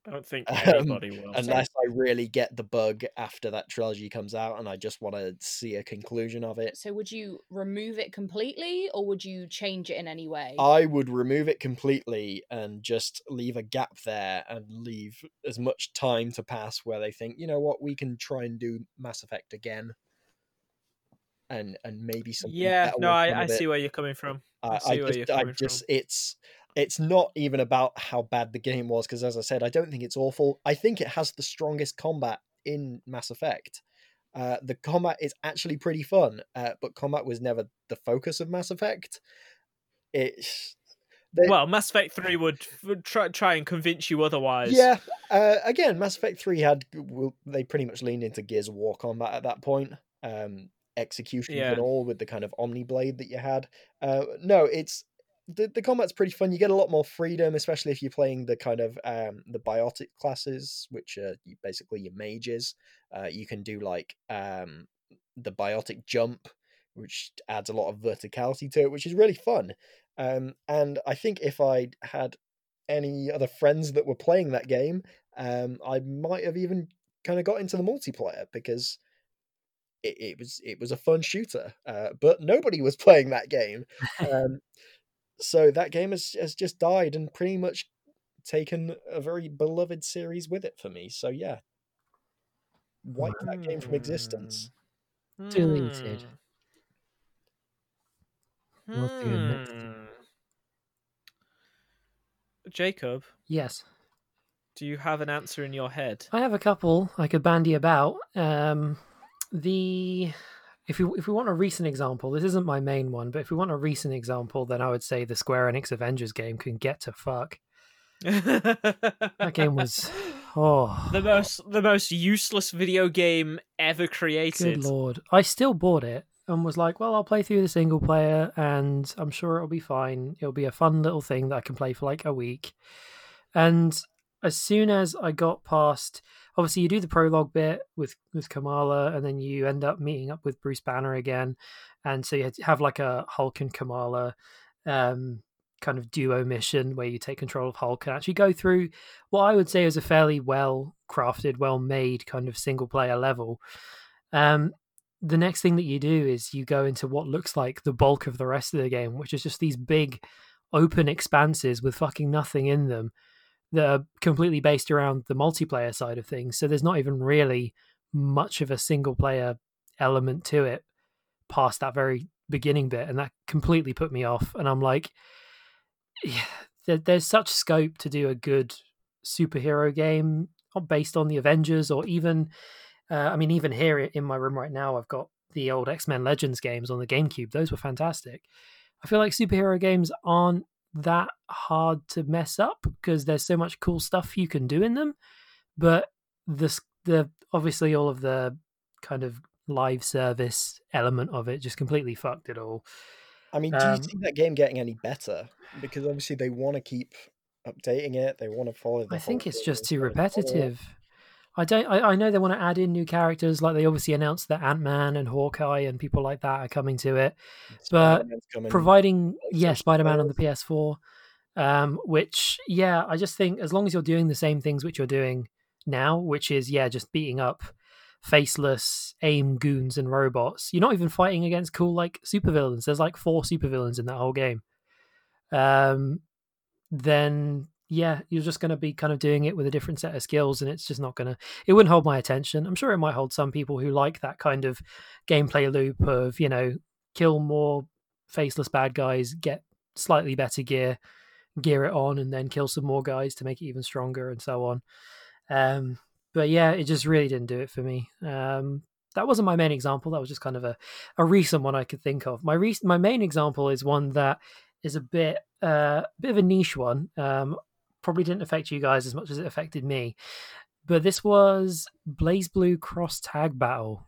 I don't think Um, anybody will. unless I really get the bug after that trilogy comes out and I just want to see a conclusion of it. So would you remove it completely or would you change it in any way? I would remove it completely and just leave a gap there and leave as much time to pass where they think, you know what, we can try and do Mass Effect again. And and maybe something yeah, no, I, I see where you're coming from. I, I I see where just, you're I coming just, from. it's, it's not even about how bad the game was because, as I said, I don't think it's awful. I think it has the strongest combat in Mass Effect. Uh, the combat is actually pretty fun, uh, but combat was never the focus of Mass Effect. It's they- Well, Mass Effect 3 would, would try, try and convince you otherwise. yeah. Uh, again, Mass Effect Three had well, they pretty much leaned into Gears of War combat at that point. Um, executions Yeah. and all with the kind of Omni Blade that you had. Uh, no, it's the the combat's pretty fun. You get a lot more freedom, especially if you're playing the kind of um the biotic classes, which are basically your mages. Uh, you can do like um the biotic jump, which adds a lot of verticality to it, which is really fun. Um, and I think if I had any other friends that were playing that game, um, I might have even kind of got into the multiplayer because it, it was it was a fun shooter. Uh, but nobody was playing that game, um, so that game has has just died and pretty much taken a very beloved series with it for me. So yeah, wipe that game from existence. Deleted. Hmm. What's the next? Hmm. Jacob, Yes. do you have an answer in your head? I have a couple I could bandy about. Um, the if we if we want a recent example, this isn't my main one, but if we want a recent example, then I would say the Square Enix Avengers game can get to fuck. that game was- Oh, the most the most useless video game ever created. good lord! I still bought it and was like, well, I'll play through the single player, and I'm sure it'll be fine. It'll be a fun little thing that I can play for like a week. And as soon as I got past, obviously you do the prologue bit with with Kamala, and then you end up meeting up with Bruce Banner again, and so you have like a Hulk and Kamala um, kind of duo mission where you take control of Hulk and actually go through what I would say is a fairly well crafted, well made kind of single player level. Um, the next thing that you do is you go into what looks like the bulk of the rest of the game, which is just these big open expanses with fucking nothing in them that are completely based around the multiplayer side of things. So there's not even really much of a single player element to it past that very beginning bit. And that completely put me off. And I'm like, yeah, there, there's such scope to do a good superhero game based on the Avengers or even uh, I mean, even here in my room right now, I've got the old X Men Legends games on the GameCube. Those were fantastic. I feel like superhero games aren't that hard to mess up because there's so much cool stuff you can do in them. But this, the obviously all of the kind of live service element of it just completely fucked it all. I mean, do you Um, see that game getting any better? Because obviously they want to keep updating it. They want to follow. The I think it's just too repetitive. I don't. I, I know they want to add in new characters, like they obviously announced that Ant Man and Hawkeye and people like that are coming to it. but Spider-Man's providing yeah spider-man on the ps4 um which yeah i just think as long as you're doing the same things which you're doing now which is yeah just beating up faceless AIM goons and robots you're not even fighting against cool like supervillains there's like four supervillains in that whole game um then yeah you're just going to be kind of doing it with a different set of skills and it's just not going to it wouldn't hold my attention i'm sure it might hold some people who like that kind of gameplay loop of you know kill more faceless bad guys, get slightly better gear, gear it on, and then kill some more guys to make it even stronger, and so on. Um, but yeah, it just really didn't do it for me. Um, that wasn't my main example. That was just kind of a, a recent one I could think of. My recent, my main example is one that is a bit uh, a bit of a niche one. Um, probably didn't affect you guys as much as it affected me. But this was BlazBlue Cross Tag Battle.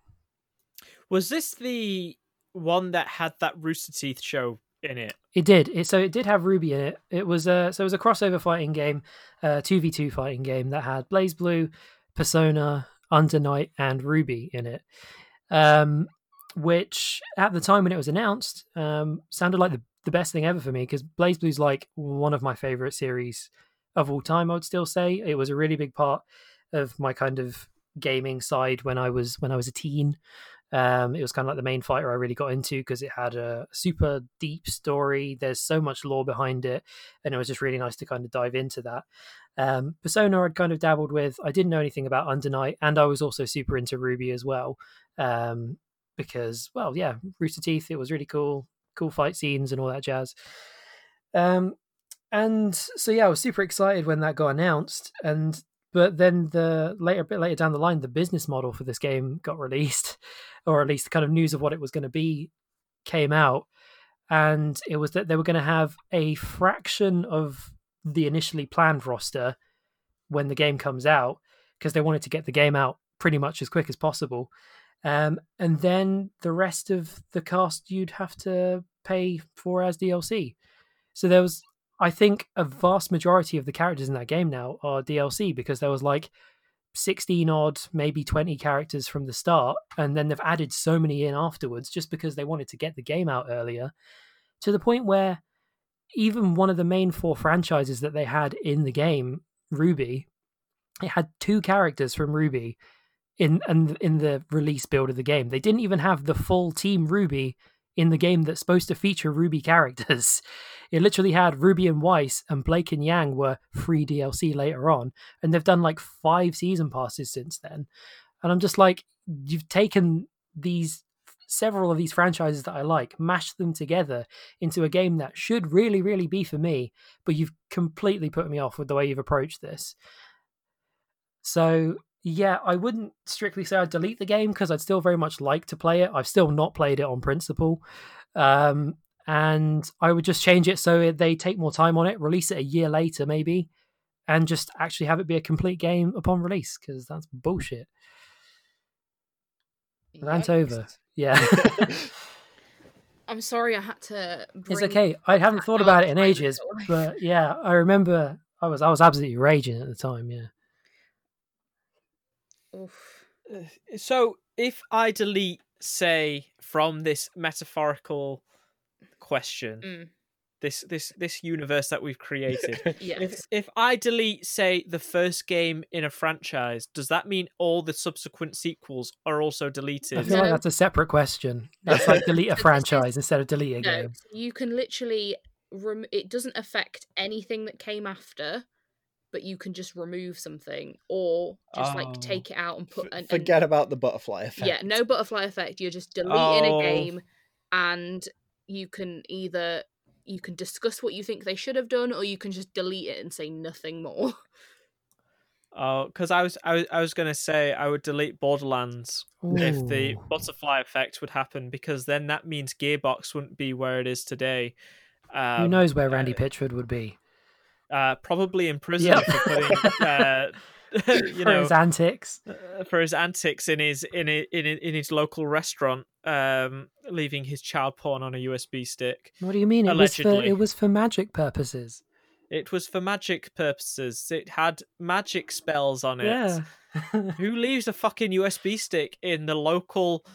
Was this the one that had that Rooster Teeth show in it? It did. It, so it did have RWBY in it. It was a so it was a crossover fighting game, two v two fighting game that had BlazBlue, Persona, Under Night, and RWBY in it. Um, which at the time when it was announced, um, sounded like the, the best thing ever for me because BlazBlue's like one of my favorite series of all time. I would still say it was a really big part of my kind of gaming side when I was when I was a teen. Um, it was kind of like the main fighter I really got into because it had a super deep story. There's so much lore behind it, and it was just really nice to kind of dive into that. Um, Persona I'd kind of dabbled with. I didn't know anything about Under Night, and I was also super into RWBY as well. Um, because, well, yeah, Rooster Teeth. It was really cool, cool fight scenes and all that jazz. Um, and so yeah, I was super excited when that got announced, and but then the later, a bit later down the line, the business model for this game got released, or at least the kind of news of what it was going to be came out, and it was that they were going to have a fraction of the initially planned roster when the game comes out because they wanted to get the game out pretty much as quick as possible. Um, and then the rest of the cast you'd have to pay for as DLC. So there was I think a vast majority of the characters in that game now are DLC because there was like 16 odd, maybe 20 characters from the start, and then they've added so many in afterwards just because they wanted to get the game out earlier to the point where even one of the main four franchises that they had in the game, RWBY, it had two characters from RWBY in in in the release build of the game. They didn't even have the full team RWBY in the game that's supposed to feature RWBY characters. It literally had Ruby and Weiss and Blake and Yang were free DLC later on, and they've done like five season passes since then. And I'm just like, you've taken these several of these franchises that I like, mashed them together into a game that should really, really be for me, but you've completely put me off with the way you've approached this. So yeah, I wouldn't strictly say I'd delete the game because I'd still very much like to play it. I've still not played it on principle. Um, and I would just change it so they take more time on it, release it a year later, maybe, and just actually have it be a complete game upon release because that's bullshit. Rant Yikes. over. Yeah. I'm sorry I had to. it's okay. I haven't thought about it in ages, but yeah, I remember I was I was absolutely raging at the time. Yeah. Oof. Uh, So if I delete, say, from this metaphorical question, Mm. this this this universe that we've created, Yes. if if I delete, say, the first game in a franchise, does that mean all the subsequent sequels are also deleted? I deleted? feel like that's a separate question. That's like delete a So this is- franchise instead of delete a no, game. you can literally. Rem- it doesn't affect anything that came after, but you can just remove something or just Oh. like take it out and put. F- an, and- Forget about the butterfly effect. yeah, no butterfly effect. You're just deleting Oh. a game, and you can either you can discuss what you think they should have done, or you can just delete it and say nothing more. Oh, because I was I was I was gonna say I would delete Borderlands if the butterfly effect would happen, because then that means Gearbox wouldn't be where it is today. Um, Who knows where Randy uh, Pitchford would be? Uh, probably in prison Yep. for putting, uh, you For know, his antics. uh, for his antics in his in in in his local restaurant, um, leaving his child porn on a USB stick. What do you mean? It was for Allegedly. it was for magic purposes. It was for magic purposes. It had magic spells on it. Yeah. Who leaves a fucking USB stick in the local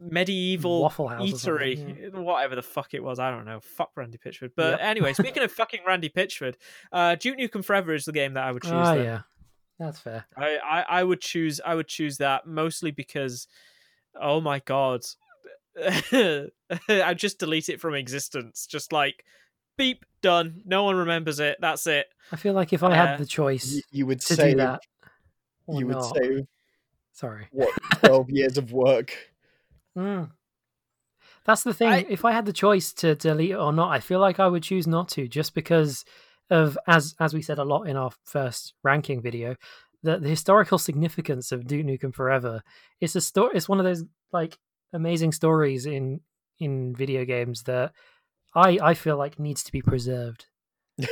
medieval Waffle House eatery? Whatever the fuck it was, I don't know. Fuck Randy Pitchford. But Yep. anyway, speaking of fucking Randy Pitchford, uh, Duke Nukem Forever is the game that I would choose. Ah, yeah. That's fair. I, I, I would choose I would choose that mostly because oh my god. I just delete it from existence. Just like beep, done. No one remembers it. That's it. I feel like if I Uh, had the choice You, you would to save do that, or you would not, save sorry. what twelve years of work. Mm. That's the thing. I- If I had the choice to delete it or not, I feel like I would choose not to, just because of as as we said a lot in our first ranking video, the, the historical significance of Duke Nukem Forever. It's a story. It's one of those like amazing stories in in video games that I I feel like needs to be preserved.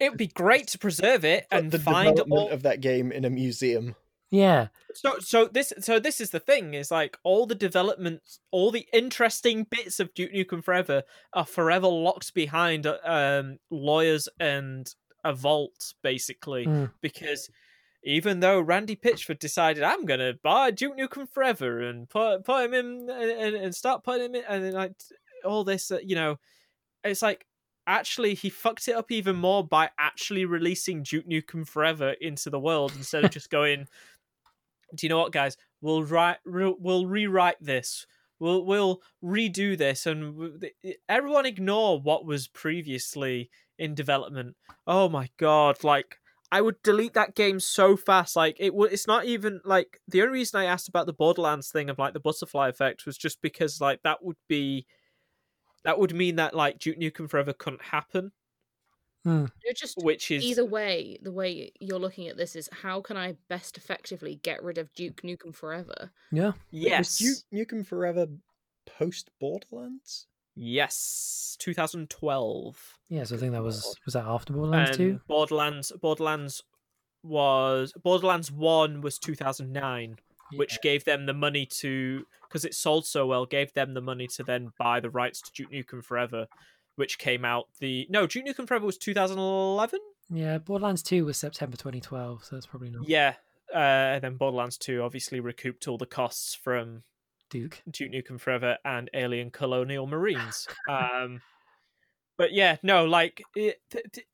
It would be great to preserve it and the find development all of that game in a museum. Yeah, So so this so this is the thing is like all the developments, all the interesting bits of Duke Nukem Forever are forever locked behind uh, um lawyers and a vault basically Mm. because even though Randy Pitchford decided I'm gonna buy Duke Nukem Forever and put put him in and, and start putting him in and like all this uh, you know it's like actually he fucked it up even more by actually releasing Duke Nukem Forever into the world instead of just going do you know what guys? We'll write re- we'll rewrite this. We'll we'll redo this and everyone ignore what was previously in development. Oh my god like i would delete that game so fast. Like it would it's not even like the only reason i asked about the borderlands thing of like the butterfly effect was just because like that would be that would mean that like duke nukem forever couldn't happen Mm. You're just which is either way. The way you're looking at this is how can I best effectively get rid of Duke Nukem Forever? yeah. yes Was Duke Nukem Forever post Borderlands? yes 2012 Yeah, so I think that was was that after Borderlands and two. Borderlands Borderlands was Borderlands 1 was 2009 which gave them the money to because it sold so well gave them the money to then buy the rights to Duke Nukem Forever which came out the no Duke Nukem Forever was 2011 Yeah, Borderlands two was September 2012, so that's probably not yeah uh, and then Borderlands 2 obviously recouped all the costs from Duke. Duke Nukem Forever and Alien Colonial Marines. um, but yeah, no, like, it,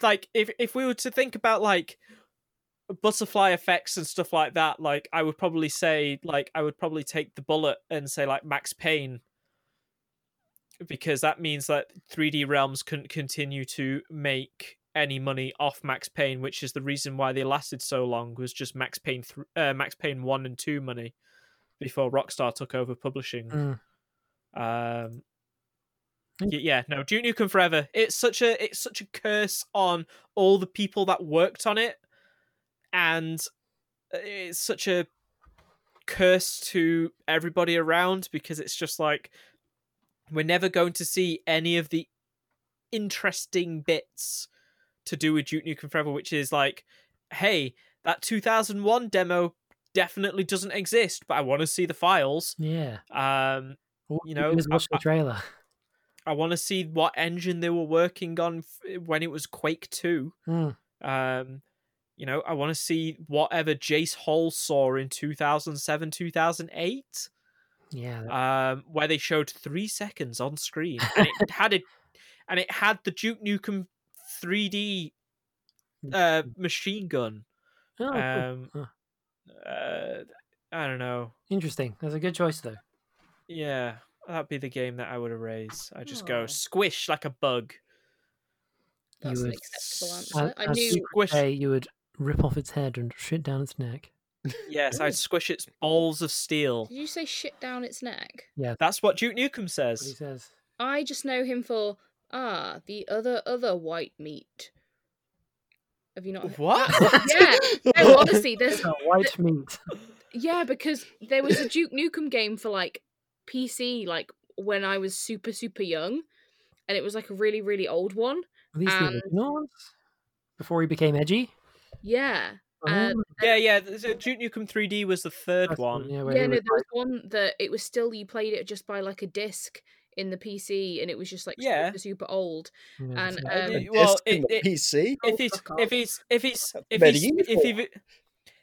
like if if we were to think about like butterfly effects and stuff like that, like I would probably say, like I would probably take the bullet and say like Max Payne, because that means that 3D Realms couldn't continue to make any money off Max Payne, which is the reason why they lasted so long. Was just Max Payne, th- uh, Max Payne one and two money before Rockstar took over publishing. Mm. Um, Mm. y- yeah, no, Duke Nukem Forever. It's such a it's such a curse on all the people that worked on it, and uh, it's such a curse to everybody around because it's just like we're never going to see any of the interesting bits to do with Duke Nukem Forever, which is like, hey, that 2001 demo definitely doesn't exist, but I want to see the files. Yeah. Um, You know, I- watch the I- trailer. I want to see what engine they were working on when it was Quake 2. Mm. Um, you know, I want to see whatever Jace Hall saw in 2007, 2008, Yeah. um, where they showed three seconds on screen, and it had it, and it had the Duke Nukem 3D uh, machine gun. Oh, cool. Um, Huh. uh, I don't know. Interesting. That's a good choice, though. Yeah, that'd be the game that I would erase. I just Aw. go squish like a bug. That's an would acceptable answer. I As knew. Squish. You would rip off its head and shit down its neck. Yes, I'd squish its balls of steel. Did you say shit down its neck? Yeah, that's what Duke Nukem What he says. says. I just know him for ah the other other white meat. Have you not? What? yeah. No, honestly, there's Oh, white meat. yeah because there was a Duke Nukem game for like PC like when I was super super young, and it was like a really really old one. Are these the And- original? Before he became edgy? Yeah. Uh, Oh, Yeah, yeah. the- the Duke Nukem 3D was the third that's one. Yeah, where yeah, no, was there was one that it was still you played it just by like a disc in the PC, and it was just like Yeah. super super old. yeah, and, Uh, Um, the- A well, in it, the it, PC. Oh, if he's fuck if off. he's if he's if he's if medieval. he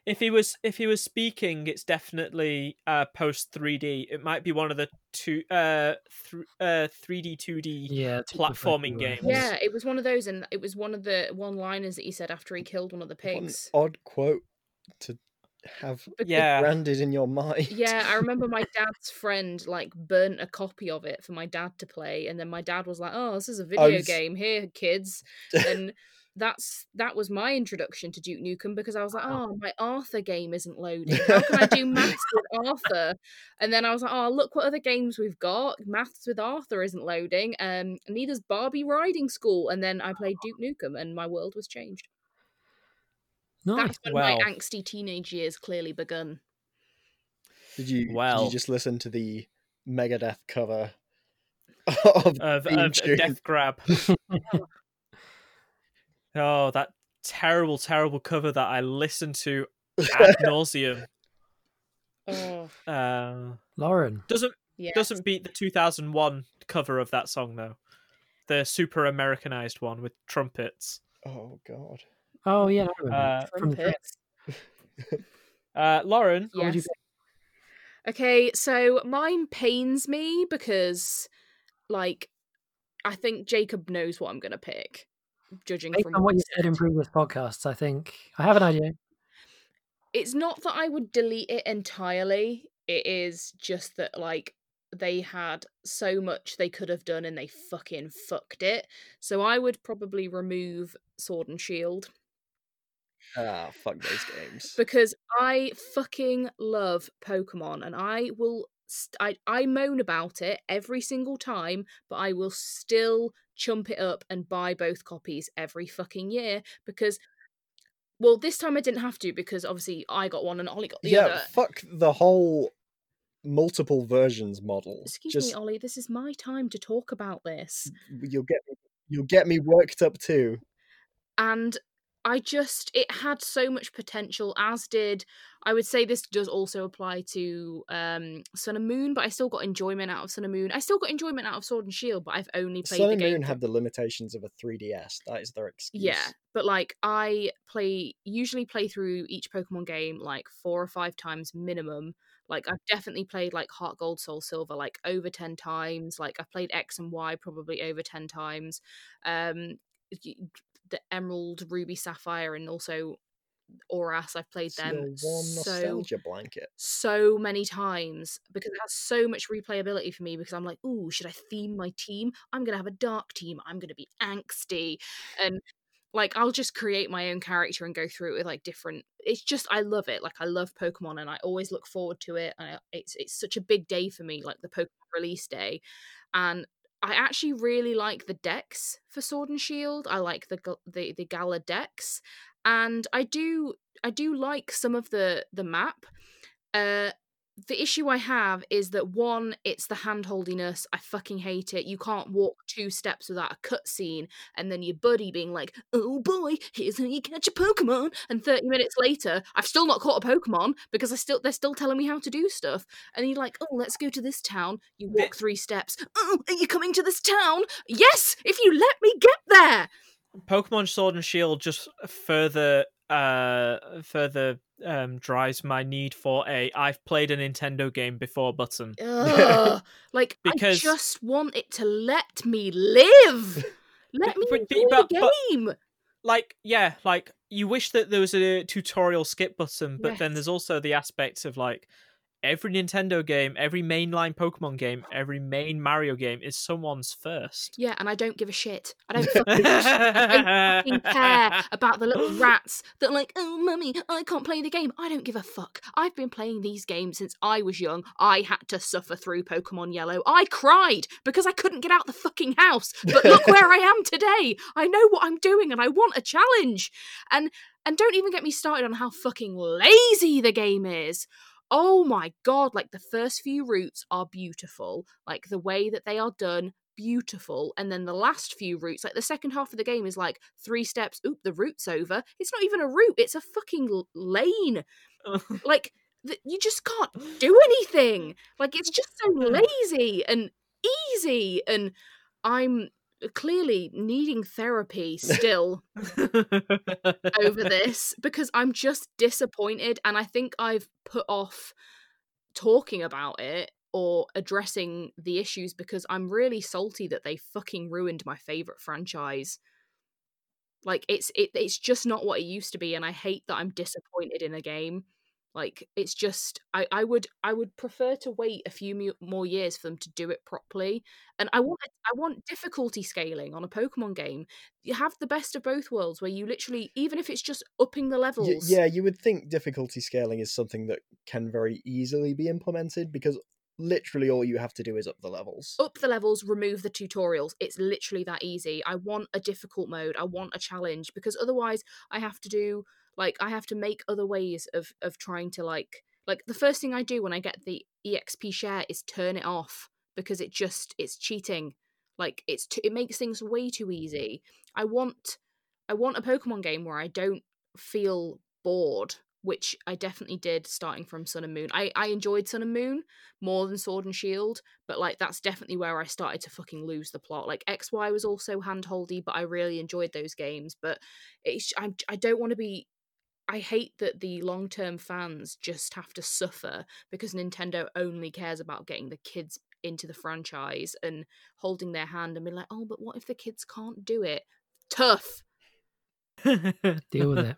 if he was if he was speaking, it's definitely uh post 3D. It might be one of the two uh th- uh 3D 2D. yeah, platforming games. Yeah, it was one of those, and it was one of the one liners that he said after he killed one of the What an pigs. odd quote to have Yeah. branded in your mind. Yeah, I remember my dad's friend like burnt a copy of it for my dad to play, and then my dad was like, "Oh, this is a video s- game. Here, kids." And that's that was my introduction to Duke Nukem because I was like, "Oh, my Arthur game isn't loading. How can I do maths with Arthur?" And then I was like, "Oh, look what other games we've got. Maths with Arthur isn't loading. Um, neither's Barbie Riding School." And then I played Duke Nukem, and my world was changed. Nice. That's when Well. my angsty teenage years clearly begun. Did you? Did you just listen to the Megadeth cover of of, of? Death Grab. oh, that terrible, terrible cover that I listened to ad nauseum. Oh, Uh, Lauren. doesn't yeah. doesn't beat the 2001 cover of that song though. The super Americanized one with trumpets. Oh God. Oh, yeah. I. Uh, Trumpets. uh, Lauren, What would you Yes. Okay, so mine pains me because, like, I think Jacob knows what I'm gonna pick, judging Based from what you said in previous podcasts, I think I have an idea. It's not that I would delete it entirely. It is just that like they had so much they could have done and they fucking fucked it. So I would probably remove Sword and Shield. Ah, fuck those games. because I fucking love Pokemon and I will st- I I moan about it every single time, but I will still chump it up and buy both copies every fucking year because well, this time I didn't have to because obviously I got one and Ollie got the yeah, other. Yeah, fuck the whole multiple versions model. Excuse Just me, Ollie, this is my time to talk about this. you'll get you'll get me worked up too. and I just it had so much potential as did I would say this does also apply to um Sun and Moon but I still got enjoyment out of Sun and Moon. I still got enjoyment out of Sword and Shield but I've only played Sun the and game Moon have the limitations of a 3DS. That is their excuse. yeah, but like I play usually play through each Pokemon game like four or five times minimum. Like I've definitely played like Heart Gold, Soul Silver like over ten times. Like I've played X and Y probably over ten times. Um, the Emerald, Ruby, Sapphire, and also Oras. I've played It's them so blanket. so many times because it has so much replayability for me because I'm like, oh, should I theme my team? I'm gonna have a dark team. I'm gonna be angsty. And like I'll just create my own character and go through it with like different it's just I love it. Like I love Pokemon and I always look forward to it. And I, it's it's such a big day for me, like the Pokemon release day. And I actually really like the dex for Sword and Shield. I like the the the Galar dex, and I do I do like some of the the map. Uh, the issue I have is that one, it's the handholdiness. I fucking hate it. You can't walk two steps without a cutscene, and then your buddy being like, "Oh boy, here's how you catch a Pokemon." And thirty minutes later, I've still not caught a Pokemon because I still they're still telling me how to do stuff. And you're like, "Oh, let's go to this town." You walk three steps. Oh, are you coming to this town? Yes, if you let me get there. Pokemon Sword and Shield just further uh further um drives my need for a I've played a Nintendo game before button. Ugh. like Because- I just want it to let me live. Let me But- but- but- the but- game. Like yeah, like you wish that there was a tutorial skip button, but then there's also the aspect of like every Nintendo game, every mainline Pokemon game, every main Mario game is someone's first. Yeah, and I don't give a shit. I don't fucking, I don't fucking care about the little rats that are like, oh, mummy, I can't play the game. I don't give a fuck. I've been playing these games since I was young. I had to suffer through Pokemon Yellow. I cried because I couldn't get out the fucking house. But look where I am today. I know what I'm doing and I want a challenge. And and don't even get me started on how fucking lazy the game is. Oh my god, like the first few routes are beautiful. Like the way that they are done, beautiful. And then the last few routes, like the second half of the game is like three steps, oop, the route's over. It's not even a route, it's a fucking lane. Like th- you just can't do anything. Like it's just so lazy and easy and I'm clearly needing therapy still over this because I'm just disappointed and I think I've put off talking about it or addressing the issues because I'm really salty that they fucking ruined my favorite franchise. Like it's it, it's just not what it used to be and I hate that I'm disappointed in a game. Like it's just I I would I would prefer to wait a few mu- more years for them to do it properly. And I mm. want I want difficulty scaling on a Pokemon game. You have the best of both worlds where you literally even if it's just upping the levels. yeah, you would think difficulty scaling is something that can very easily be implemented because literally all you have to do is up the levels. up the levels, remove the tutorials. It's literally that easy. I want a difficult mode. I want a challenge because otherwise I have to do like I have to make other ways of of trying to like like the first thing I do when I get the EXP share is turn it off because it just it's cheating. Like it's t- it makes things way too easy. I want I want a Pokemon game where I don't feel bored, which I definitely did starting from Sun and Moon. I I enjoyed Sun and Moon more than Sword and Shield, but like that's definitely where I started to fucking lose the plot. Like XY was also handholdy, but I really enjoyed those games. But it's I I don't want to be. I hate that the long term fans just have to suffer because Nintendo only cares about getting the kids into the franchise and holding their hand and be like, oh, but what if the kids can't do it? Tough. Deal with it.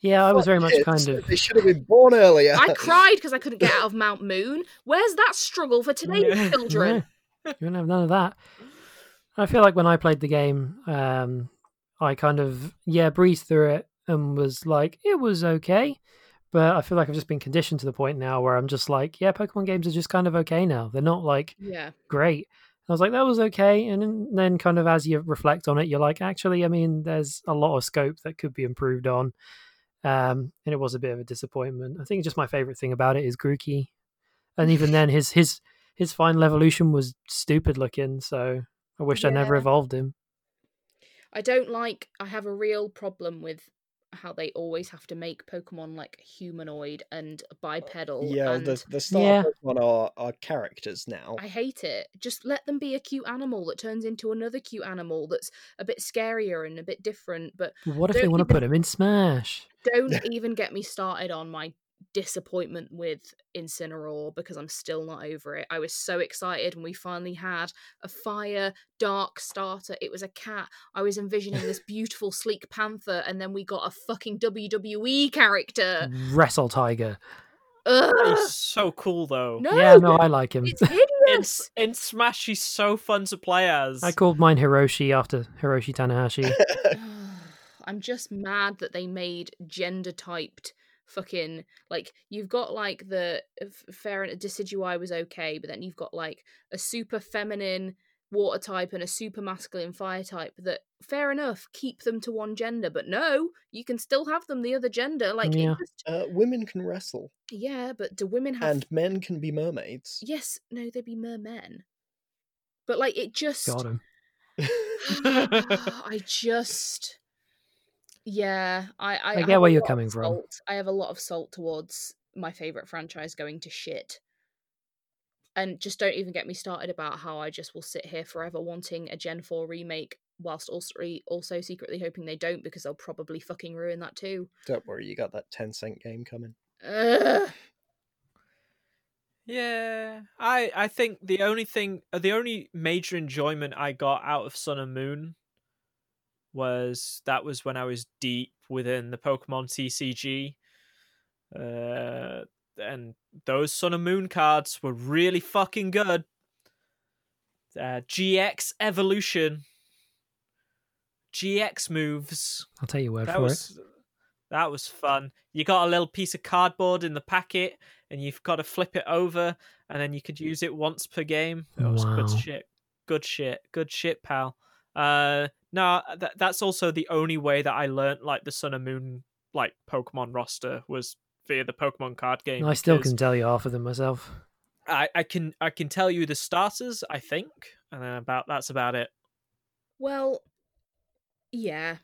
Yeah, I was very much kind of. They should have been born earlier. I cried because I couldn't get out of Mount Moon. Where's that struggle for today's children? No, you won't have none of that. I feel like when I played the game, um, I kind of yeah breezed through it and was like it was okay, but I feel like I've just been conditioned to the point now where I'm just like yeah, Pokemon games are just kind of okay now. They're not like Yeah. great. I was like that was okay, and then- kind of as you reflect on it, you're like actually, I mean, there's a lot of scope that could be improved on. Um, and it was a bit of a disappointment. I think just my favorite thing about it is Grookey, and even then, his his his final evolution was stupid looking. So I wish I never evolved him. I don't like. I have a real problem with how they always have to make Pokemon like humanoid and uh, bipedal. yeah, and the the star Yeah. Pokemon are, are characters now. I hate it. Just let them be a cute animal that turns into another cute animal that's a bit scarier and a bit different. But What if they want to even- put him in Smash? don't even get me started on my disappointment with Incineroar because I'm still not over it. I was so excited when we finally had a fire dark starter. It was a cat. I was envisioning this beautiful sleek panther, and then we got a fucking WWE character. Wrestle Tiger. He's so cool though. No, Yeah, no, I like him. it's In, hideous. in Smash, he's so fun to play as. I called mine Hiroshi after Hiroshi Tanahashi. I'm just mad that they made gender typed fucking like you've got like the f- fair and Decidueye was okay, but then you've got like a super feminine water type and a super masculine fire type that fair enough keep them to one gender but no you can still have them the other gender like Yeah. just, uh, women can wrestle, yeah but do women have and men can be mermaids. yes no they'd be mermen but like it just Got him. I just, yeah, I I, I get have where you're coming from. salt- I have a lot of salt towards my favorite franchise going to shit, and just don't even get me started about how I just will sit here forever wanting a Gen Four remake, whilst also also secretly hoping they don't because they'll probably fucking ruin that too. Don't worry, you got that Tencent game coming. Ugh. Yeah, I I think the only thing, uh, the only major enjoyment I got out of Sun and Moon was that was when I was deep within the Pokemon TCG, uh, and those Sun and Moon cards were really fucking good. Uh, GX Evolution, GX moves. I'll take your word That for was that was fun. You got a little piece of cardboard in the packet, and you've got to flip it over, and then you could use it once per game. That was Wow. good shit. Good shit. Good shit, pal. Uh, no, uh, that that's also the only way that I learnt like the Sun and Moon like Pokemon roster was via the Pokemon card it. game. I still because can tell you half of them myself. I, I can I can tell you the starters, I think, and then about that's about it. Well, yeah,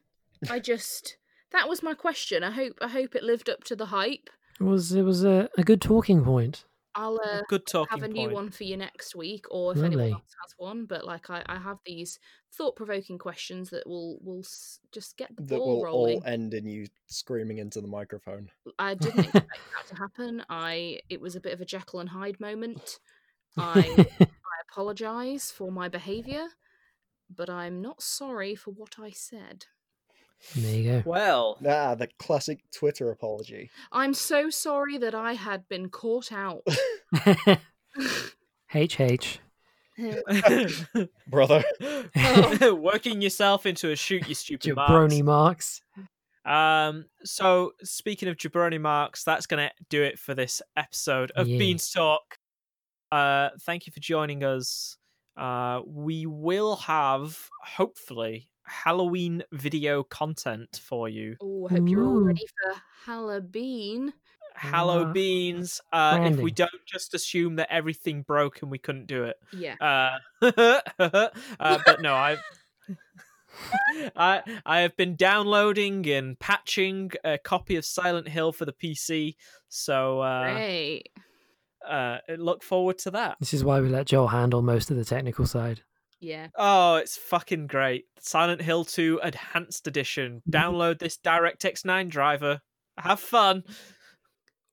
I just that was my question. I hope I hope it lived up to the hype. It was it was a, a good talking point. I'll uh, Good talking have a new point. one for you next week, or if anyone else has one. But like, I, I have these thought-provoking questions that will will s- just get the That ball will rolling. all end in you screaming into the microphone. I didn't expect that to happen. I it was a bit of a Jekyll and Hyde moment. I I apologise for my behaviour, but I'm not sorry for what I said. There you go. Well, Ah, the classic Twitter apology. I'm so sorry that I had been caught out. go. HH. Brother. working yourself into a shoot, you stupid Jabroni marks. marks. Um, so speaking of jabroni marks, that's gonna do it for this episode of Yeah. Beanstalk. Uh, thank you for joining us. Uh, we will have hopefully Halloween video content for you. Oh, I hope you're all ready for Halloween. Hallow Uh, beans. Uh, if we don't just assume that everything broke and we couldn't do it. Yeah. Uh, uh, but no, I, I, I have been downloading and patching a copy of Silent Hill for the PC, so uh, Great. uh, look forward to that. This is why we let Joel handle most of the technical side. Yeah. Oh, it's fucking great! Silent Hill 2 Enhanced Edition. Download this DirectX 9 driver. Have fun.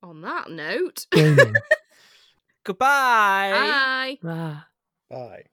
On that note, Goodbye. bye. ah. Bye.